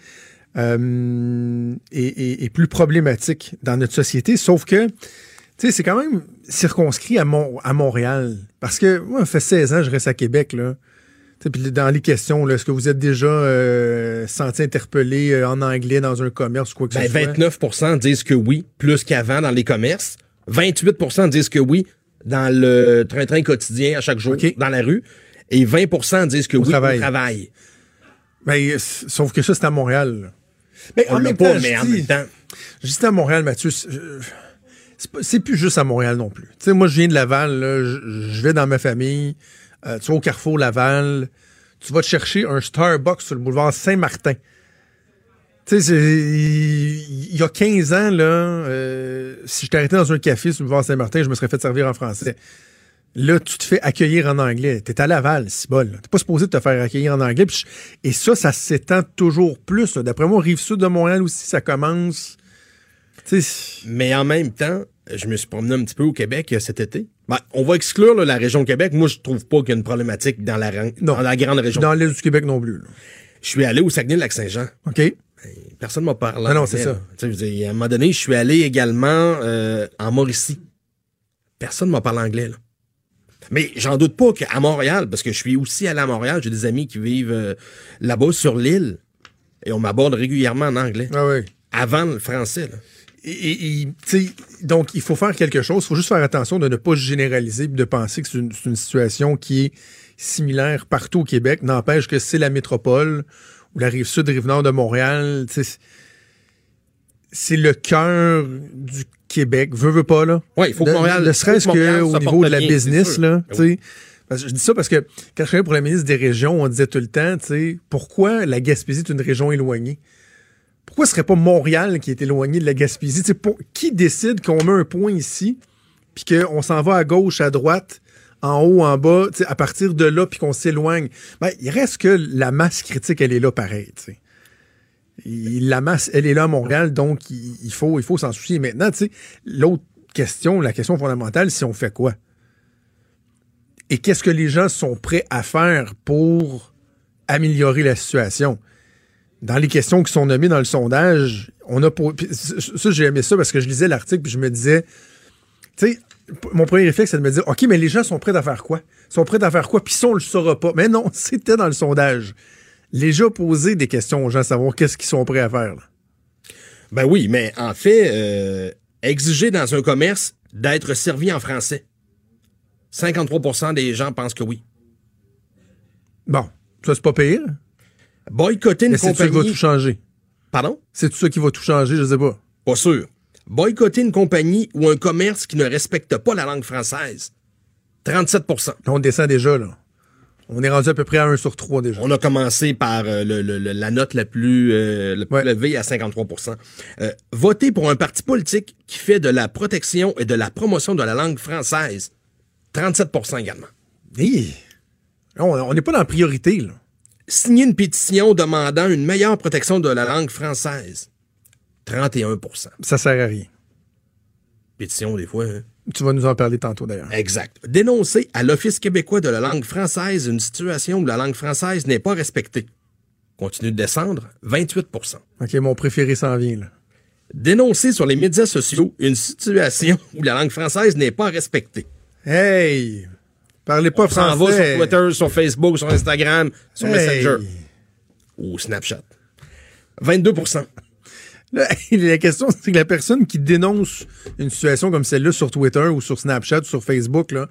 euh, est, est- est plus problématique dans notre société. Sauf que, tu sais, c'est quand même circonscrit à, Mon- à Montréal. Parce que moi, ça fait 16 ans que je reste à Québec, là. Puis dans les questions, est-ce que vous êtes déjà euh, senti interpellé euh, en anglais dans un commerce ou quoi que Ben, ce soit? 29% disent que oui, plus qu'avant dans les commerces. 28% disent que oui dans le train-train quotidien à chaque jour, dans la rue. Et 20% disent que oui travail. au travail. Ben, s- sauf que ça, c'est à Montréal. là. Mais On en même pas, temps, mais en dis. même temps. Je dis à Montréal, Mathieu, c'est euh, c'est plus juste à Montréal non plus. Tu sais, moi, je viens de Laval, là, je, je vais dans ma famille, euh, tu vas au Carrefour Laval, tu vas te chercher un Starbucks sur le boulevard Saint-Martin. Tu sais, il y a 15 ans, là, euh, si je t'arrêtais dans un café sur le boulevard Saint-Martin, je me serais fait servir en français. Là, tu te fais accueillir en anglais. T'es à Laval, c'est bol. T'es pas supposé te faire accueillir en anglais. Et ça, ça s'étend toujours plus. D'après moi, Rive-Sud de Montréal aussi, ça commence... Tu Mais en même temps, je me suis promené un petit peu au Québec euh, cet été. Ben, on va exclure là, la région Québec. Moi, je trouve pas qu'il y a une problématique dans la, ran- Non. dans la grande région. dans l'île du Québec non plus. là. Je suis allé au Saguenay-Lac-Saint-Jean. OK? Personne m'a parlé. Ah non, c'est ça. là. Tu sais, je veux dire, à un moment donné, je suis allé également euh, en Mauricie. Personne m'a parlé anglais. Là. Mais j'en doute pas qu'à Montréal, parce que je suis aussi allé à Montréal, j'ai des amis qui vivent euh, là-bas sur l'île, et on m'aborde régulièrement en anglais. Ah oui. Avant le français. Là. Et, donc, il faut faire quelque chose. Il faut juste faire attention de ne pas généraliser et de penser que c'est une, situation qui est similaire partout au Québec. N'empêche que c'est la métropole ou la rive sud, rive nord de Montréal. C'est le cœur du Québec. Veux, veux pas, là. Ouais, il faut que Montréal- Ne serait-ce qu'au niveau de la bien, business, là. Ben tu sais. Parce que je dis ça parce que quand je travaillais pour la ministre des Régions, on disait tout le temps, tu sais, pourquoi la Gaspésie est une région éloignée? Pourquoi ce serait pas Montréal qui est éloigné de la Gaspésie? Pour- qui décide qu'on met un point ici, puis qu'on s'en va à gauche, à droite, en haut, en bas, tu sais, à partir de là, puis qu'on s'éloigne? Ben, il reste que la masse critique, elle est là pareil. tu sais. La masse, elle est là à Montréal, donc il, faut, s'en soucier. Maintenant, tu sais, l'autre question, la question fondamentale, c'est on fait quoi? Et qu'est-ce que les gens sont prêts à faire pour améliorer la situation? Dans les questions qui sont nommées dans le sondage, on a pour... Ça, j'ai aimé ça parce que je lisais l'article puis je me disais, tu mon premier réflexe, c'est de me dire, OK, mais les gens sont prêts à faire quoi? Ils sont prêts à faire quoi? Puis ça, on le saura pas. Mais non, c'était dans le sondage. Les gens posaient des questions aux gens, savoir qu'est-ce qu'ils sont prêts à faire. là. Ben oui, mais en fait, euh, exiger dans un commerce d'être servi en français. 53% des gens pensent que oui. Bon, ça, c'est pas pire. Boycotter une Mais c'est ça qui va compagnie. tout changer? Pardon? C'est tout ça qui va tout changer, je sais pas. Pas sûr. Boycotter une compagnie ou un commerce qui ne respecte pas la langue française. 37 Là, on descend déjà, là. On est rendu à peu près à 1 sur 3 déjà. On a commencé par euh, le- le- le- la note la plus, euh, la plus Ouais. élevée à 53% Euh, Voter pour un parti politique qui fait de la protection et de la promotion de la langue française. 37% également. On on n'est pas dans la priorité, là. Signer une pétition demandant une meilleure protection de la langue française. 31% Ça sert à rien. Pétition, des fois. hein. Tu vas nous en parler tantôt, d'ailleurs. Exact. Dénoncer à l'Office québécois de la langue française une situation où la langue française n'est pas respectée. Continue de descendre, 28 OK, mon préféré s'en vient, là. Dénoncer sur les médias sociaux une situation où la langue française n'est pas respectée. Hey! Parlez pas On s'en va français. sur Twitter, sur Facebook, sur Instagram, sur Hey! Messenger ou Snapchat. 22 Là, la question, c'est que la personne qui dénonce une situation comme celle-là sur Twitter ou sur Snapchat ou sur Facebook, là,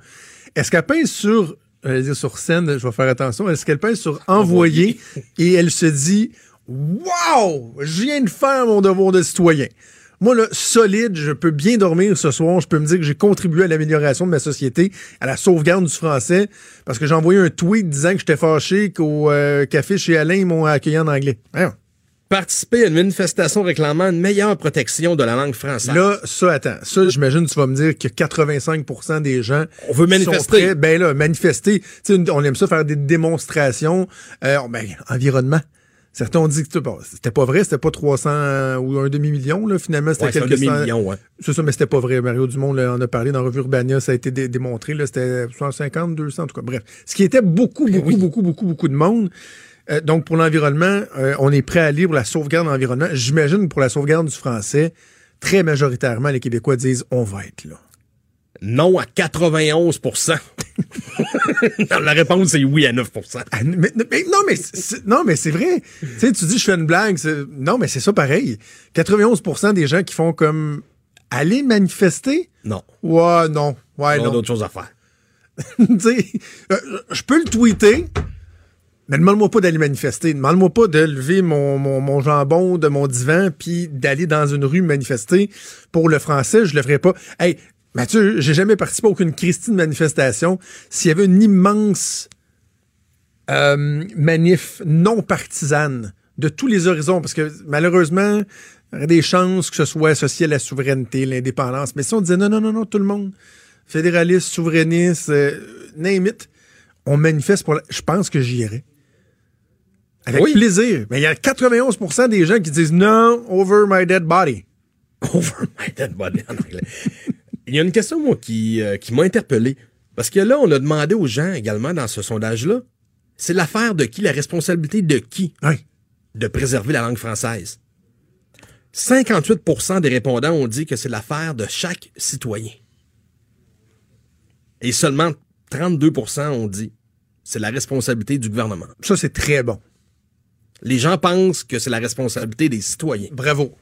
est-ce qu'elle pèse sur j'allais dire sur scène, je vais faire attention, est-ce qu'elle pèse sur envoyer et elle se dit Wow! Je viens de faire mon devoir de citoyen. Moi, là, solide, je peux bien dormir ce soir. Je peux me dire que j'ai contribué à l'amélioration de ma société, à la sauvegarde du français, parce que j'ai envoyé un tweet disant que j'étais fâché qu'au euh, café chez Alain, ils m'ont accueilli en anglais. Participer à une manifestation réclamant une meilleure protection de la langue française. Là, ça, attends. Ça, j'imagine tu vas me dire que 85 des gens On veut manifester. sont prêts. Ben là, manifester. Tu sais, on aime ça faire des démonstrations. Euh, ben, environnement. Certains ont dit que c'était pas vrai, c'était pas 300 ou un demi-million, là, finalement, c'était Ouais, quelques demi-million, ouais. C'est ça, mais c'était pas vrai. Mario Dumont là, en a parlé dans Revue Urbania, ça a été dé- démontré, là, c'était 150, 200, en tout cas. Bref. Ce qui était beaucoup, Ben beaucoup, beaucoup, beaucoup, beaucoup de monde. Euh, donc, pour l'environnement, euh, on est prêt à aller pour la sauvegarde de l'environnement. J'imagine pour la sauvegarde du français, très majoritairement, les Québécois disent on va être là. Non à 91 Non, La réponse est oui à 9 Ah, mais- mais- non, mais c'est, non, mais c'est vrai. tu dis je fais une blague. non, mais c'est ça pareil. 91% des gens qui font comme aller manifester? Non. Ouais, non. Ouais, On a non. d'autres choses à faire. Tu sais, euh, je peux le tweeter, mais demande-moi pas d'aller manifester. Demande-moi pas de lever mon, mon, mon jambon de mon divan puis d'aller dans une rue manifester. Pour le français, je le ferai pas. Hey, Mathieu, j'ai jamais participé à aucune Christine manifestation. S'il y avait une immense euh, manif non partisane de tous les horizons, parce que malheureusement, il y aurait des chances que ce soit associé à la souveraineté, l'indépendance. Mais si on disait non, non, non, non, tout le monde, fédéraliste, souverainiste, euh, on manifeste pour la... Je pense que j'y. Avec Oui. plaisir. Mais il y a 91% des gens qui disent non, over my dead body. Over my dead body en anglais. Il y a une question, moi, qui, euh, qui m'a interpellé. Parce que là, on a demandé aux gens également dans ce sondage-là, c'est l'affaire de qui, la responsabilité de qui Oui. de préserver la langue française? 58% des répondants ont dit que c'est l'affaire de chaque citoyen. Et seulement 32% ont dit c'est la responsabilité du gouvernement. Ça, c'est très bon. Les gens pensent que c'est la responsabilité des citoyens. Bravo.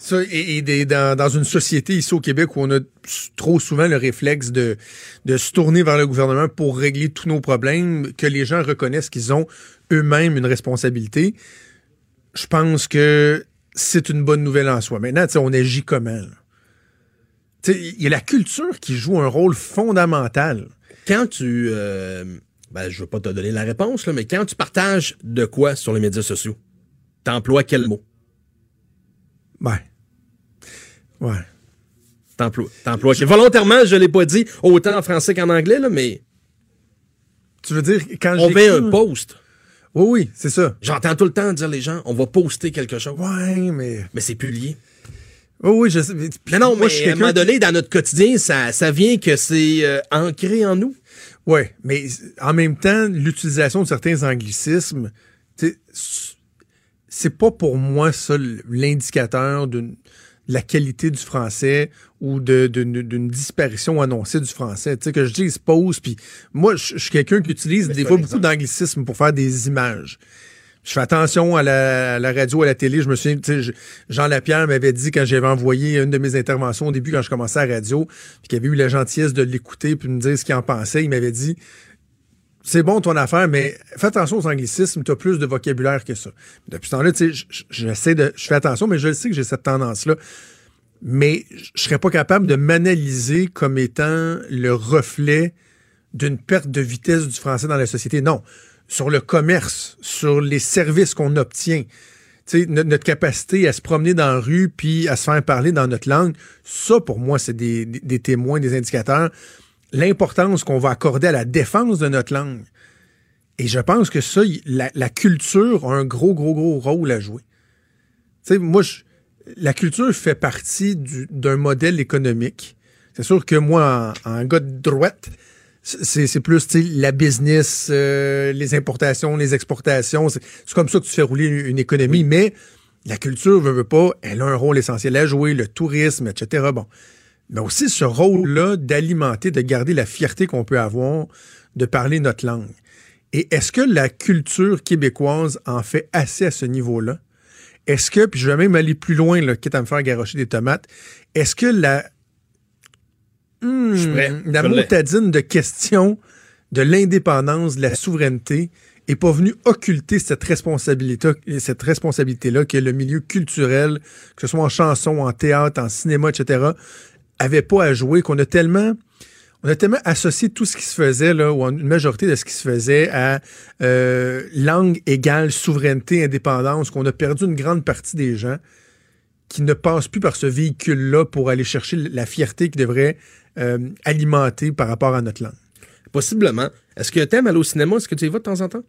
Ça, et, et des- dans, dans une société ici au Québec où on a trop souvent le réflexe de, de se tourner vers le gouvernement pour régler tous nos problèmes, que les gens reconnaissent qu'ils ont eux-mêmes une responsabilité, je pense que c'est une bonne nouvelle en soi. Maintenant, on agit comment? Il y a la culture qui joue un rôle fondamental. Quand tu... euh, ben, je veux pas te donner la réponse, là, mais quand tu partages de quoi sur les médias sociaux, t'emploies quel mot? Ouais. Ouais. T'emploies. T'emploies quel- Volontairement, je l'ai pas dit autant en français qu'en anglais, là, mais Tu veux dire, quand on fait un post. Oui, oui, c'est ça. J'entends tout le temps dire les gens, on va poster quelque chose. Ouais, mais... Mais c'est plus lié. Oui, oui, je sais. mais- Non, Moi, mais je suis à un moment donné, dans notre quotidien, ça, ça vient que c'est euh, ancré en nous. Oui, mais en même temps, l'utilisation de certains anglicismes, c'est pas pour moi ça l'indicateur de la qualité du français ou d'une disparition annoncée du français. Tu sais, que je dise pause, puis moi, je suis quelqu'un qui utilise des fois beaucoup d'anglicismes pour faire des images. Je fais attention à la, radio, à la télé. Je me souviens, Jean Lapierre m'avait dit quand j'avais envoyé une de mes interventions au début, quand je commençais à la radio, puis qu'il avait eu la gentillesse de l'écouter puis de me dire ce qu'il en pensait, il m'avait dit c'est bon ton affaire, mais fais attention aux anglicismes, tu as plus de vocabulaire que ça. Depuis ce temps-là, j'essaie de. Je fais attention, mais je le sais que j'ai cette tendance-là. Mais je serais pas capable de m'analyser comme étant le reflet d'une perte de vitesse du français dans la société. Non. Sur le commerce, sur les services qu'on obtient, tu sais, no- notre capacité à se promener dans la rue puis à se faire parler dans notre langue, ça, pour moi, c'est des, des- témoins, des indicateurs. L'importance qu'on va accorder à la défense de notre langue. Et je pense que ça, la, culture a un gros, gros, gros rôle à jouer. Tu sais, moi, je- la culture fait partie du- d'un modèle économique. C'est sûr que moi, en, en gars de droite, c'est plus la business, euh, les importations, les exportations. C'est comme ça que tu fais rouler une, une économie. Mais la culture, veut, veut pas, elle a un rôle essentiel à jouer, le tourisme, etc. Bon. Mais aussi ce rôle-là d'alimenter, de garder la fierté qu'on peut avoir de parler notre langue. Et est-ce que la culture québécoise en fait assez à ce niveau-là? Est-ce que, puis je vais même aller plus loin, là, quitte à me faire garocher des tomates, est-ce que la, Hmm, suis prêt. la Je l'ai. motadine de questions de l'indépendance, de la souveraineté, est pas venu occulter cette responsabilité, cette responsabilité-là que le milieu culturel, que ce soit en chanson, en théâtre, en cinéma, etc., avait pas à jouer, qu'on a tellement on a tellement associé tout ce qui se faisait, là, ou une majorité de ce qui se faisait, à euh, langue égale souveraineté, indépendance, qu'on a perdu une grande partie des gens qui ne passent plus par ce véhicule-là pour aller chercher la fierté qui devrait euh, alimenter par rapport à notre langue. Possiblement. Est-ce que t'aimes aller au cinéma? Est-ce que tu y vas de temps en temps?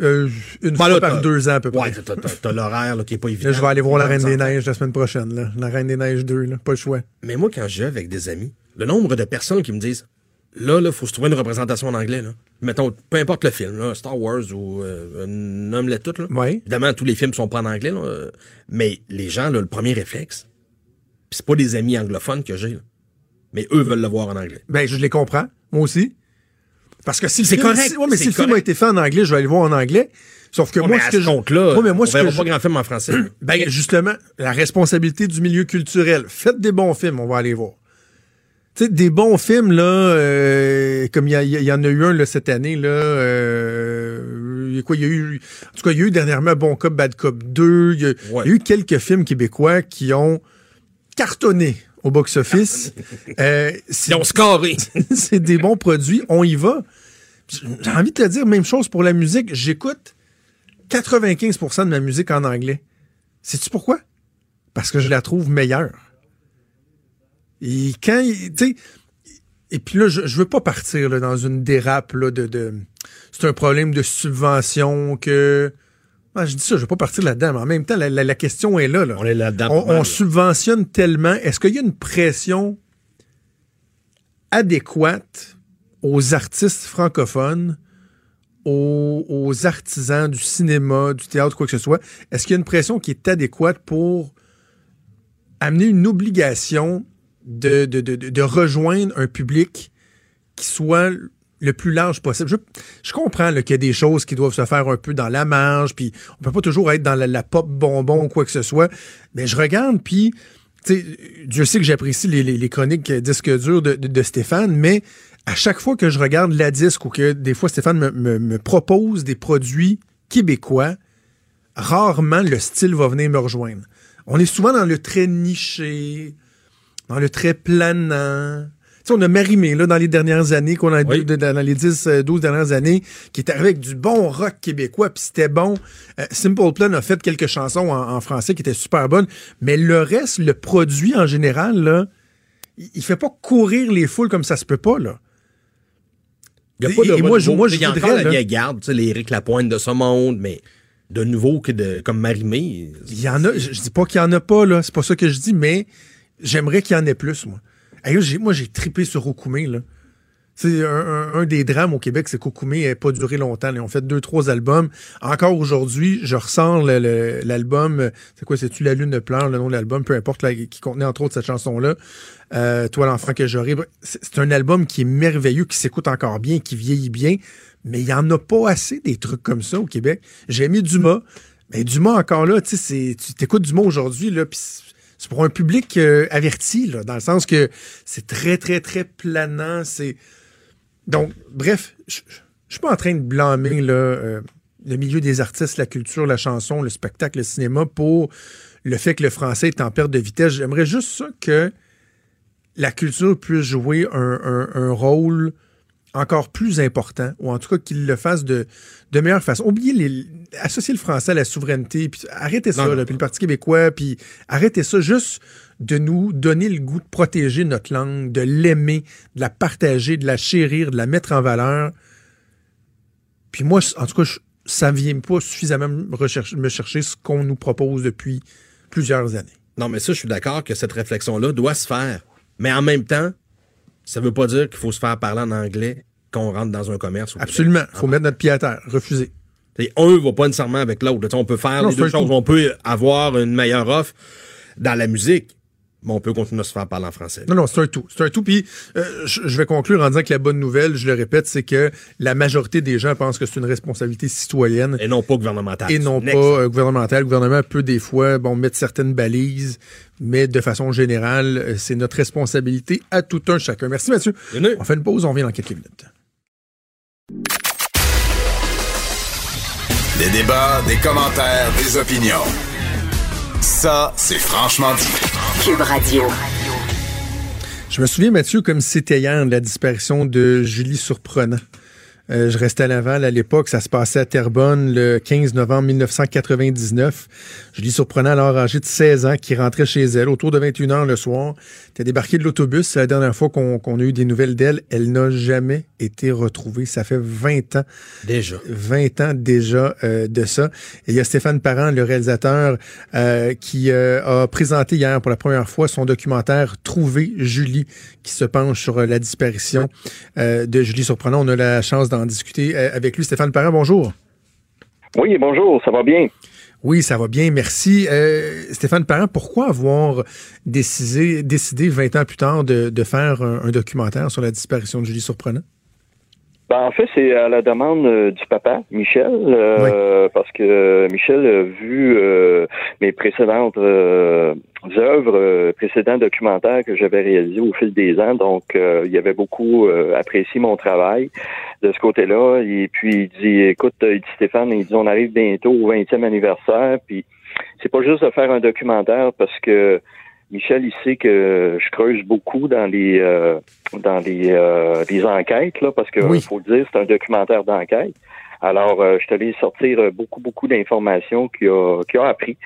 Euh, une Ben fois là, par deux ans à peu près. Ouais, t'as- l'horaire qui est pas évident. Là, je vais aller voir La Reine des. Neiges la semaine prochaine. Là. La Reine des Neiges 2, là. pas le choix. Mais moi, quand je vais avec des amis, le nombre de personnes qui me disent là, là, faut se trouver une représentation en anglais. Là. Mettons, peu importe le film, là, Star Wars ou euh, nomme-les toutes. Là. Ouais. Évidemment, tous les films sont pas en anglais, là, euh, mais les gens, là, le premier réflexe, pis c'est pas des amis anglophones que j'ai, là, mais eux veulent le voir en anglais. Ben, je les comprends. Moi aussi. Parce que si le C'est film, correct, si- ouais, mais si le film a été fait en anglais, je vais aller le voir en anglais. Sauf que Ouais, moi, mais ce que ce je. compte-là, Ouais, mais moi, on ce que pas je- grand film en français. Ben, justement, la responsabilité du milieu culturel. Faites des bons films, on va aller voir. Tu sais, des bons films, là, euh, comme il y, y en a eu un là, cette année, là, euh, il y a quoi, y a eu, en tout cas, il y a eu dernièrement Bon Cop, Bad Cop 2, il y a, Ouais. il y a eu quelques films québécois qui ont cartonné au box-office. Euh, Ils ont scoré. c'est des bons produits, on y va. J'ai envie de te dire, même chose pour la musique. J'écoute 95% de ma musique en anglais. Sais-tu pourquoi? Parce que je la trouve meilleure. Et quand, il- tu sais, et puis là, je, je veux pas partir là, dans une dérape là, de, de c'est un problème de subvention que. Ah, je dis ça, je veux pas partir là-dedans, mais en même temps, la, la- la question est là. là. On est là-dedans. On, pas mal, on là. subventionne tellement. Est-ce qu'il y a une pression adéquate aux artistes francophones, aux, aux artisans du cinéma, du théâtre, quoi que ce soit? Est-ce qu'il y a une pression qui est adéquate pour amener une obligation de, rejoindre un public qui soit le plus large possible. Je, comprends qu'il y a des choses qui doivent se faire un peu dans la marge, puis on peut pas toujours être dans la, pop bonbon ou quoi que ce soit. Mais je regarde, puis Dieu sait que j'apprécie les, chroniques disques durs de, Stéphane, mais à chaque fois que je regarde la disque ou que des fois Stéphane me, me, me propose des produits québécois, rarement le style va venir me rejoindre. On est souvent dans le très niché, dans le très planant. Tu sais, on a Marimé, là, dans les dernières années, qu'on a Oui. dans les 10, euh, 12 dernières années, qui est arrivé avec du bon rock québécois, puis c'était bon. Euh, Simple Plan a fait quelques chansons en, en français qui étaient super bonnes, mais le reste, le produit en général, là, il, il fait pas courir les foules comme ça se peut pas, là. Il y a pas de et moi, je- moi, je Il y a voudrais, encore la là- vieille garde, tu sais, les Éric Lapointe de ce monde, mais de nouveau que de, comme Marimé. Il y en a, je, je dis pas qu'il y en a pas, là, c'est pas ça que je dis, mais j'aimerais qu'il y en ait plus, moi. J'ai- moi, j'ai tripé sur Okoumé, là. C'est un, un- des drames au Québec, c'est qu'Okoumé n'a pas duré longtemps. Ils ont fait deux, trois albums. Encore aujourd'hui, je ressens l'album. C'est quoi, c'est-tu La Lune de pleure, le nom de l'album, peu importe, qui contenait entre autres cette chanson-là. Euh, Toi, l'enfant que j'aurai. C'est un album qui est merveilleux, qui s'écoute encore bien, qui vieillit bien. Mais il n'y en a pas assez des trucs comme ça au Québec. J'ai mis Dumas. Mais Dumas, encore là, tu sais, tu t'écoutes Dumas aujourd'hui, là, puis c'est- pour un public euh, averti, dans le sens que c'est très, très, très planant. C'est. Donc, bref, je suis pas en train de blâmer euh, le milieu des artistes, la culture, la chanson, le spectacle, le cinéma pour le fait que le français est en perte de vitesse. J'aimerais juste que la culture puisse jouer un rôle encore plus important, ou en tout cas qu'il le fasse de, de meilleure façon. Oubliez les. Associer le français à la souveraineté, puis arrêtez ça, Non, non, là, puis le Parti québécois, puis arrêtez ça juste de nous donner le goût de protéger notre langue, de l'aimer, de la partager, de la chérir, de la mettre en valeur. Puis moi, en tout cas, je- ça ne vient pas suffisamment me, rechercher- me chercher ce qu'on nous propose depuis plusieurs années. Non, mais ça, je suis d'accord que cette réflexion-là doit se faire. Mais en même temps, ça veut pas dire qu'il faut se faire parler en anglais quand on rentre dans un commerce. Absolument. Il faut mettre notre pied à terre. Refuser. Et un va pas nécessairement avec l'autre. On peut faire Non, les deux choses. On peut avoir une meilleure offre dans la musique, mais on peut continuer à se faire parler en français. Non, non, c'est un tout. C'est un tout. Puis euh, je vais conclure en disant que la bonne nouvelle, je le répète, c'est que la majorité des gens pensent que c'est une responsabilité citoyenne. Et non pas gouvernementale. Et non pas euh, gouvernementale. Le gouvernement peut des fois bon, mettre certaines balises, mais de façon générale, euh, c'est notre responsabilité à tout un chacun. Merci Mathieu. Bienvenue. On fait une pause, on revient dans quelques minutes. Des débats, des commentaires, des opinions. Ça, c'est franchement dit. Je me souviens, Mathieu, comme c'était hier, de la disparition de Julie Surprenant. Euh, je restais à Laval à l'époque. Ça se passait à Terrebonne le 15 novembre 1999. Julie Surprenant, alors âgée de 16 ans, qui rentrait chez elle autour de 21 h le soir. Elle débarquée de l'autobus. C'est la dernière fois qu'on a eu des nouvelles d'elle. Elle n'a jamais été retrouvée. Ça fait 20 ans. Déjà. 20 ans déjà euh, de ça. Et il y a Stéphane Parent, le réalisateur, euh, qui a présenté hier pour la première fois son documentaire Trouver Julie, qui se penche sur la disparition de Julie Surprenant. On a la chance d'en discuter avec lui. Stéphane Parent, bonjour. Oui, bonjour, ça va bien? Oui, ça va bien, merci. Euh, Stéphane Parent, pourquoi avoir décidé, décidé 20 ans plus tard de, de faire un, un, documentaire sur la disparition de Julie Surprenant? Ben, en fait, c'est à la demande euh, du papa, Michel, euh, parce que Michel a vu euh, mes précédentes euh, œuvres, précédents documentaires que j'avais réalisés au fil des ans. Donc, il avait beaucoup apprécié mon travail de ce côté-là. Et puis, il dit, écoute, il dit Stéphane, il dit, on arrive bientôt au 20e anniversaire, puis c'est pas juste de faire un documentaire parce que Michel, il sait que je creuse beaucoup dans les euh, dans les, euh, les enquêtes, là, parce que faut le dire, c'est un documentaire d'enquête. Alors, euh, je te laisse sortir beaucoup, beaucoup d'informations qu'il a, qu'il a appris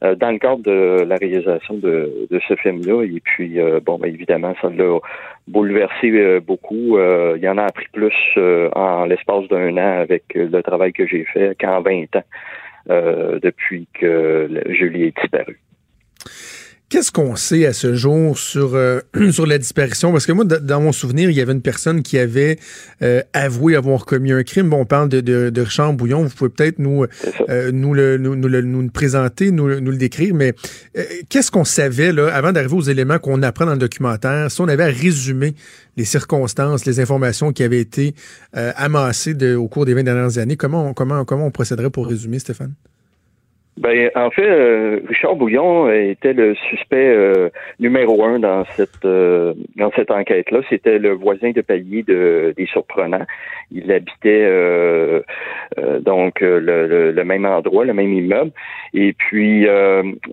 dans le cadre de la réalisation de, de ce film-là. Et puis, bon, ben, évidemment, ça l'a bouleversé beaucoup. il y en a appris plus en l'espace d'un an avec le travail que j'ai fait qu'en 20 ans depuis que Julie est disparue. Qu'est-ce qu'on sait à ce jour sur euh, sur la disparition? Parce que moi, dans mon souvenir, il y avait une personne qui avait euh, avoué avoir commis un crime. Bon, on parle de, de, de Richard Bouillon. Vous pouvez peut-être nous euh, nous, le, nous, nous, le, nous présenter, nous, nous le décrire. Mais qu'est-ce qu'on savait là avant d'arriver aux éléments qu'on apprend dans le documentaire Si on avait à résumer les circonstances, les informations qui avaient été amassées de, au cours des 20 dernières années, comment on, comment comment on procéderait pour résumer, Stéphane? Ben, en fait, euh, Richard Bouillon était le suspect euh, numéro un dans cette euh, dans cette enquête-là. C'était le voisin de palier de, des surprenants. Il habitait donc le, le, même endroit, le même immeuble. Et puis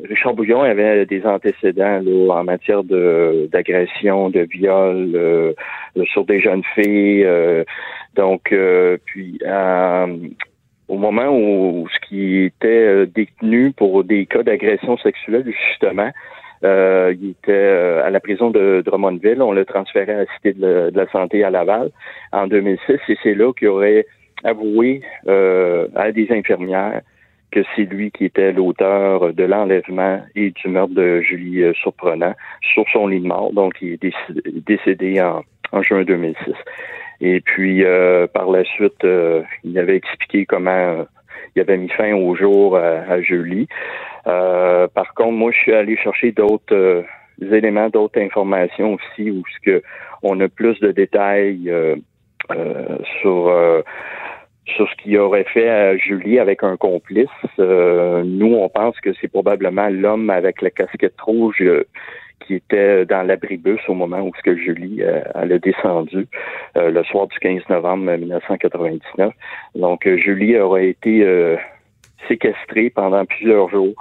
Richard Bouillon avait des antécédents là, en matière de d'agression, de viol sur des jeunes filles. donc, puis au moment où ce qui était euh, détenu pour des cas d'agression sexuelle, justement, euh, il était euh, à la prison de Drummondville. On l'a transféré à la Cité de la, Santé à Laval en 2006 et c'est là qu'il aurait avoué à des infirmières que c'est lui qui était l'auteur de l'enlèvement et du meurtre de Julie Surprenant sur son lit de mort. Donc, il est décédé en, en juin 2006. Et puis, euh, par la suite, euh, il avait expliqué comment euh, il avait mis fin au jour à, Julie. par contre, moi, je suis allé chercher d'autres éléments, d'autres informations aussi, où ce que on a plus de détails sur sur ce qu'il aurait fait à Julie avec un complice. nous, on pense que c'est probablement l'homme avec la casquette rouge qui était dans l'abribus au moment où ce que Julie euh, elle descendu euh, le soir du 15 novembre 1999. Donc euh, Julie aurait été séquestrée pendant plusieurs jours.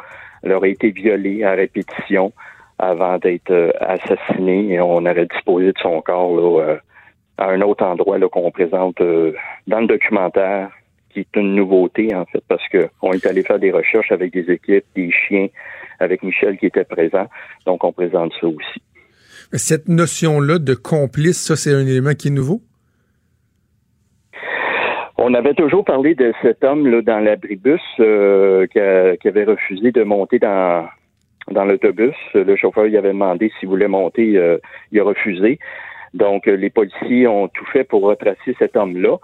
Elle aurait été violée à répétition avant d'être assassinée et on aurait disposé de son corps là, à un autre endroit qu'on présente dans le documentaire qui est une nouveauté en fait parce qu'on est allé faire des recherches avec des équipes, des chiens, avec Michel qui était présent. Donc, on présente ça aussi. Cette notion-là de complice, ça, c'est un élément qui est nouveau? On avait toujours parlé de cet homme-là dans l'abribus euh, qui, avait refusé de monter dans, dans l'autobus. Le chauffeur lui avait demandé s'il voulait monter, euh, il a refusé. Donc, les policiers ont tout fait pour retracer cet homme-là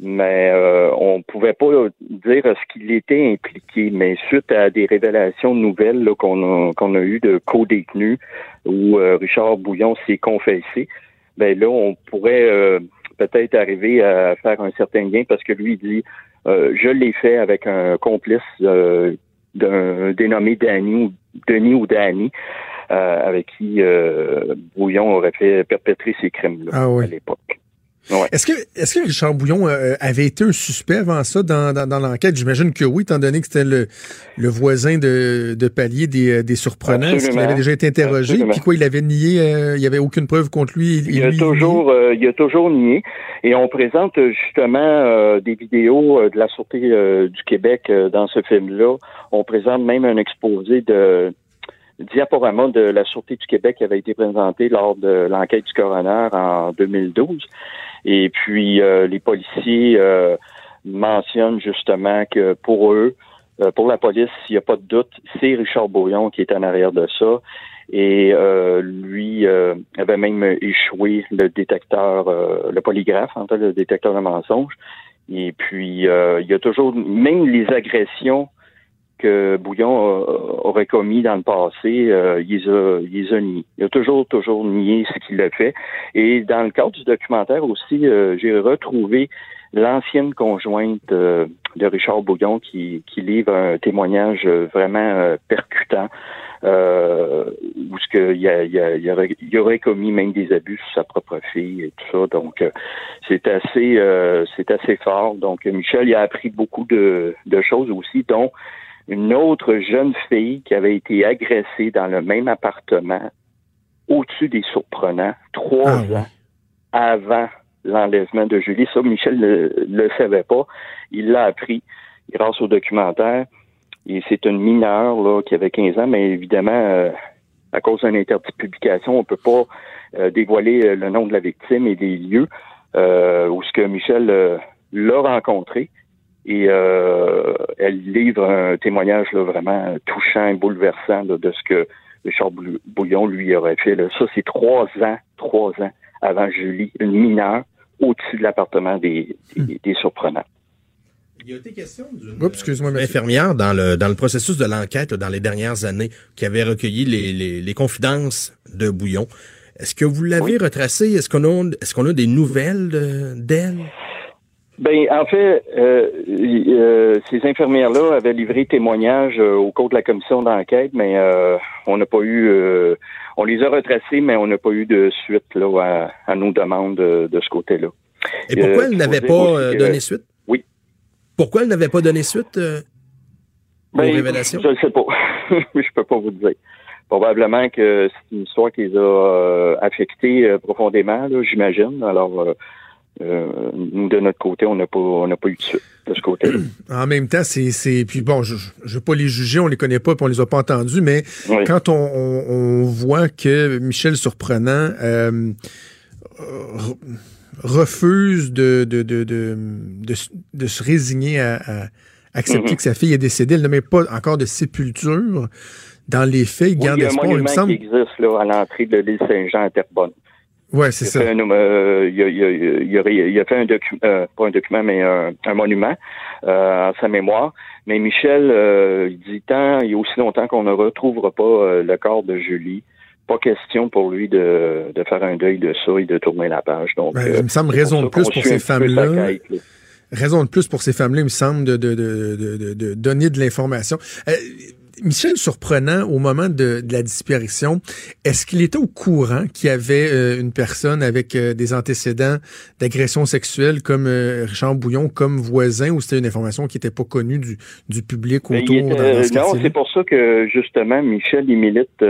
mais euh, on pouvait pas dire ce qu'il était impliqué. Mais suite à des révélations nouvelles qu'on a, qu'on a eues de co-détenus où euh, Richard Bouillon s'est confessé, ben là, on pourrait euh, peut-être arriver à faire un certain lien parce que lui dit euh, je l'ai fait avec un complice d'un dénommé Danny ou Denis ou Danny. avec qui Bouillon aurait fait perpétrer ces crimes-là ah à l'époque. Est-ce que, est-ce que Richard Bouillon euh, avait été un suspect avant ça dans, dans, l'enquête? J'imagine que oui, étant donné que c'était le, le voisin de, de palier des, euh, des surprenants. Est-ce qu'il avait déjà été interrogé? Puis quoi, il avait nié, euh, il n'y avait aucune preuve contre lui? Il, a toujours, il a toujours nié. Et on présente justement des vidéos de la Sûreté du Québec dans ce film-là. On présente même un exposé de diaporama de la Sûreté du Québec qui avait été présenté lors de l'enquête du coroner en 2012. Et puis, euh, les policiers euh, mentionnent justement que pour eux, euh, pour la police, il n'y a pas de doute, c'est Richard Bouillon qui est en arrière de ça. Et lui avait même échoué le détecteur, le polygraphe, en fait, le détecteur de mensonges. Et puis, il y a toujours, même les agressions que Bouillon aurait commis dans le passé, euh, il, les a, il a nié. Il a toujours, toujours nié ce qu'il a fait. Et dans le cadre du documentaire aussi, euh, j'ai retrouvé l'ancienne conjointe euh, de Richard Bouillon qui, qui livre un témoignage vraiment percutant. où ce que il, a, il, a, il, aurait, aurait, commis même des abus sur sa propre fille et tout ça. Donc c'est assez c'est assez fort. Donc Michel il a appris beaucoup de, de choses aussi, dont une autre jeune fille qui avait été agressée dans le même appartement au-dessus des surprenants trois ah ans avant l'enlèvement de Julie. Ça, Michel ne le, savait pas. Il l'a appris grâce au documentaire. Et c'est une mineure là, qui avait 15 ans, mais évidemment, euh, à cause d'un interdit de publication, on peut pas euh, dévoiler euh, le nom de la victime et des lieux où ce que Michel l'a rencontré. Et euh, elle livre un témoignage là, vraiment touchant et bouleversant de ce que Richard Bouillon lui aurait fait. Ça, c'est trois ans, trois ans avant Julie, une mineure, au-dessus de l'appartement des, des, hmm. surprenants. Il y a été question d'une infirmière dans le, dans le processus de l'enquête dans les dernières années qui avait recueilli les, les, les confidences de Bouillon. Est-ce que vous l'avez retracé? Est-ce qu'on a, est-ce qu'on a des nouvelles d'elle? Ben, en fait, euh, euh, ces infirmières-là avaient livré témoignage euh, au cours de la commission d'enquête, mais on n'a pas eu, on les a retracés, mais on n'a pas eu de suite là à, nos demandes de, ce côté-là. Et pourquoi elles n'avaient pas donné suite? Oui. Pourquoi elles n'avaient pas donné suite aux ben, révélations? Je ne sais pas. je peux pas vous le dire. Probablement que c'est une histoire qui les a affectés profondément, j'imagine. Alors euh, nous, de notre côté, on n'a pas, on n'a pas eu de suite de ce côté-là. En même temps, c'est, puis bon, je ne veux pas les juger, on les connaît pas, puis on les a pas entendus, mais quand on, on, voit que Michel Surprenant euh, refuse de de, de, de, de, se résigner à, accepter mm-hmm. que sa fille est décédée, elle ne met pas encore de sépulture. Dans les faits, il garde espoir. Il, me semble... qui existe là, à l'entrée de l'île Saint-Jean à Terrebonne. Ouais, c'est ça. Euh, il, a, il, a, fait un document, euh, pas un document, mais un, monument euh, en sa mémoire. Mais Michel, il dit tant, il y a aussi longtemps qu'on ne retrouvera pas le corps de Julie. Pas question pour lui de, de faire un deuil de ça et de tourner la page. Donc, ben, il me semble raison de plus pour ces femmes-là. Raison de plus pour ces femmes-là, il me semble, de, de, de, de donner de l'information. Michel Surprenant, au moment de, la disparition, est-ce qu'il était au courant qu'il y avait euh, une personne avec euh, des antécédents d'agression sexuelle comme euh, Richard Bouillon, comme voisin, ou c'était une information qui n'était pas connue du, du public autour de Non, c'est pour ça que justement Michel il milite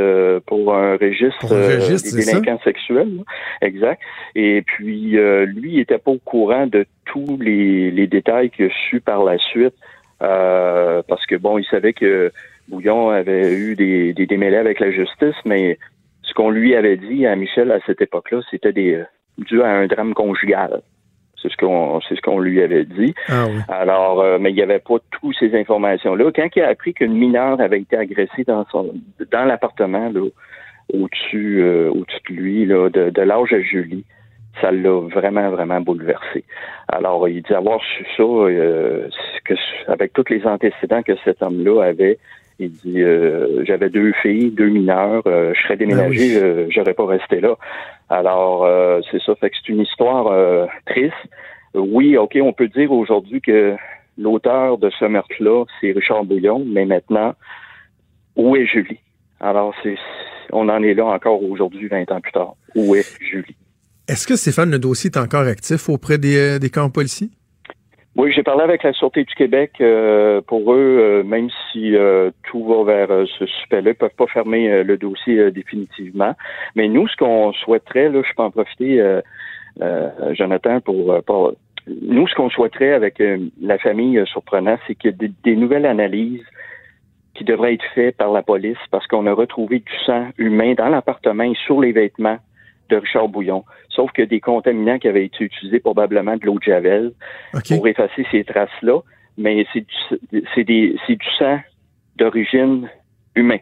pour un registre, des délinquants sexuels, exact. Et puis lui, il n'était pas au courant de tous les, les détails qu'il a su par la suite, parce que bon, il savait que Bouillon avait eu des, des démêlés avec la justice, mais ce qu'on lui avait dit à Michel à cette époque-là, c'était des dû à un drame conjugal. C'est ce qu'on c'est ce qu'on lui avait dit. Ah Alors, euh, mais il n'y avait pas toutes ces informations-là. Quand il a appris qu'une mineure avait été agressée dans son dans l'appartement au-dessus euh, au-dessus de lui, là, de, de l'âge à Julie, ça l'a vraiment, vraiment bouleversé. Alors, il dit avoir su ça, euh, que, avec tous les antécédents que cet homme-là avait, il dit euh, j'avais deux filles, deux mineurs, euh, je serais déménagé, ben j'aurais pas resté là. Alors c'est ça, fait que c'est une histoire triste. oui, ok, on peut dire aujourd'hui que l'auteur de ce meurtre-là, c'est Richard Bouillon, mais maintenant, où est Julie? Alors c'est on en est là encore aujourd'hui, 20 ans plus tard. Où est Julie? Est-ce que Stéphane, le dossier est encore actif auprès des, euh, des camps policiers? Oui, j'ai parlé avec la Sûreté du Québec. Euh, pour eux, euh, même si euh, tout va vers ce suspect-là, ils peuvent pas fermer le dossier définitivement. Mais nous, ce qu'on souhaiterait, là, je peux en profiter, Jonathan, pour, pour, nous, ce qu'on souhaiterait avec la famille surprenant, c'est que des, des nouvelles analyses qui devraient être faites par la police parce qu'on a retrouvé du sang humain dans l'appartement et sur les vêtements de Richard Bouillon. Sauf que des contaminants qui avaient été utilisés, probablement de l'eau de Javel, pour effacer ces traces-là. Mais c'est du, c'est du sang d'origine humaine.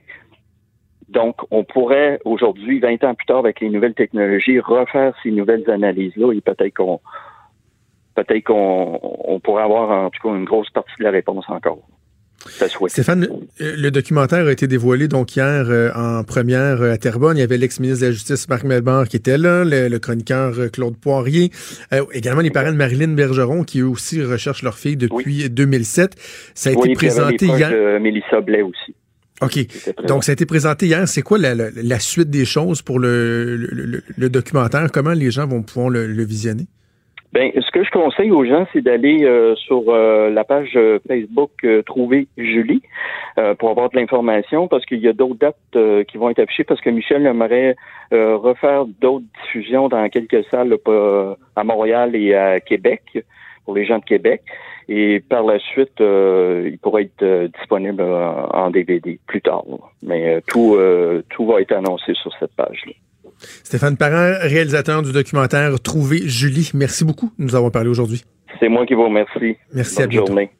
Donc, on pourrait aujourd'hui, 20 ans plus tard, avec les nouvelles technologies, refaire ces nouvelles analyses-là et peut-être qu'on peut-être qu'on on pourrait avoir en tout cas une grosse partie de la réponse encore. Stéphane, euh, le documentaire a été dévoilé donc hier euh, en première euh, à Terrebonne. Il y avait l'ex-ministre de la Justice Marc Melbar qui était là, le, chroniqueur Claude Poirier, également les parents de Marilyn Bergeron qui eux aussi recherchent leur fille depuis 2007. Ça a été présenté hier. De Mélissa Blais aussi. OK. Donc, ça a été présenté hier. C'est quoi la, suite des choses pour le, documentaire? Comment les gens vont pouvoir le visionner? Ben, ce que je conseille aux gens, c'est d'aller euh, sur euh, la page euh, Facebook Trouver Julie pour avoir de l'information, parce qu'il y a d'autres dates qui vont être affichées, parce que Michel aimerait refaire d'autres diffusions dans quelques salles à Montréal et à Québec, pour les gens de Québec. Et par la suite, il pourrait être disponible en DVD plus tard. Mais tout, tout va être annoncé sur cette page-là. Stéphane Parent, réalisateur du documentaire Trouver Julie, merci beaucoup de nous avoir parlé aujourd'hui. C'est moi qui vous remercie. Merci à bientôt. journée.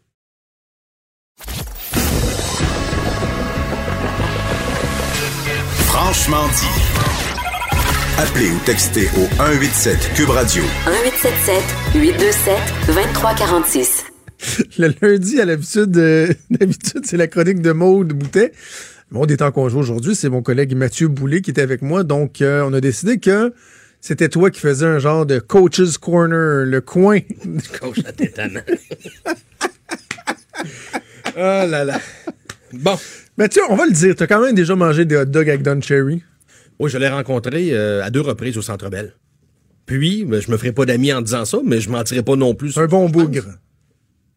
Franchement dit. Appelez ou textez au 187 Cube Radio. 1877 827 2346. Le lundi, à l'habitude, euh, d'habitude, c'est la chronique de Maude Boutet. Bon, des temps qu'on joue aujourd'hui, c'est mon collègue Mathieu Boulay qui était avec moi. Donc, euh, on a décidé que c'était toi qui faisais un genre de coach's corner, le coin. Coach à oh là là. Bon. Mathieu, on va le dire, t'as quand même déjà mangé des hot dogs avec Don Cherry. Oui, je l'ai rencontré euh, à deux reprises au Centre Bell. Puis, ben, je me ferai pas d'amis en disant ça, mais je mentirai pas non plus. Un bon bougre.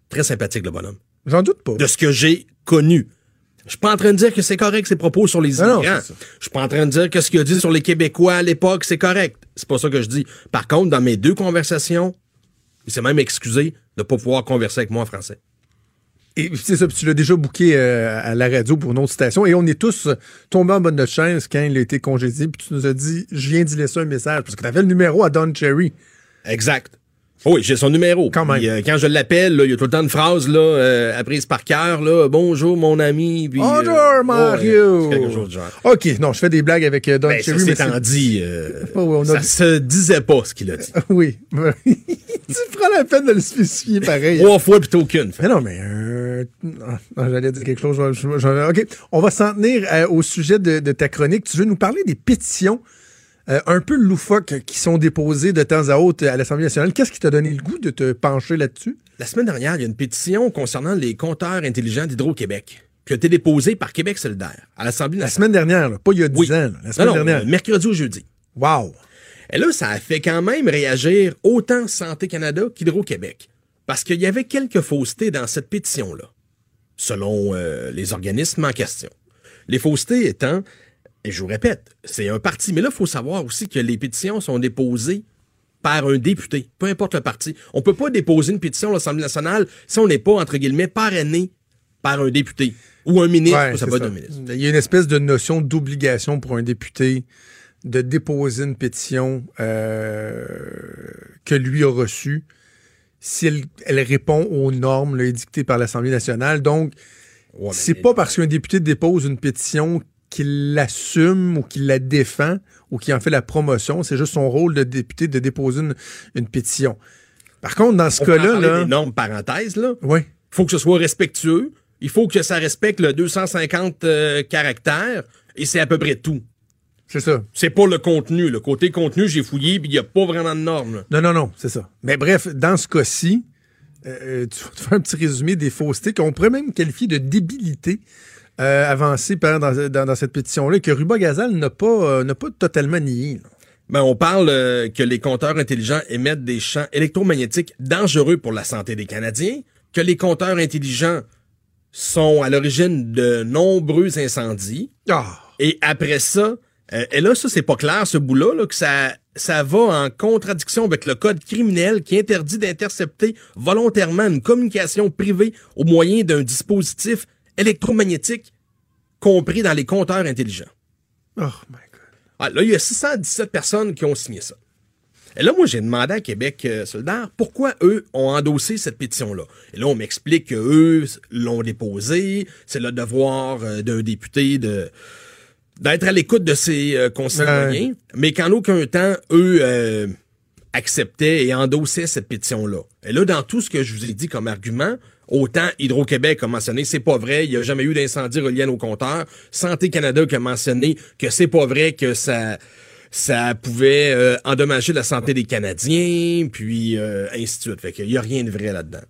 Très sympathique, le bonhomme. J'en doute pas. De ce que j'ai connu. Je suis pas en train de dire que c'est correct ses propos sur les immigrants. Je suis pas en train de dire que ce qu'il a dit sur les Québécois à l'époque, c'est correct. C'est pas ça que je dis. Par contre, dans mes deux conversations, il s'est même excusé de pas pouvoir converser avec moi en français. Et c'est ça, tu l'as déjà booké euh, à la radio pour une autre station. Et on est tous tombés en bonne de chaise quand il a été congédié. Puis tu nous as dit, je viens d'y laisser un message. Parce que tu avais le numéro à Don Cherry. Exact. Oh oui, j'ai son numéro. Quand même. Euh, quand je l'appelle, il y a tout le temps une phrase là, euh, apprise par cœur. Là, Bonjour mon ami. Puis, Bonjour euh, Mario. quelque chose de genre. OK, non, je fais des blagues avec Don ben, Cherry. Ça s'est dit. Oh, ça se disait pas ce qu'il a dit. oui. tu prends la peine de le spécifier pareil. Trois fois plutôt qu'une. Mais non, mais j'allais dire quelque chose. OK, on va s'en tenir au sujet de, de ta chronique. Tu veux nous parler des pétitions euh, un peu loufoques qui sont déposés de temps à autre à l'Assemblée nationale. Qu'est-ce qui t'a donné le goût de te pencher là-dessus? La semaine dernière, il y a une pétition concernant les compteurs intelligents d'Hydro-Québec qui a été déposée par Québec solidaire à l'Assemblée nationale. La semaine dernière, pas il y a 10 ans. La semaine dernière. mercredi ou jeudi. Wow! Et là, ça a fait quand même réagir autant Santé Canada qu'Hydro-Québec. Parce qu'il y avait quelques faussetés dans cette pétition-là, selon euh, les organismes en question. Les faussetés étant et je vous répète, c'est un parti. Mais là, il faut savoir aussi que les pétitions sont déposées par un député, peu importe le parti. On ne peut pas déposer une pétition à l'Assemblée nationale si on n'est pas, entre guillemets, parrainé par un député ou un ministre. ça peut ministre. Il y a une espèce de notion d'obligation pour un député de déposer une pétition euh, que lui a reçue si elle, répond aux normes édictées par l'Assemblée nationale. Donc, c'est pas parce qu'un député dépose une pétition qu'il l'assume ou qu'il la défend ou qu'il en fait la promotion. C'est juste son rôle de député de déposer une, pétition. Par contre, dans ce cas-là... Là. Oui. faut que ce soit respectueux. Il faut que ça respecte le 250 euh, caractères et c'est à peu près tout. C'est ça. C'est pas le contenu. Le côté contenu, j'ai fouillé puis il n'y a pas vraiment de normes. Non, non, non, c'est ça. Mais bref, dans ce cas-ci, euh, tu vas te faire un petit résumé des faussetés qu'on pourrait même qualifier de débilité euh, avancé dans, cette pétition-là que Ruba Gazal n'a pas, euh, pas totalement nié. Ben, on parle euh, que les compteurs intelligents émettent des champs électromagnétiques dangereux pour la santé des Canadiens, que les compteurs intelligents sont à l'origine de nombreux incendies. Ah. Et après ça, euh, et là, ça, c'est pas clair, ce bout-là, là, que ça, ça va en contradiction avec le code criminel qui interdit d'intercepter volontairement une communication privée au moyen d'un dispositif électromagnétique compris dans les compteurs intelligents. Oh my God. Ah, là, il y a 617 personnes qui ont signé ça. Et là, moi, j'ai demandé à Québec euh, solidaire pourquoi eux ont endossé cette pétition-là? Et là, on m'explique que eux l'ont déposée. C'est le devoir euh, d'un député de d'être à l'écoute de ses euh, concitoyens, mais qu'en aucun temps, eux euh, acceptaient et endossaient cette pétition-là. Et là, dans tout ce que je vous ai dit comme argument, autant Hydro-Québec a mentionné c'est pas vrai, il n'y a jamais eu d'incendie relié au compteur. Santé Canada qui a mentionné que c'est pas vrai que ça ça pouvait euh, endommager la santé des Canadiens, puis euh, ainsi de suite. Fait qu'il y a rien de vrai là-dedans.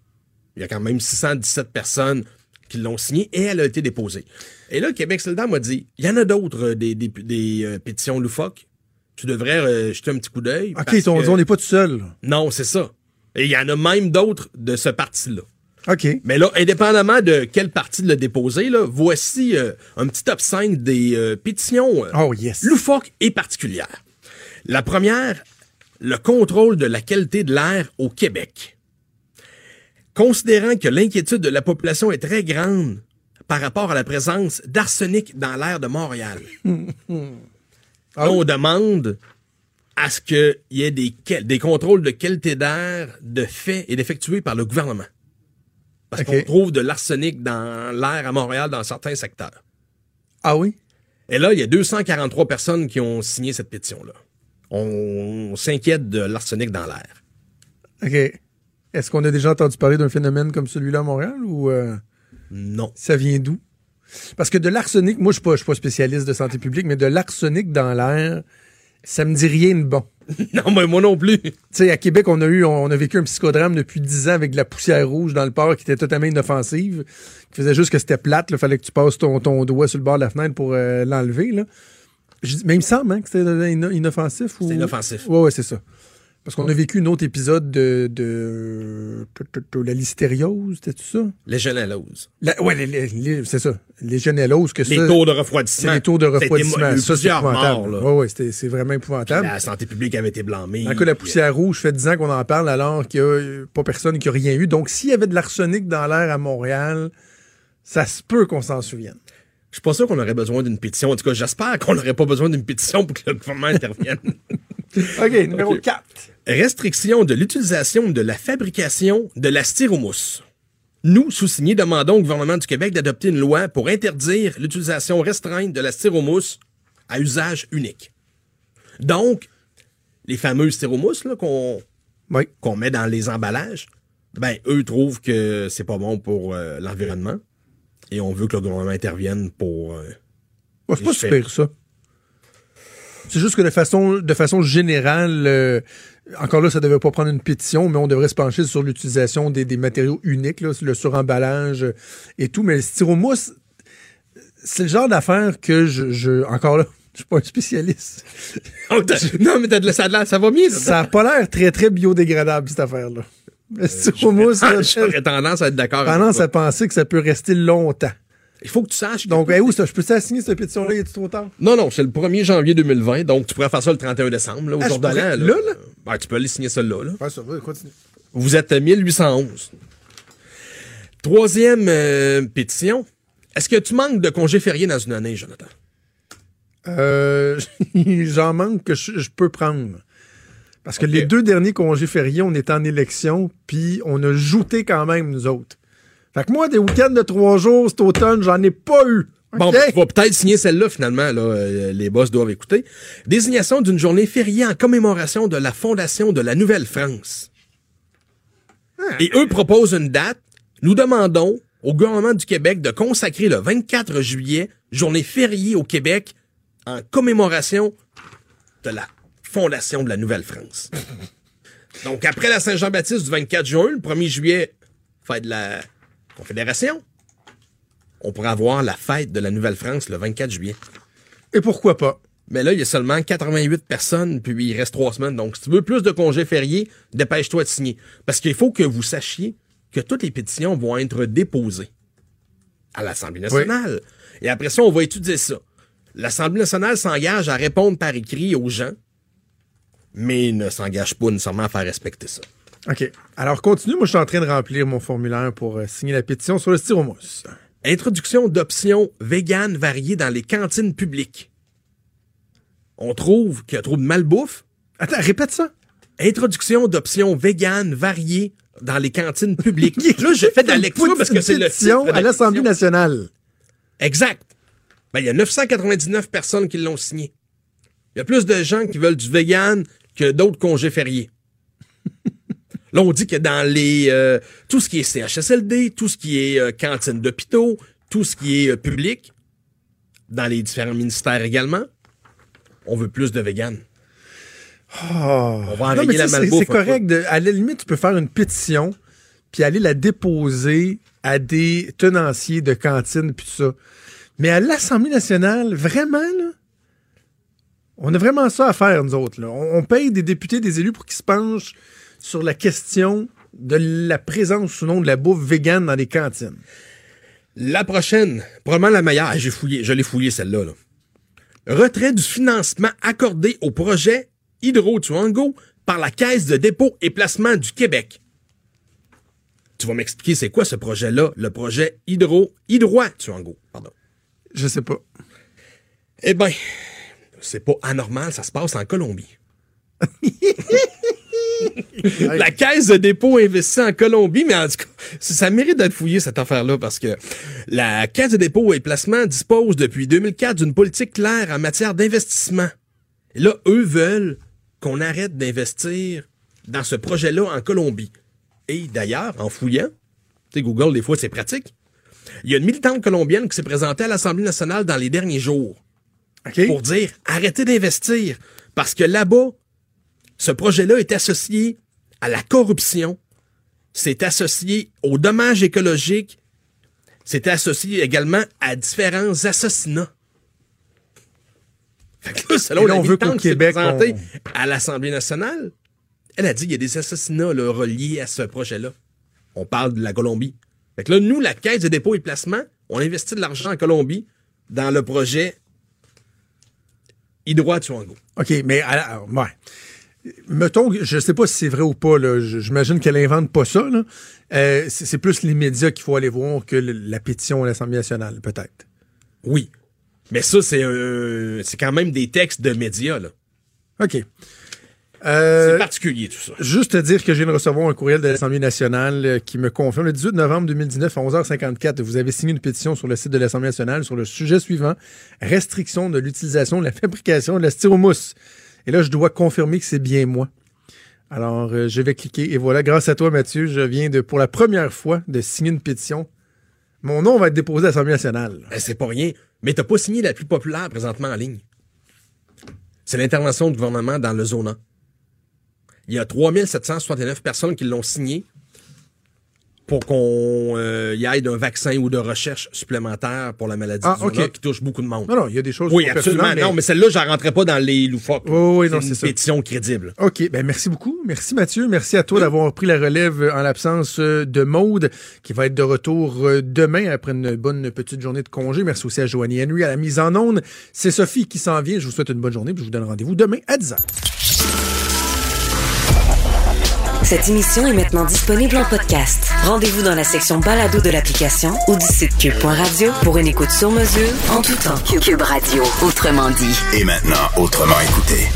Il y a quand même 617 personnes qui l'ont signé et elle a été déposée. Et là, Québec solidaire m'a dit, il y en a d'autres, euh, des, des, des, euh, pétitions loufoques. Tu devrais jeter un petit coup d'œil. OK, on n'est pas tout seul. Non, c'est ça. Et il y en a même d'autres de ce parti-là. OK. Mais là, indépendamment de quelle partie de le déposer, là, voici euh, un petit top 5 des euh, pétitions euh, Oh, yes. loufoques et particulières. La première, le contrôle de la qualité de l'air au Québec. Considérant que l'inquiétude de la population est très grande par rapport à la présence d'arsenic dans l'air de Montréal, Ah on demande à ce qu'il y ait des, des contrôles de qualité d'air de fait et d'effectués par le gouvernement. Parce qu'on trouve de l'arsenic dans l'air à Montréal dans certains secteurs. Ah oui? Et là, il y a 243 personnes qui ont signé cette pétition-là. On, on s'inquiète de l'arsenic dans l'air. OK. Est-ce qu'on a déjà entendu parler d'un phénomène comme celui-là à Montréal ou euh, Non. ça vient d'où? Parce que de l'arsenic, moi, je ne suis pas spécialiste de santé publique, mais de l'arsenic dans l'air, ça me dit rien de bon. non, mais moi non plus. Tu sais, à Québec, on a eu, on a vécu un psychodrame depuis 10 ans avec de la poussière rouge dans le port qui était totalement inoffensive, qui faisait juste que c'était plate. Il fallait que tu passes ton, ton doigt sur le bord de la fenêtre pour euh, l'enlever. là. Je Mais il me semble hein, que c'était ino- inoffensif. ou- C'était inoffensif. Ouais, ouais, c'est ça. Parce qu'on a vécu un autre épisode de, de, de la listériose, c'était ça? Légionellose. Les- les- les- c'est ça. Les généloses, que Les ça. taux de C'est refroidissement. les taux de refroidissement. Ça, c'est épouvantable. morts, là. Ouais, ouais, c'est vraiment épouvantable. La santé publique avait été blâmée. Dans le cas de la poussière rouge, fait 10 ans qu'on en parle alors qu'il n'y a pas personne qui a rien eu. Donc, s'il y avait de l'arsenic dans l'air à Montréal, ça se peut qu'on s'en souvienne. Je suis pas sûr qu'on aurait besoin d'une pétition. En tout cas, j'espère qu'on n'aurait pas besoin d'une pétition pour que le gouvernement intervienne. OK, numéro Ok. 4. Restriction de l'utilisation de la fabrication de la styromousse. Nous, sous-signés, demandons au gouvernement du Québec d'adopter une loi pour interdire l'utilisation restreinte de la styromousse à usage unique. Donc, les fameuses styromousses qu'on Oui. met dans les emballages, ben eux trouvent que c'est pas bon pour euh, l'environnement et on veut que le gouvernement intervienne pour euh, c'est pas super, ça. C'est juste que de façon, de façon générale, euh, encore là, ça devait pas prendre une pétition, mais on devrait se pencher sur l'utilisation des, des matériaux uniques, là, le suremballage euh, et tout. Mais le styromousse, c'est le genre d'affaire que je, je- encore là, je suis pas un spécialiste. Non, mais de ça, ça va bien. Ça a pas l'air très, très biodégradable, cette affaire-là. Le styromousse, là, J'aurais tendance à être d'accord. avec tendance à penser que ça peut rester longtemps. Il faut que tu saches. que- Donc, hey, où ça? Je peux signer cette pétition-là? Il est trop tard? Non, non, c'est le 1er janvier 2020, donc tu pourrais faire ça le 31 décembre, là, au Ah, jour de l'an. pourrais- Là, là, là? Ben, tu peux aller signer celle-là. Là. Ouais, ça va, continue. Vous êtes à 1811. Troisième euh, pétition. Est-ce que tu manques de congés fériés dans une année, Jonathan? Euh, J'en manque que je, je peux prendre. Parce que les deux derniers congés fériés, on est en élection, puis on a jouté quand même, nous autres. Fait que moi, des week-ends de trois jours cet automne, j'en ai pas eu. Bon, tu vas peut-être signer celle-là, finalement. Là, euh, les boss doivent écouter. Désignation d'une journée fériée en commémoration de la fondation de la Nouvelle-France. Et eux proposent une date. Nous demandons au gouvernement du Québec de consacrer le 24 juillet, journée fériée au Québec, en commémoration de la fondation de la Nouvelle-France. Donc, après la Saint-Jean-Baptiste du 24 juin, le 1er juillet, fête de la Confédération, on pourrait avoir la fête de la Nouvelle-France le 24 juillet. Et pourquoi pas? Mais là, il y a seulement 88 personnes, puis il reste trois semaines. Donc, si tu veux plus de congés fériés, dépêche-toi de signer. Parce qu'il faut que vous sachiez que toutes les pétitions vont être déposées à l'Assemblée nationale. Et après ça, on va étudier ça. L'Assemblée nationale s'engage à répondre par écrit aux gens, mais ne s'engage pas nécessairement à faire respecter ça. OK. Alors, continue. Moi, je suis en train de remplir mon formulaire pour euh, signer la pétition sur le styromousse. Introduction d'options véganes variées dans les cantines publiques. On trouve qu'il y a trop de malbouffe. Attends, répète ça. Introduction d'options véganes variées dans les cantines publiques. Là, je fais de la lecture parce que c'est le titre à la l'Assemblée nationale. Exact. Ben, il y a 999 personnes qui l'ont signé. Il y a plus de gens qui veulent du vegan que d'autres congés fériés. Là, on dit que dans les euh, tout ce qui est CHSLD, tout ce qui est euh, cantine d'hôpitaux, tout ce qui est euh, public, dans les différents ministères également, on veut plus de vegan. Oh. On va enrayer la c'est- malbouffe correct. De, à la limite, tu peux faire une pétition puis aller la déposer à des tenanciers de cantine puis tout ça. Mais à l'Assemblée nationale, vraiment, là, on a vraiment ça à faire, nous autres. Là. On, on paye des députés, des élus pour qu'ils se penchent sur la question de la présence ou non de la bouffe végane dans les cantines. La prochaine, probablement la meilleure, Ah, j'ai fouillé, je l'ai fouillé celle-là. là. Retrait du financement accordé au projet Hydro-Tuango par la Caisse de dépôt et placement du Québec. Tu vas m'expliquer c'est quoi ce projet-là, le projet Hydro Hydro-Tuango, pardon. Je sais pas. Eh ben, c'est pas anormal, ça se passe en Colombie. La caisse de dépôt investit en Colombie, mais en tout cas, ça mérite d'être fouillé cette affaire-là parce que la caisse de dépôt et placement dispose depuis 2004 d'une politique claire en matière d'investissement. Et là, eux veulent qu'on arrête d'investir dans ce projet-là en Colombie. Et d'ailleurs, en fouillant, tu sais, Google, des fois, c'est pratique. Il y a une militante colombienne qui s'est présentée à l'Assemblée nationale dans les derniers jours pour dire arrêtez d'investir parce que là-bas, ce projet-là est associé à la corruption, c'est associé aux dommages écologiques, c'est associé également à différents assassinats. Fait que là, selon Et là, la on veut qu'au Québec, présentée on- à l'Assemblée nationale, elle a dit qu'il y a des assassinats là, reliés à ce projet-là. On parle de la Colombie. Fait que là, nous, la Caisse de dépôt et placement, on investit de l'argent en Colombie dans le projet Hydro-Tuango. OK, mais alors, ouais. Mettons, je sais pas si c'est vrai ou pas, j'imagine qu'elle invente pas ça. là. Euh, c'est plus les médias qu'il faut aller voir que le- la pétition à l'Assemblée nationale, peut-être. Oui. Mais ça, c'est quand même des textes de médias, là. OK. Euh, C'est particulier, tout ça. Juste te dire que je viens de recevoir un courriel de l'Assemblée nationale euh, qui me confirme le 18 novembre 2019 à 11h54, vous avez signé une pétition sur le site de l'Assemblée nationale sur le sujet suivant restriction de l'utilisation de la fabrication de la styromousse. Et là, je dois confirmer que c'est bien moi. Alors, euh, je vais cliquer et voilà, grâce à toi, Mathieu, je viens de, pour la première fois, de signer une pétition. Mon nom va être déposé à l'Assemblée nationale. Eh, C'est pas rien. Mais t'as pas signé la plus populaire présentement en ligne. C'est l'intervention du gouvernement dans le zona. Il y a 3769 personnes qui l'ont signé pour qu'on euh, y aille d'un vaccin ou de recherche supplémentaire pour la maladie Ah, du qui touche beaucoup de monde. Non, non, il y a des choses oui, qui sont absolument. pertinentes, Non, mais celle-là, j'en rentrais pas dans les loufoques. Oui, oui, non, une c'est ça. pétition crédible. OK, ben merci beaucoup. Merci Mathieu. Merci à toi d'avoir pris la relève euh, en l'absence euh, de Maude, qui va être de retour euh, demain après une bonne petite journée de congé. Merci aussi à Joanie Henry à la mise en onde. C'est Sophie qui s'en vient. Je vous souhaite une bonne journée. puis Je vous donne rendez-vous demain à 10h. Cette émission est maintenant disponible en podcast. Rendez-vous dans la section balado de l'application ou du site pour une écoute sur mesure en tout temps. Cube Radio, autrement dit. Et maintenant, autrement écouté.